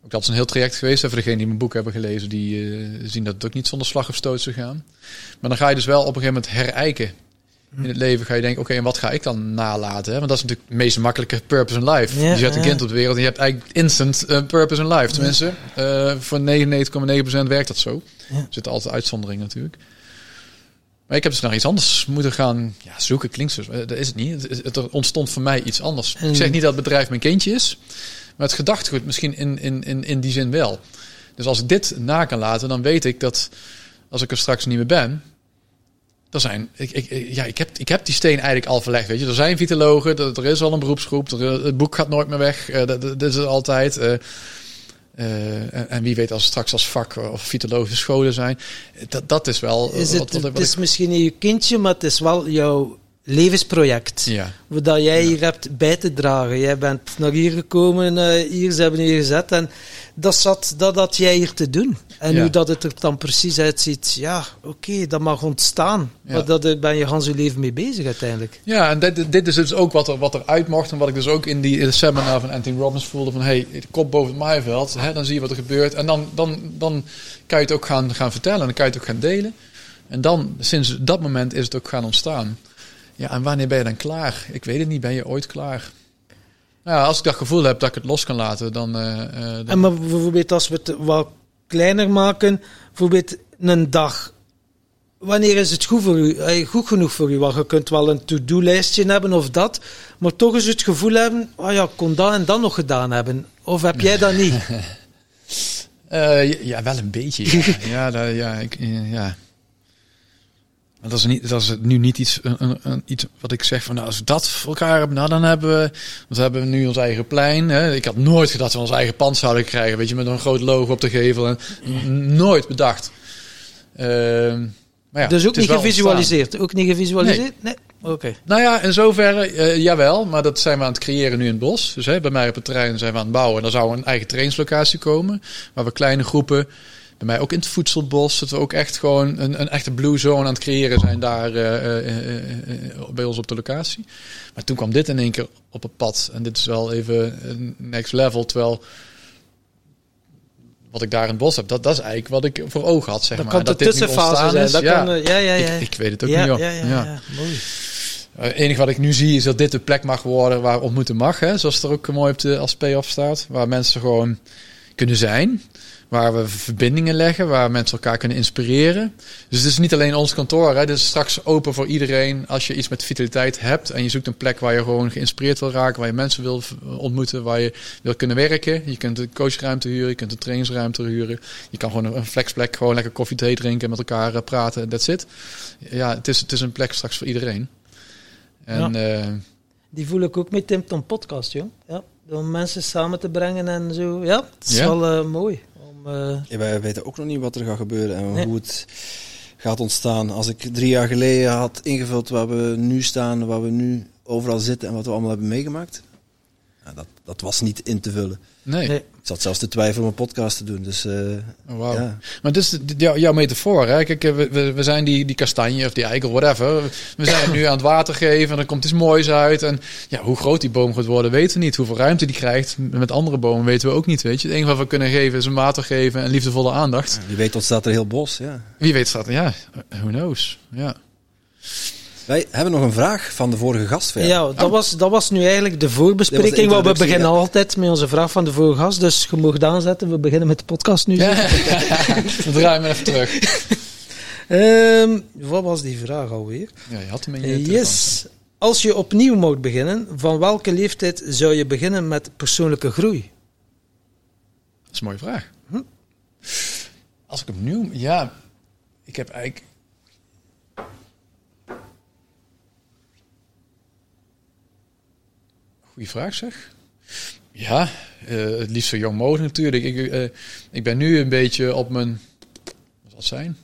Ook dat is een heel traject geweest. Voor degenen die mijn boek hebben gelezen, die eh, zien dat het ook niet zonder slag of stoot zou gaan. Maar dan ga je dus wel op een gegeven moment herijken. In het leven ga je denken, oké, en wat ga ik dan nalaten? Hè? Want dat is natuurlijk het meest makkelijke purpose in life. Ja, je zet een ja. kind op de wereld en je hebt eigenlijk instant eh, purpose in life. Tenminste, eh, voor 99,9% werkt dat zo. Er zitten altijd uitzonderingen natuurlijk. Maar ik heb dus naar iets anders moeten gaan ja, zoeken. Klinkt zo, dat is het niet. Het, ontstond voor mij iets anders. Ik zeg niet dat het bedrijf mijn kindje is, maar het gedachtegoed misschien in, in, in, in die zin wel. Dus als ik dit na kan laten, dan weet ik dat als ik er straks niet meer ben, er zijn, ik, ik, ja, ik, heb, ik heb die steen eigenlijk al verlegd. Weet je, er zijn vitologen, er, er is al een beroepsgroep, er, het boek gaat nooit meer weg. eh, dat, dat is er altijd. eh, eh, en, en wie weet als straks als vak of vitologische scholen zijn. Dat, dat is wel. Is het, wat- wat het ik- is misschien niet je kindje, maar het is wel jouw levensproject. ja. Wat jij hier hebt bij te dragen. Jij bent naar hier gekomen, eh, hier, ze hebben hier gezet. En dat, zat, dat had jij hier te doen. En Ja. hoe dat het er dan precies uitziet, ja, oké, dat mag ontstaan. Maar daar ben je Hans je leven mee bezig uiteindelijk. Ja, en dit, dit is dus ook wat er, wat er uit mocht. En wat ik dus ook in die in de seminar van Anthony Robbins voelde. Van, hey, kop boven het maaiveld. Hè, dan zie je wat er gebeurt. En dan, dan, dan kan je het ook gaan, gaan vertellen. En dan kan je het ook gaan delen. En dan, sinds dat moment, is het ook gaan ontstaan. Ja, en wanneer ben je dan klaar? Ik weet het niet. Ben je ooit klaar? Nou Ja, als ik dat gevoel heb dat ik het los kan laten, dan... eh, eh, dan- En maar bijvoorbeeld als we het wat kleiner maken, bijvoorbeeld een dag. Wanneer is het goed voor u? eh, Goed genoeg voor u? Want je kunt wel een to-do-lijstje hebben of dat, maar toch eens het gevoel hebben, oh ja, ik kon dat en dat nog gedaan hebben. Of heb jij dat niet? Ja, wel een beetje. Ja, ja, dat- ja, ik, ja. Dat is, niet, dat is nu niet iets, een, iets wat ik zeg van, nou, als we dat voor elkaar hebben, nou, dan hebben we, want we hebben nu ons eigen plein. Hè. Ik had nooit gedacht dat we ons eigen pand zouden krijgen, weet je, met een groot logo op de gevel. En, nooit bedacht. Ehm, maar ja, dus ook niet gevisualiseerd? Ook niet gevisualiseerd? Nee. Oké. nou ja, in zoverre, eh, jawel, maar dat zijn we aan het creëren nu in het bos. Dus hè, bij mij op het terrein zijn we aan het bouwen. En er zou een eigen trainingslocatie komen, waar we kleine groepen, bij mij ook in het voedselbos, dat we ook echt gewoon een, een echte blue zone aan het creëren zijn daar eh, eh, eh, bij ons op de locatie. Maar toen kwam dit in één keer op het pad. En dit is wel even next level, terwijl wat ik daar in het bos heb, dat, dat is eigenlijk wat ik voor ogen had, zeg Dat maar. kan dat dit nu tussenfase ontstaan zijn. is, Dat ja. kan, ja, ja, ja. Ik, ik weet het ook ja, niet, joh. ja, ja, Ja. mooi. Het enige wat ik nu zie is dat dit de plek mag worden waar ontmoeten mag. Hè? Zoals er ook mooi op de als payoff staat. Waar mensen gewoon kunnen zijn. Waar we verbindingen leggen. Waar mensen elkaar kunnen inspireren. Dus het is niet alleen ons kantoor. Hè? Dit is straks open voor iedereen. Als je iets met vitaliteit hebt. En je zoekt een plek waar je gewoon geïnspireerd wil raken. Waar je mensen wil ontmoeten. Waar je wil kunnen werken. Je kunt een coachruimte huren. Je kunt een trainingsruimte huren. Je kan gewoon een flexplek. Gewoon lekker koffie, thee drinken. Met elkaar eh, praten. That's it. Ja, het is, het is een plek straks voor iedereen. En eh, Die voel ik ook met Tim Tom podcast, joh. Ja, om mensen samen te brengen en zo. Ja, het is Ja. wel eh, mooi. Om, eh, Ja, wij weten ook nog niet wat er gaat gebeuren en Nee. hoe het gaat ontstaan. Als ik drie jaar geleden had ingevuld waar we nu staan, waar we nu overal zitten en wat we allemaal hebben meegemaakt, ja, dat, dat was niet in te vullen. nee. nee. Ik zat zelfs te twijfelen om een podcast te doen. Dus eh, Oh, wauw. ja. Maar dit is de- jou- jouw metafoor. Hè? Kijk, eh, we, we, we zijn die, die kastanje of die eikel, whatever. We zijn het nu aan het water geven en er komt iets moois uit. En ja, hoe groot die boom gaat worden, weten we niet. Hoeveel ruimte die krijgt met andere bomen, weten we ook niet. Weet je? Het enige wat we kunnen geven is een water geven en liefdevolle aandacht. wie weet ontstaat er heel bos. Ja. Wie weet staat er, ja, who knows. Ja. Wij hebben nog een vraag van de vorige gast. Ja, dat, was, dat was nu eigenlijk de voorbespreking. De want we beginnen ja. altijd met onze vraag van de vorige gast. Dus je mag aanzetten. We beginnen met de podcast nu. ja. We draaien even terug. Ehm, wat was die vraag alweer? Ja, je had hem in je Yes. Als je opnieuw mocht beginnen, van welke leeftijd zou je beginnen met persoonlijke groei? Dat is een mooie vraag. Hm? Als ik nu... Ja, ik heb eigenlijk... Goeie vraag zeg. Ja, eh, het liefst zo jong mogelijk natuurlijk. Ik, eh, ik ben nu een beetje op mijn... Wat zal het zijn?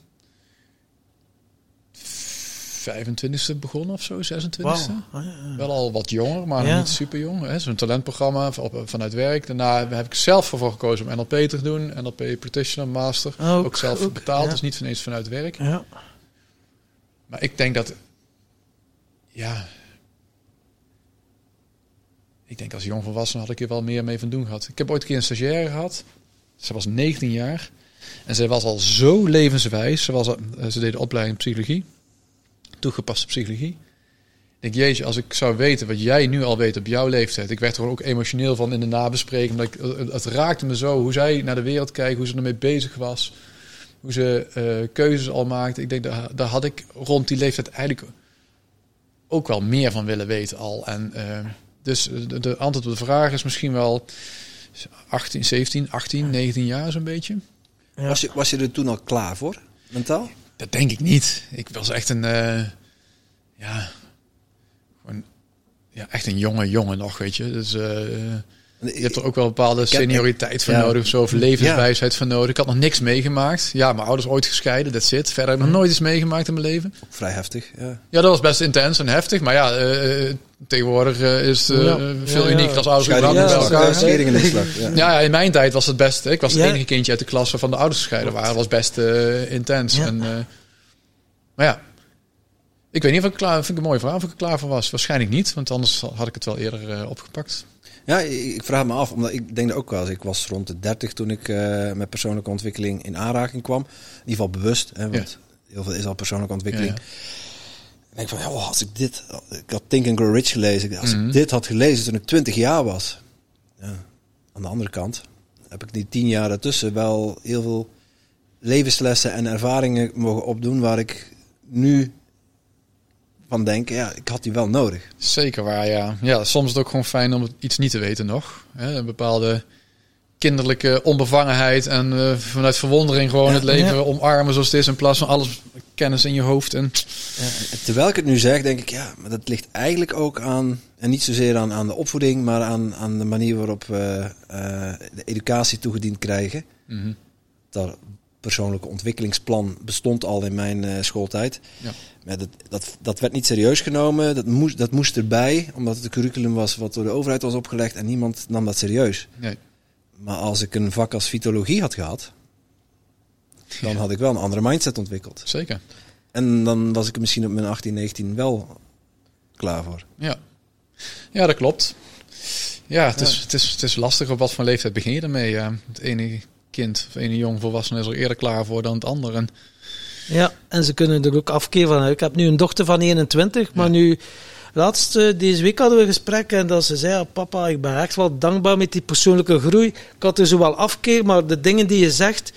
25e begonnen of zo, 26e. Wauw. Ah, ja, ja. Wel al wat jonger, maar Ja. niet super jong. Zo'n talentprogramma vanuit werk. Daarna heb ik zelf ervoor gekozen om NLP te doen. NLP Practitioner, Master. Ook- Ook, zelf ook, betaald, ja. dus niet ineens vanuit werk. Ja. Maar ik denk dat... Ja... Ik denk als jong volwassene had ik er wel meer mee van doen gehad. Ik heb ooit een keer een stagiaire gehad. Ze was 19 jaar. En ze was al zo levenswijs. Ze, was, eh, ze deed de opleiding psychologie. Toegepaste psychologie. Ik denk, jeetje, als ik zou weten wat jij nu al weet op jouw leeftijd. Ik werd er ook emotioneel van in de nabespreking. Omdat eh, het raakte me zo hoe zij naar de wereld kijkt, hoe ze ermee bezig was. Hoe ze eh, keuzes al maakte. Ik denk, daar, daar had ik rond die leeftijd eigenlijk ook wel meer van willen weten al. En dus de, de antwoord op de vraag is misschien wel 18, 17, 18, 19 jaar zo'n beetje. Ja. Was, je, was je er toen al klaar voor, mentaal? Dat denk ik niet. Ik was echt een, eh, ja, gewoon, ja, echt een jonge jongen nog, weet je. Dus eh, je hebt er ook wel een bepaalde senioriteit voor ja. nodig, of zo, of levenswijsheid voor nodig. Ik had nog niks meegemaakt. Ja, mijn ouders ooit gescheiden, dat zit. Verder heb ik nog nooit iets meegemaakt in mijn leven. Ook vrij heftig. Ja. Ja, dat was best intens en heftig. Maar ja, eh, tegenwoordig eh, is het eh, Ja. veel Ja, ja. unieker als ouders überhaupt bij elkaar. in de slag. Ja. In mijn tijd was het best. Ik was het Ja. enige kindje uit de klas waarvan de ouders gescheiden waren. Dat was best eh, intens. En, eh, maar ja, ik weet niet of ik klaar. Vind ik een mooie vraag of ik er klaar voor was. Waarschijnlijk niet, want anders had ik het wel eerder eh, opgepakt. Ja, ik vraag me af, omdat ik denk dat ook wel. eens. Ik was rond de 30 toen ik eh, met persoonlijke ontwikkeling in aanraking kwam. In ieder geval bewust, hè, want heel veel is al persoonlijke ontwikkeling. Ik van, ja, oh, als ik dit... Ik had Think and Grow Rich gelezen. Als Mhm. ik dit had gelezen toen ik 20 jaar was. Ja. Aan de andere kant heb ik die 10 jaar ertussen wel heel veel levenslessen en ervaringen mogen opdoen waar ik nu van denk, ja, ik had die wel nodig. Zeker waar, ja. Ja, soms is het ook gewoon fijn om iets niet te weten nog. Hè? Een bepaalde kinderlijke onbevangenheid en eh, vanuit verwondering gewoon Ja, het leven ja. omarmen zoals het is in plaats van alles kennis in je hoofd. En En Terwijl ik het nu zeg, denk ik, ja, maar dat ligt eigenlijk ook aan, en niet zozeer aan, aan de opvoeding, maar aan, aan de manier waarop we eh, de educatie toegediend krijgen. Mhm. Dat persoonlijke ontwikkelingsplan bestond al in mijn eh, schooltijd. Ja. Maar dat, dat, dat werd niet serieus genomen, dat moest, dat moest erbij, omdat het een curriculum was wat door de overheid was opgelegd en niemand nam dat serieus. Nee. Maar als ik een vak als fytologie had gehad, dan had ik wel een andere mindset ontwikkeld. Zeker. En dan was ik er misschien op mijn 18, 19 wel klaar voor. Ja. ja, dat klopt. Ja, het, Is, het, is, het is lastig op wat voor leeftijd begin je ermee. Ja. Het ene kind of ene jong volwassene is er eerder klaar voor dan het ander. En, Ja, en ze kunnen er ook afkeer van hebben. Ik heb nu een dochter van 21, maar Ja. nu... Laatst, eh, deze week hadden we een gesprek en dat ze zei, ja, papa, ik ben echt wel dankbaar met die persoonlijke groei. Ik had er zo wel afkeer, maar de dingen die je zegt,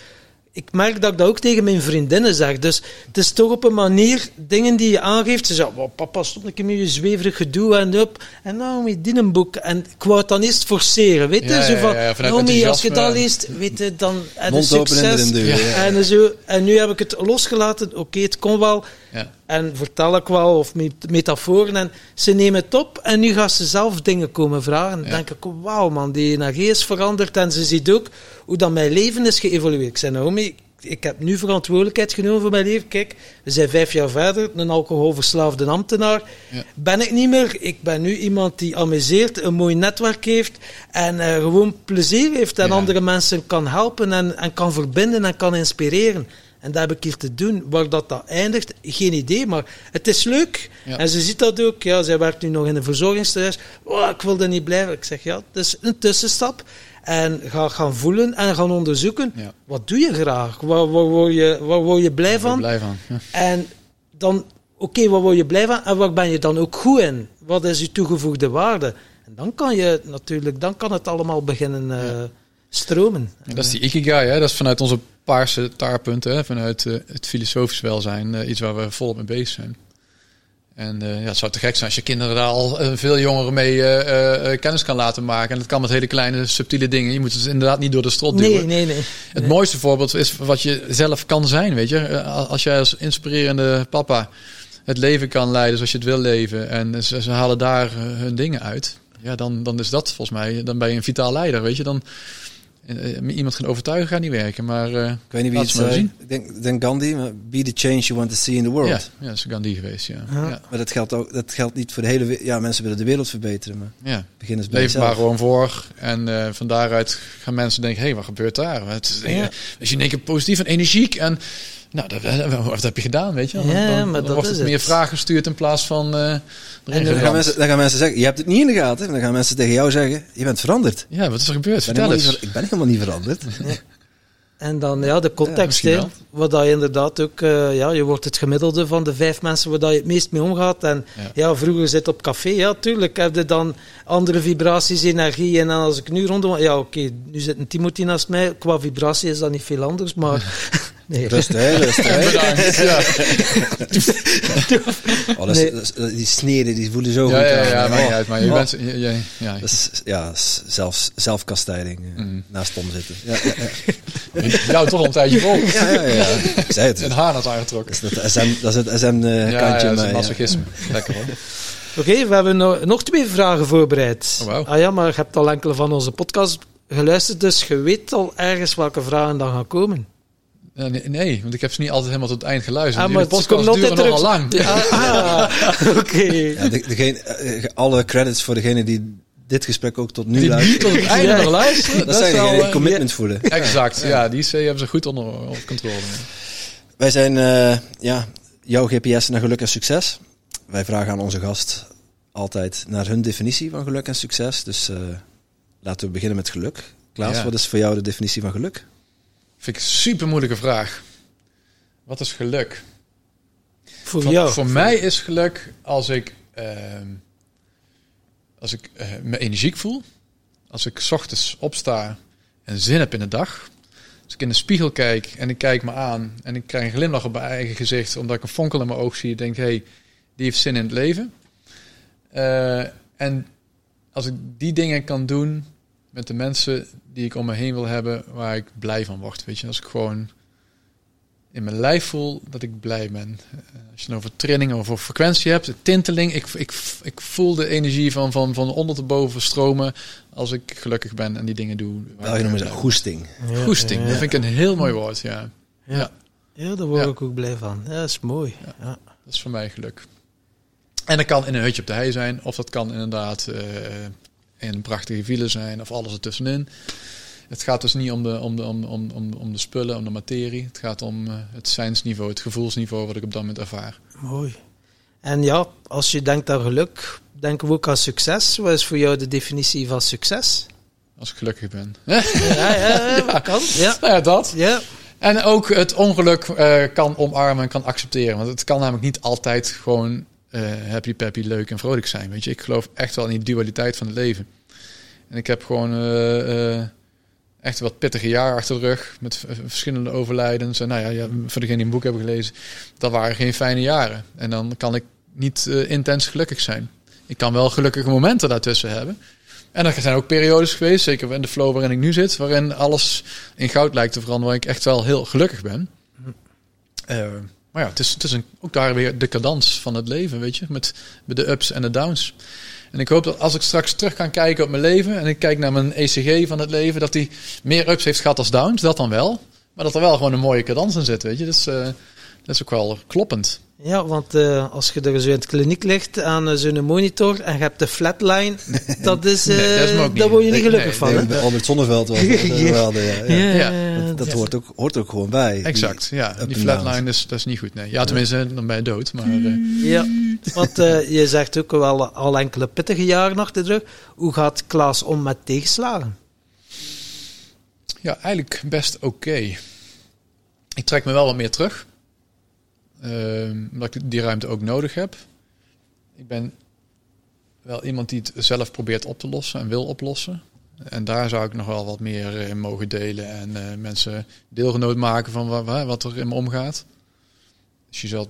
ik merk dat ik dat ook tegen mijn vriendinnen zeg. Dus het is toch op een manier, dingen die je aangeeft. Ze zeggen, wow, papa, stop een keer met je zweverig gedoe en up. En nou, met die een boek. En ik wou het dan eerst forceren, weet je. Ja, zo van, ja, ja, vanuit Naomi, als je dat leest, weet je, dan heb je Mond open en succes. erin duwen. ja. En, zo, en nu heb ik het losgelaten. Oké, het kon wel. Ja. En vertel ik wel, of met metaforen. En ze nemen het op en nu gaan ze zelf dingen komen vragen. Dan Ja. denk ik, wauw man, die energie is veranderd. En ze ziet ook hoe dat mijn leven is geëvolueerd. Ik zei, Naomi, ik heb nu verantwoordelijkheid genomen voor mijn leven. Kijk, we zijn vijf jaar verder, een alcoholverslaafde ambtenaar. Ja. Ben ik niet meer. Ik ben nu iemand die amuseert, een mooi netwerk heeft en eh, gewoon plezier heeft en Ja. andere mensen kan helpen en, en kan verbinden en kan inspireren. En dat heb ik hier te doen. Waar dat, dat eindigt, geen idee. Maar het is leuk. Ja. En ze ziet dat ook. Ja, zij werkt nu nog in een verzorgingstehuis. Oh, ik wil er niet blijven. Ik zeg, ja, het is een tussenstap. En ga gaan voelen en gaan onderzoeken. Ja. Wat doe je graag? Waar, waar, word, je, waar word je blij van? blij van. Ja. En dan, oké, waar word je blij van? En waar ben je dan ook goed in? Wat is je toegevoegde waarde? En dan kan je natuurlijk, dan kan het allemaal beginnen eh, stromen. Dat is die ikigai, hè? dat is vanuit onze paarse taarpunten, hè? vanuit eh, het filosofisch welzijn, eh, iets waar we volop mee bezig zijn. En eh, ja, het zou te gek zijn als je kinderen daar al veel jongeren mee kennis kan laten maken. En dat kan met hele kleine, subtiele dingen. Je moet het inderdaad niet door de strot duwen. Nee, nee, nee. Het mooiste voorbeeld is wat je zelf kan zijn, weet je. Als jij als inspirerende papa het leven kan leiden zoals je het wil leven en ze, ze halen daar hun dingen uit, ja, dan, dan is dat volgens mij, dan ben je een vitaal leider, weet je. Dan iemand gaan overtuigen gaat niet werken, maar eh, Ik weet niet wie het ze zien. Ik denk, denk Gandhi, maar be the change you want to see in the world. ja, ja, dat is Gandhi geweest, ja. Ja. Ja, Maar dat geldt, ook, dat geldt niet voor de hele wereld. Ja, mensen willen de wereld verbeteren, maar ja. begin eens bij Leef maar gewoon voor. En eh, van daaruit gaan mensen denken, hé, hey, wat gebeurt daar? Het is, Ja. Als je in één keer positief en energiek en... Nou, dat, wat heb je gedaan, weet je? Dan, Ja, dan, maar dan dat wordt is het meer vragen gestuurd in plaats van... eh dan gaan, mensen, dan gaan mensen zeggen, je hebt het niet in de gaten. En dan gaan mensen tegen jou zeggen, je bent veranderd. Ja, wat is er gebeurd? Ik ben, Vertel helemaal niet, eens. ver- ik ben helemaal niet veranderd. En dan ja, de context, wat dat je inderdaad ook, eh, ja, je wordt het gemiddelde van de vijf mensen waar dat je het meest mee omgaat. En Ja. ja, vroeger zit op café, ja, tuurlijk heb je dan andere vibraties, energie. En dan als ik nu rondom, ja, oké, nu zit een Timothy naast mij. Qua vibratie is dat niet veel anders, maar nee. Rust, hè, rust, hè. Bedankt. Ja, Oh, dat is- Nee. dat is- die sneren, die voelen zo ja, goed ja, aan. ja, niet Oh. uit. Maar je Oh. bent... je- je- ja, Dat is, ja, zelfs, zelfkastijding. eh, Mm. Naast Tom zitten. Ja, ja, ja. jou toch een tijdje vol. ja, ja, ja. Ik zei het. Een haan had aangetrokken. Dat is het SM, dat is het SM-kantje. Ja, ja, dat is maar, een ja. masochisme. Lekker hoor. Oké, we hebben nog, nog twee vragen voorbereid. Oh. Ah ja, maar je hebt al enkele van onze podcast geluisterd, dus je weet al ergens welke vragen dan gaan komen. Nee, nee, want ik heb ze niet altijd helemaal tot het eind geluisterd. Ah, maar komen duren altijd nogal terug. lang. Ah, ah, oké. Ja, degene, eh, alle credits voor degene die dit gesprek ook tot nu Die luisteren. tot het einde Ja. nog luisteren. Dat, zijn degenen die eh, commitment voelen. Exact, ja, die C hebben ze goed onder, onder controle. Wij zijn eh, ja, jouw GPS naar geluk en succes. Wij vragen aan onze gast altijd naar hun definitie van geluk en succes. Dus eh, laten we beginnen met geluk. Klaas, Ja. wat is voor jou de definitie van geluk? Vind ik een super moeilijke vraag. Wat is geluk? Voor Voor, jou. voor mij is geluk als ik, ehm, als ik eh, me energiek voel. Als ik 's ochtends opsta en zin heb in de dag. Als ik in de spiegel kijk en ik kijk me aan en ik krijg een glimlach op mijn eigen gezicht omdat ik een fonkel in mijn oog zie. denk, hé, hey, die heeft zin in het leven. Eh, en als ik die dingen kan doen met de mensen die ik om me heen wil hebben, waar ik blij van word. Weet je, als ik gewoon in mijn lijf voel dat ik blij ben. Eh, als je het over training of over frequentie hebt, de tinteling, ik, ik, ik voel de energie van, van, van onder te boven stromen als ik gelukkig ben en die dingen doe. waar ze blij goesting. Ja. Goesting, ja, dat vind ik een heel mooi woord, ja. Ja, Ja. ja daar word Ja. ik ook blij van. Ja, dat is mooi. Ja. Dat is voor mij geluk. En dat kan in een hutje op de hei zijn, of dat kan inderdaad eh, een prachtige villa zijn, of alles ertussenin. Het gaat dus niet om de, om de, om, om, om, om de spullen, om de materie. Het gaat om eh, het zijnsniveau, het gevoelsniveau wat ik op dat moment ervaar. Mooi. En ja, als je denkt aan geluk, denken we ook aan succes. Wat is voor jou de definitie van succes? als ik gelukkig ben. Ja, ja, ja, kan. Ja. nou ja, dat. Ja. En ook het ongeluk eh, kan omarmen en kan accepteren. Want het kan namelijk niet altijd gewoon happy, peppy, leuk en vrolijk zijn. Weet je, ik geloof echt wel in die dualiteit van het leven. En ik heb gewoon eh, eh, echt wat pittige jaren achter de rug. Met verschillende overlijdens. En nou ja, ja, voor degene die een boek hebben gelezen, dat waren geen fijne jaren. En dan kan ik niet eh, intens gelukkig zijn. Ik kan wel gelukkige momenten daartussen hebben. En er zijn ook periodes geweest, zeker in de flow waarin ik nu zit, waarin alles in goud lijkt te veranderen, waar ik echt wel heel gelukkig ben. Eh, maar ja, het is, een, ook daar weer de cadans van het leven, weet je, met, met de ups en de downs. En ik hoop dat als ik straks terug kan kijken op mijn leven en ik kijk naar mijn ECG van het leven, dat die meer ups heeft gehad als downs, dat dan wel. Maar dat er wel gewoon een mooie cadans in zit, weet je. Dat is, eh, dat is ook wel kloppend. Ja, want eh, als je er zo in het kliniek ligt aan eh, zo'n monitor en je hebt de flatline, dat is, eh Nee, dat is niet. daar word je niet gelukkig nee, van. Nee, hè? bij Albert Zonneveld was dat eh, Ja. de- ja, ja. Ja, Dat, dat ja. hoort, ook, hoort ook gewoon bij. Die- Exact, ja. up Die flatline is, dat is niet goed, nee. Ja, tenminste, dan ben je dood. Maar eh, Ja, want eh, je zegt ook wel al enkele pittige jaren achter de rug. Hoe gaat Klaas om met tegenslagen? ja, eigenlijk best oké. Ik trek me wel wat meer terug. Ehm, omdat ik die ruimte ook nodig heb. Ik ben wel iemand die het zelf probeert op te lossen en wil oplossen. En daar zou ik nog wel wat meer in mogen delen en eh, mensen deelgenoot maken van wa- wa- wat er in me omgaat. Dus je zal het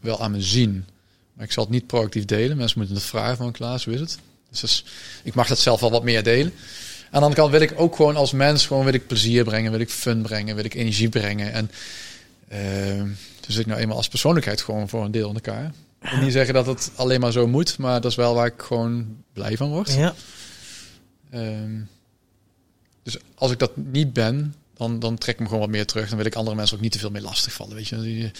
wel aan me zien. Maar ik zal het niet proactief delen. Mensen moeten het vragen van Klaas, hoe is het? Dus ik mag dat zelf wel wat meer delen. Aan de andere kant wil ik ook gewoon als mens gewoon wil ik plezier brengen, wil ik fun brengen, wil ik energie brengen. En eh, dus ik nou eenmaal als persoonlijkheid gewoon voor een deel in elkaar. Ik wil niet zeggen dat het alleen maar zo moet, maar dat is wel waar ik gewoon blij van word. Ja, Ehm, dus als ik dat niet ben, dan, dan trek ik me gewoon wat meer terug. Dan wil ik andere mensen ook niet te veel mee lastigvallen. Weet je, die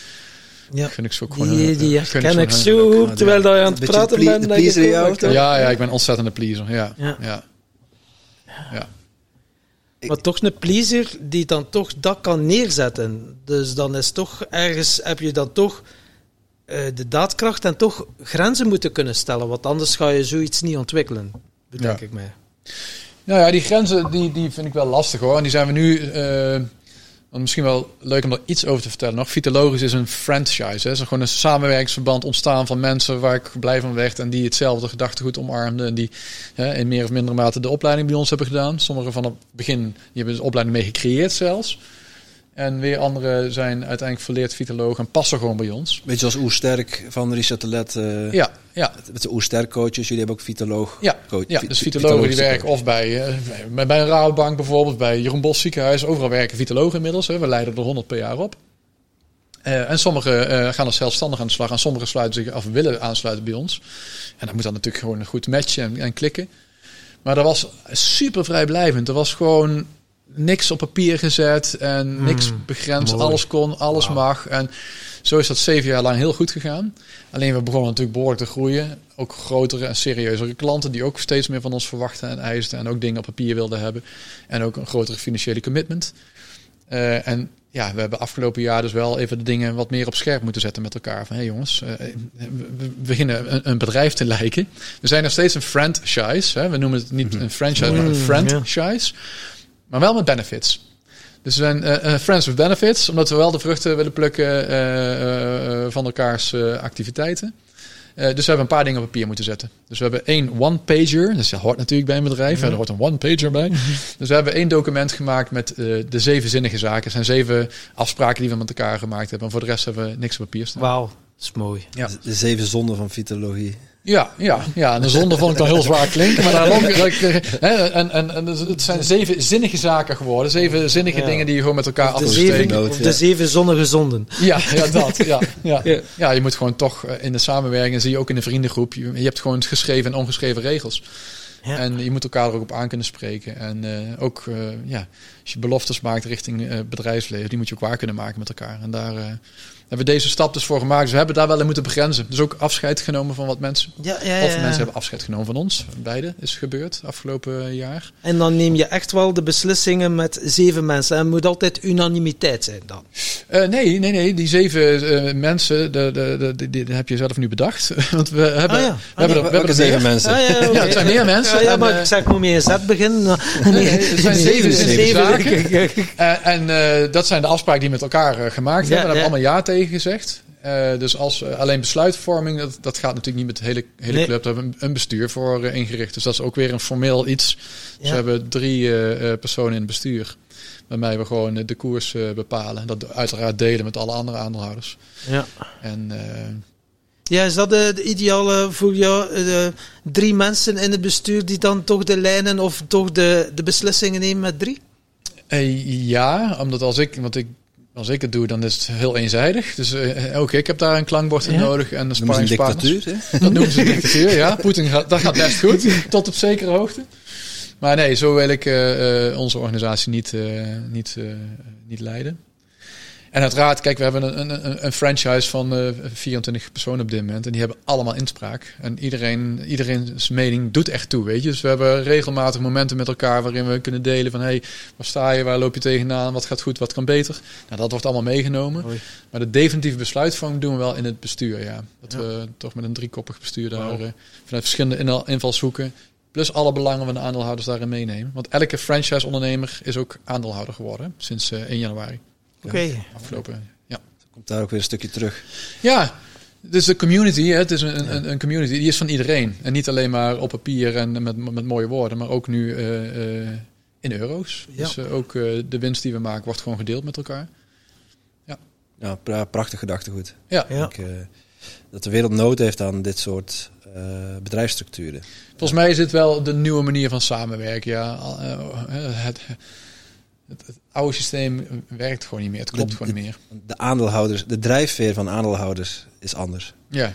ja. gun ik ook gewoon. Die, die gun ze ik zo goed, terwijl dat je aan het praten bent. Ja, ja, ik ben ontzettende pleaser. Ja, Ja. ja. ja. Maar toch een pleaser die dan toch dat kan neerzetten. Dus dan is toch ergens, heb je dan toch eh, de daadkracht en toch grenzen moeten kunnen stellen. Want anders ga je zoiets niet ontwikkelen, bedenk Ja. ik mij. Nou ja, die grenzen die, die vind ik wel lastig hoor. En die zijn we nu. eh, want misschien wel leuk om er iets over te vertellen nog. Vitalogisch is een franchise. Hè. Is gewoon een samenwerkingsverband ontstaan van mensen waar ik blij van werd. En die hetzelfde gedachtegoed omarmden. En die hè, in meer of mindere mate de opleiding bij ons hebben gedaan. Sommigen van het begin, die hebben de opleiding mee gecreëerd zelfs. En weer anderen zijn uiteindelijk verleerd vitaloog en passen gewoon bij ons. Beetje zoals Oersterk van Richard de Let. eh, Ja, ja. Met de Oersterk coaches. Jullie hebben ook Vitaloog. Ja, coach, ja dus vi- vitologen die werken of bij, eh, bij, een Rabobank bijvoorbeeld, bij Jeroen Bos ziekenhuis. Overal werken vitologen inmiddels. Hè. We leiden er 100 per jaar op. Eh, en sommigen gaan als zelfstandig aan de slag en sommigen sluiten zich af willen aansluiten bij ons. En dat moet dan natuurlijk gewoon een goed matchen en, en klikken. Maar dat was super vrijblijvend. Er was gewoon niks op papier gezet en niks begrensd. mooi. Alles kon, alles mag. En zo is dat zeven jaar lang heel goed gegaan. Alleen we begonnen natuurlijk behoorlijk te groeien. Ook grotere en serieuzere klanten die ook steeds meer van ons verwachten en eisten. En ook dingen op papier wilden hebben. En ook een grotere financiële commitment. Eh, en ja, we hebben afgelopen jaar dus wel even de dingen wat meer op scherp moeten zetten met elkaar. Van hé hey jongens, eh, we beginnen een, een bedrijf te lijken. We zijn nog steeds een franchise. Hè? We noemen het niet een franchise, maar een Mm, franchise. Maar wel met benefits. Dus we zijn eh, eh, friends with benefits, omdat we wel de vruchten willen plukken eh, van elkaars eh, activiteiten. Eh, dus we hebben een paar dingen op papier moeten zetten. Dus we hebben één one-pager. Dus dat hoort natuurlijk bij een bedrijf. Er hoort een one-pager bij. Dus we hebben één document gemaakt met eh, de zeven zinnige zaken. Het zijn zeven afspraken die we met elkaar gemaakt hebben. En voor de rest hebben we niks op papier staan. Wauw, dat is mooi. Ja. De, de zeven zonden van vitologie. Ja, ja, ja. En de zonde vond ik dan heel zwaar klinken. Maar daarom, hè, en, en, en het zijn zeven zinnige zaken geworden. Zeven zinnige Ja. dingen die je gewoon met elkaar af De zeven, ja. zonnige zonden. Ja, ja, dat. Ja, ja. Ja. je moet gewoon toch eh, in de samenwerking, zie je ook in de vriendengroep, je, je hebt gewoon geschreven en ongeschreven regels. Ja. En je moet elkaar er ook op aan kunnen spreken. En eh, ook, eh, ja, als je beloftes maakt richting eh, bedrijfsleven, die moet je ook waar kunnen maken met elkaar. En daar eh, hebben we deze stap dus voor gemaakt. Dus we hebben daar wel in moeten begrenzen. Dus ook afscheid genomen van wat mensen. Ja, ja, Of ja. mensen hebben afscheid genomen van ons. Beide is gebeurd afgelopen jaar. En dan neem je echt wel de beslissingen met zeven mensen. En het moet altijd unanimiteit zijn dan. Eh, nee, nee, nee. Die zeven eh, mensen, de, de, de, die, die heb je zelf nu bedacht. Want we hebben, Ah, ja. we hebben, er, we Welke hebben er zeven meer. mensen? Ah, ja, het zijn meer mensen. Ja, ja, En, maar eh, ik zeg, moet met een Z beginnen. Nee, nee, het zijn zeven, zeven zaken. zaken. En, en eh, dat zijn de afspraken die we met elkaar gemaakt Ja, hebben. Hebben we ja. allemaal ja tegen gezegd. Eh, dus als eh, alleen besluitvorming, dat, dat gaat natuurlijk niet met de hele, hele Nee. club. Daar hebben we een, een bestuur voor eh, ingericht. Dus dat is ook weer een formeel iets. Dus Ja. we hebben drie personen in het bestuur. Waarmee we gewoon de koers bepalen. Dat uiteraard delen met alle andere aandeelhouders. Ja. En Ja, is dat de, de ideale voor jou? drie mensen in het bestuur die dan toch de lijnen of toch de, de beslissingen nemen met drie? Ja, omdat als ik, want ik, als ik het doe, dan is het heel eenzijdig. Dus eh, ook ik heb daar een klankbord in Ja. nodig en een Noemen ze een sparringspartners. dictatuur, hè? Dat noemen ze dictatuur, ja. Poetin gaat, dat gaat best goed, tot op zekere hoogte. Maar nee, zo wil ik eh, eh, onze organisatie niet, eh, niet, eh, niet leiden. En uiteraard, kijk, we hebben een, een, een franchise van eh 24 personen op dit moment. En die hebben allemaal inspraak. En iedereen, iedereen's mening doet echt toe, weet je. Dus we hebben regelmatig momenten met elkaar waarin we kunnen delen van... hé, hey, waar sta je, waar loop je tegenaan, wat gaat goed, wat kan beter. Nou, dat wordt allemaal meegenomen. Maar de definitieve besluitvorming doen we wel in het bestuur, ja. Dat we toch met een driekoppig bestuur daar... Wauw. eh, vanuit verschillende inval- invalshoeken... plus alle belangen van de aandeelhouders daarin meenemen. Want elke franchise-ondernemer is ook aandeelhouder geworden... sinds eh 1 januari Oké. afgelopen... Ja. Komt daar ook weer een stukje terug. Ja, dus de community, hè, het is een, een, een community, die is van iedereen. En niet alleen maar op papier en met, met mooie woorden, maar ook nu eh, eh, in euro's. Ja. Dus eh, ook eh, de winst die we maken wordt gewoon gedeeld met elkaar. Ja, pra- prachtig gedachtegoed. Ja, Ja. Ik, eh, dat de wereld nood heeft aan dit soort eh, bedrijfsstructuren. volgens mij is dit wel de nieuwe manier van samenwerken. Ja, het, het, het oude systeem werkt gewoon niet meer, het klopt De- gewoon niet meer. De aandeelhouders, de drijfveer van aandeelhouders is anders. Ja.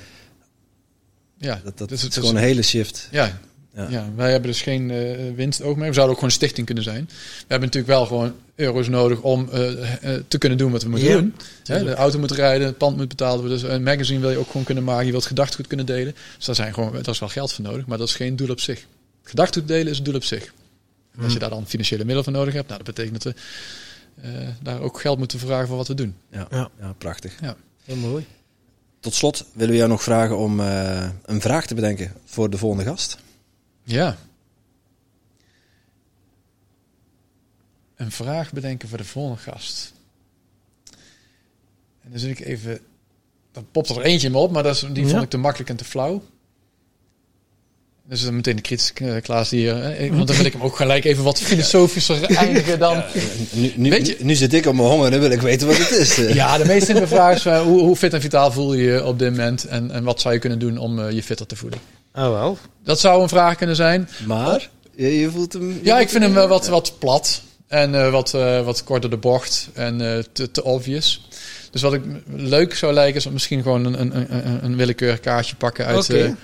Ja, Dat, dat dus is het gewoon een hele shift. Ja, Ja. ja. wij hebben dus geen eh winst ook meer. We zouden ook gewoon een stichting kunnen zijn. We hebben natuurlijk wel gewoon euro's nodig om eh, eh, te kunnen doen wat we moeten Ja, doen. Hè, de auto moet rijden, het pand moet betaald worden. Dus een magazine wil je ook gewoon kunnen maken. Je wilt gedachtegoed kunnen delen. Dus daar, zijn gewoon, daar is wel geld voor nodig, maar dat is geen doel op zich. Gedachtegoed delen is een doel op zich. En Als je daar dan financiële middelen voor nodig hebt, nou, dat betekent dat we eh, daar ook geld moeten vragen voor wat we doen. Ja, Ja. ja. prachtig. Heel mooi. Tot slot willen we jou nog vragen om eh, een vraag te bedenken voor de volgende gast. Ja. Een vraag bedenken voor de volgende gast. En dan zit ik even. Dan popt er eentje in me op, maar dat is, die Ja. vond ik te makkelijk en te flauw. Dus dan meteen de kritische eh, Klaas hier. hè. Want dan wil ik hem ook gelijk even wat filosofischer eindigen dan. Nu, nu, Weet je- nu zit ik op mijn honger en wil ik weten wat het is. eh. Ja, de meest simpele vraag is: eh, hoe, hoe fit en vitaal voel je je op dit moment? En, en wat zou je kunnen doen om eh, je fitter te voelen? Ah, wel. Dat zou een vraag kunnen zijn. Maar je, je voelt hem. je Ja, ik vind hem wel wat, wat plat. En eh, wat, eh, wat kort door de bocht. En eh, te, te obvious. Dus wat ik leuk zou lijken is om misschien gewoon een, een, een, een willekeurig kaartje pakken uit, Oké.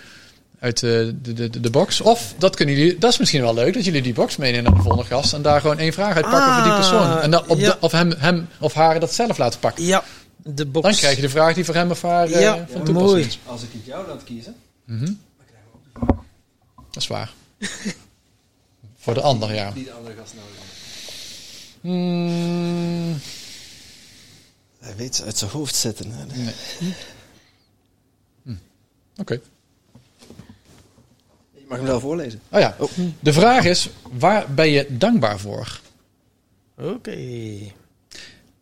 Uit eh, de, de, de, de box. Of dat kunnen jullie, dat is misschien wel leuk, dat jullie die box meenemen naar de volgende gast. En daar gewoon één vraag uit pakken voor die Ah, persoon. En dan op ja. de, of hem, hem of haar dat zelf laten pakken. Ja, de box. Dan krijg je de vraag die voor hem of haar eh, Ja, van toepassing mooi. is. Als ik het jou laat kiezen. Mhm. Dat is waar. voor de ander, ja. Die de andere gast nodig. Hmm, Hij weet ze uit zijn hoofd zetten. hè. nee. Hm. Oké. Mag hem wel voorlezen. Oh ja, de vraag is, waar ben je dankbaar voor? Oké.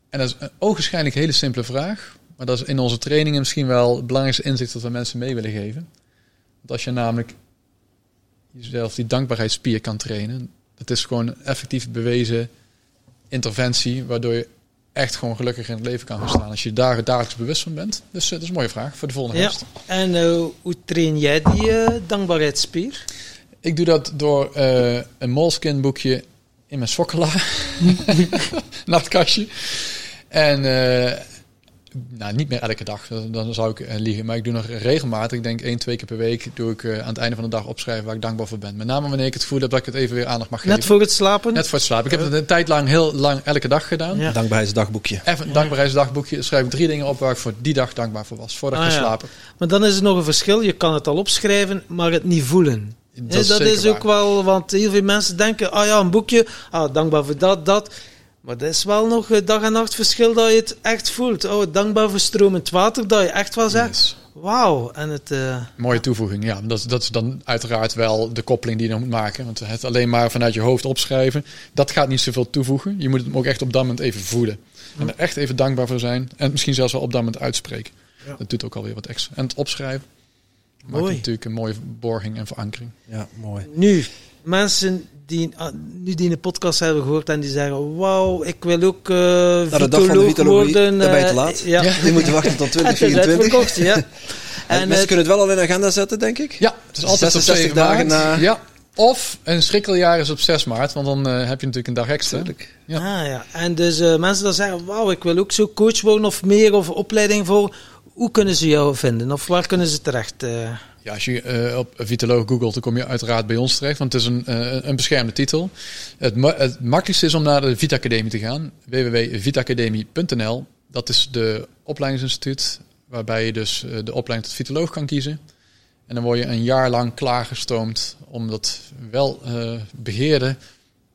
En dat is een ogenschijnlijk hele simpele vraag. Maar dat is in onze trainingen misschien wel het belangrijkste inzicht dat we mensen mee willen geven. Want als je namelijk jezelf die dankbaarheidsspier kan trainen, dat is gewoon een effectief bewezen interventie, waardoor je echt gewoon gelukkig in het leven kan gaan staan. Als je daar dagelijks bewust van bent. Dus eh, dat is een mooie vraag voor de volgende Ja. gast. En eh, hoe train jij die eh, dankbaarheidsspier? Ik doe dat door een Moleskine boekje in mijn sokkela. Nachtkastje. En eh, nou, niet meer elke dag, dan- zou ik eh, liegen. Maar ik doe nog regelmatig, ik denk één, twee keer per week, doe ik eh, aan het einde van de dag opschrijven waar ik dankbaar voor ben. Met name wanneer ik het heb dat ik het even weer aandacht mag geven. Net voor het slapen? Net voor het slapen. Ik heb het een tijd lang heel lang elke dag gedaan. Ja. Dankbaarheidsdagboekje. Even een dankbaarheidsdagboekje. schrijf ik drie dingen op waar ik voor die dag dankbaar voor was. Voordat ik Ah, ga ja. slapen. Maar dan is er nog een verschil. Je kan het al opschrijven, maar het niet voelen. Dat, is dat zeker is ook waar. wel, want heel veel mensen denken, ah ja, een boekje, ah, dankbaar voor dat, dat. Maar dat is wel nog een dag en nacht verschil dat je het echt voelt. Oh, dankbaar voor stromend water, dat je echt wel zegt, Yes. wauw. En het, eh, Mooie toevoeging, ja. Dat, is- dat is dan uiteraard wel de koppeling die je dan moet maken. Want het alleen maar vanuit je hoofd opschrijven, dat gaat niet zoveel toevoegen. Je moet hem ook echt op dat moment even voelen. En er echt even dankbaar voor zijn. En misschien zelfs wel op dat moment uitspreken. Ja. Dat doet ook alweer wat extra. En het opschrijven maakt natuurlijk een mooie borging en verankering. Ja, mooi. Nu, mensen die ah, nu die een podcast hebben gehoord en die zeggen, wauw, ik wil ook eh de dag van de vitoloog vitologie, worden. daar ben je eh, te laat. Ja, Die moeten wachten tot het is 2024. uitverkocht, ja. En, En mensen het- kunnen het wel al in de agenda zetten, denk ik. Ja, het is altijd op 66 7 dagen maart. na- Ja. Of een schrikkeljaar is op 6 maart, want dan eh, heb je natuurlijk een dag extra. Tuurlijk. Ja. Ah, ja. En dus eh, mensen dan zeggen, wauw, ik wil ook zo coach worden of meer of opleiding voor. Hoe kunnen ze jou vinden? Of waar kunnen ze terecht? eh? Als je eh, op vitoloog googelt, dan kom je uiteraard bij ons terecht, want het is een, eh, een beschermde titel. Het, ma- het makkelijkste is om naar de Vita Academie te gaan, www.vitacademie.nl. Dat is de opleidingsinstituut waarbij je dus eh, de opleiding tot vitoloog kan kiezen. En dan word je een jaar lang klaargestoomd om dat wel beheerde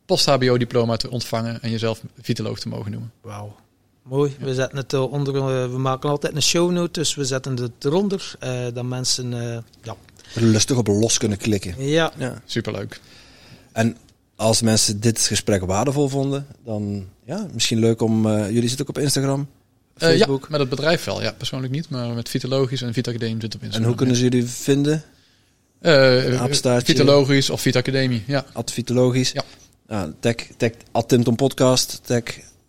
post-HBO-diploma te ontvangen en jezelf vitoloog te mogen noemen. Wauw. Mooi. We zetten het eh, onder. eh, we maken altijd een shownote, dus we zetten het eronder. eh dat mensen. eh, ja. Er lustig op los kunnen klikken. ja. Ja. Superleuk. En als mensen dit gesprek waardevol vonden, dan ja, misschien leuk om... eh, jullie zitten ook op Instagram, Facebook. ja, met het bedrijf wel. Ja, persoonlijk niet, maar met Vitalogisch en Vita Academie zit op en Instagram. hoe kunnen ze jullie vinden? Uh. Vitalogisch of Vita Academie, ja. Advitologisch. Ja. Ja, tag, tag Attenton Podcast, tag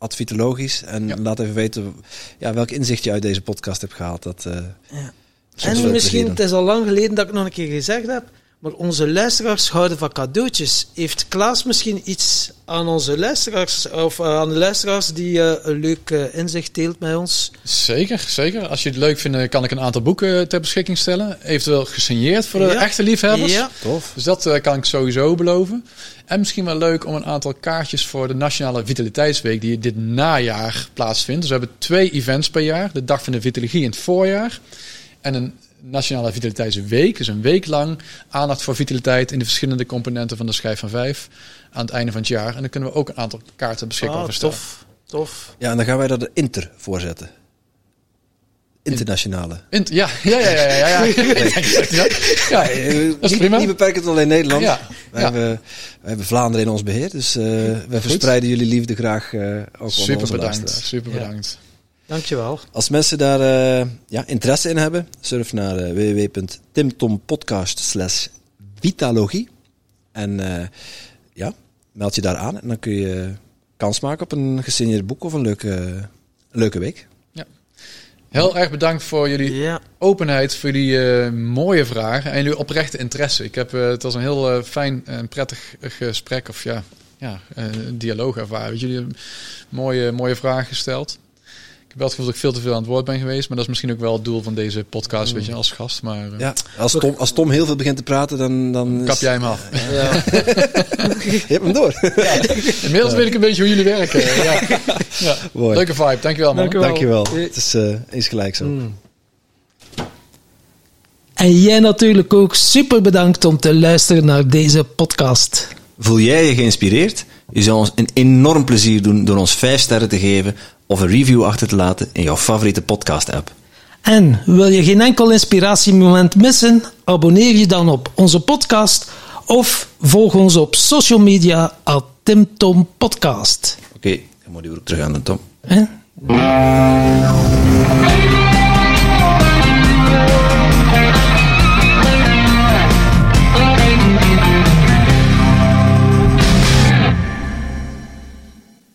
Advitologisch. En Ja. laat even weten ja, welk inzicht je uit deze podcast hebt gehaald. Dat, eh, Ja. En misschien, het is al lang geleden dat ik nog een keer gezegd heb, maar onze luisteraars houden van cadeautjes. Heeft Klaas misschien iets aan onze luisteraars, of eh, aan de luisteraars die eh, een leuk eh, inzicht deelt met ons? Zeker, zeker. Als je het leuk vindt, kan ik een aantal boeken ter beschikking stellen. Eventueel gesigneerd voor de Ja. echte liefhebbers. Ja. Tof. Dus dat kan ik sowieso beloven. En misschien wel leuk om een aantal kaartjes voor de Nationale Vitaliteitsweek die dit najaar plaatsvindt. Dus we hebben twee events per jaar. De Dag van de Vitologie in het voorjaar. En een Nationale Vitaliteitsweek. Dus een week lang aandacht voor vitaliteit in de verschillende componenten van de schijf van vijf. Aan het einde van het jaar. En dan kunnen we ook een aantal kaarten beschikbaar verstellen. tof. Tof. Ja, en dan gaan wij daar de Inter voor zetten. Internationale. Int- ja, ja, ja, ja, ja. ja. Dat dat- ja, Eh, is niet, prima. Niet beperkt tot alleen Nederland. Ja, Wij, ja. Hebben, wij hebben Vlaanderen in ons beheer. Dus eh wij verspreiden jullie liefde graag eh, ook onder Super onze bedankt. Super Ja. bedankt. Dankjewel. Als mensen daar eh, ja, interesse in hebben, surf naar eh, www.timtompodcast slash vitalogie. En eh, ja, meld je daar aan en dan kun je kans maken op een gesigneerd boek of een leuke, een leuke week. Heel erg bedankt voor jullie Ja. openheid, voor jullie eh, mooie vragen en jullie oprechte interesse. Ik heb, eh, het was een heel eh, fijn en prettig gesprek of ja, ja eh, dialoog ervaren. Jullie hebben mooie, mooie vragen gesteld. Ik heb wel het gevoel dat ik veel te veel aan het woord ben geweest, maar dat is misschien ook wel het doel van deze podcast, weet je, als gast. Maar eh, Ja, als, Tom, als Tom heel veel begint te praten, dan... dan is- kap jij hem af. Ja. Je hebt hem door. Inmiddels weet ik een beetje hoe jullie werken. ja. Ja. Leuke vibe, dankjewel man. Dankjewel. Dankjewel. Het is eh eens gelijk zo. Mm. En jij natuurlijk ook super bedankt om te luisteren naar deze podcast. Voel jij je geïnspireerd? Je zou ons een enorm plezier doen door ons 5 sterren te geven of een review achter te laten in jouw favoriete podcast-app. En wil je geen enkel inspiratiemoment missen? Abonneer je dan op onze podcast of volg ons op social media at Tim Tom Podcast. Oké, dan moet je weer terug aan de Tom. Hè?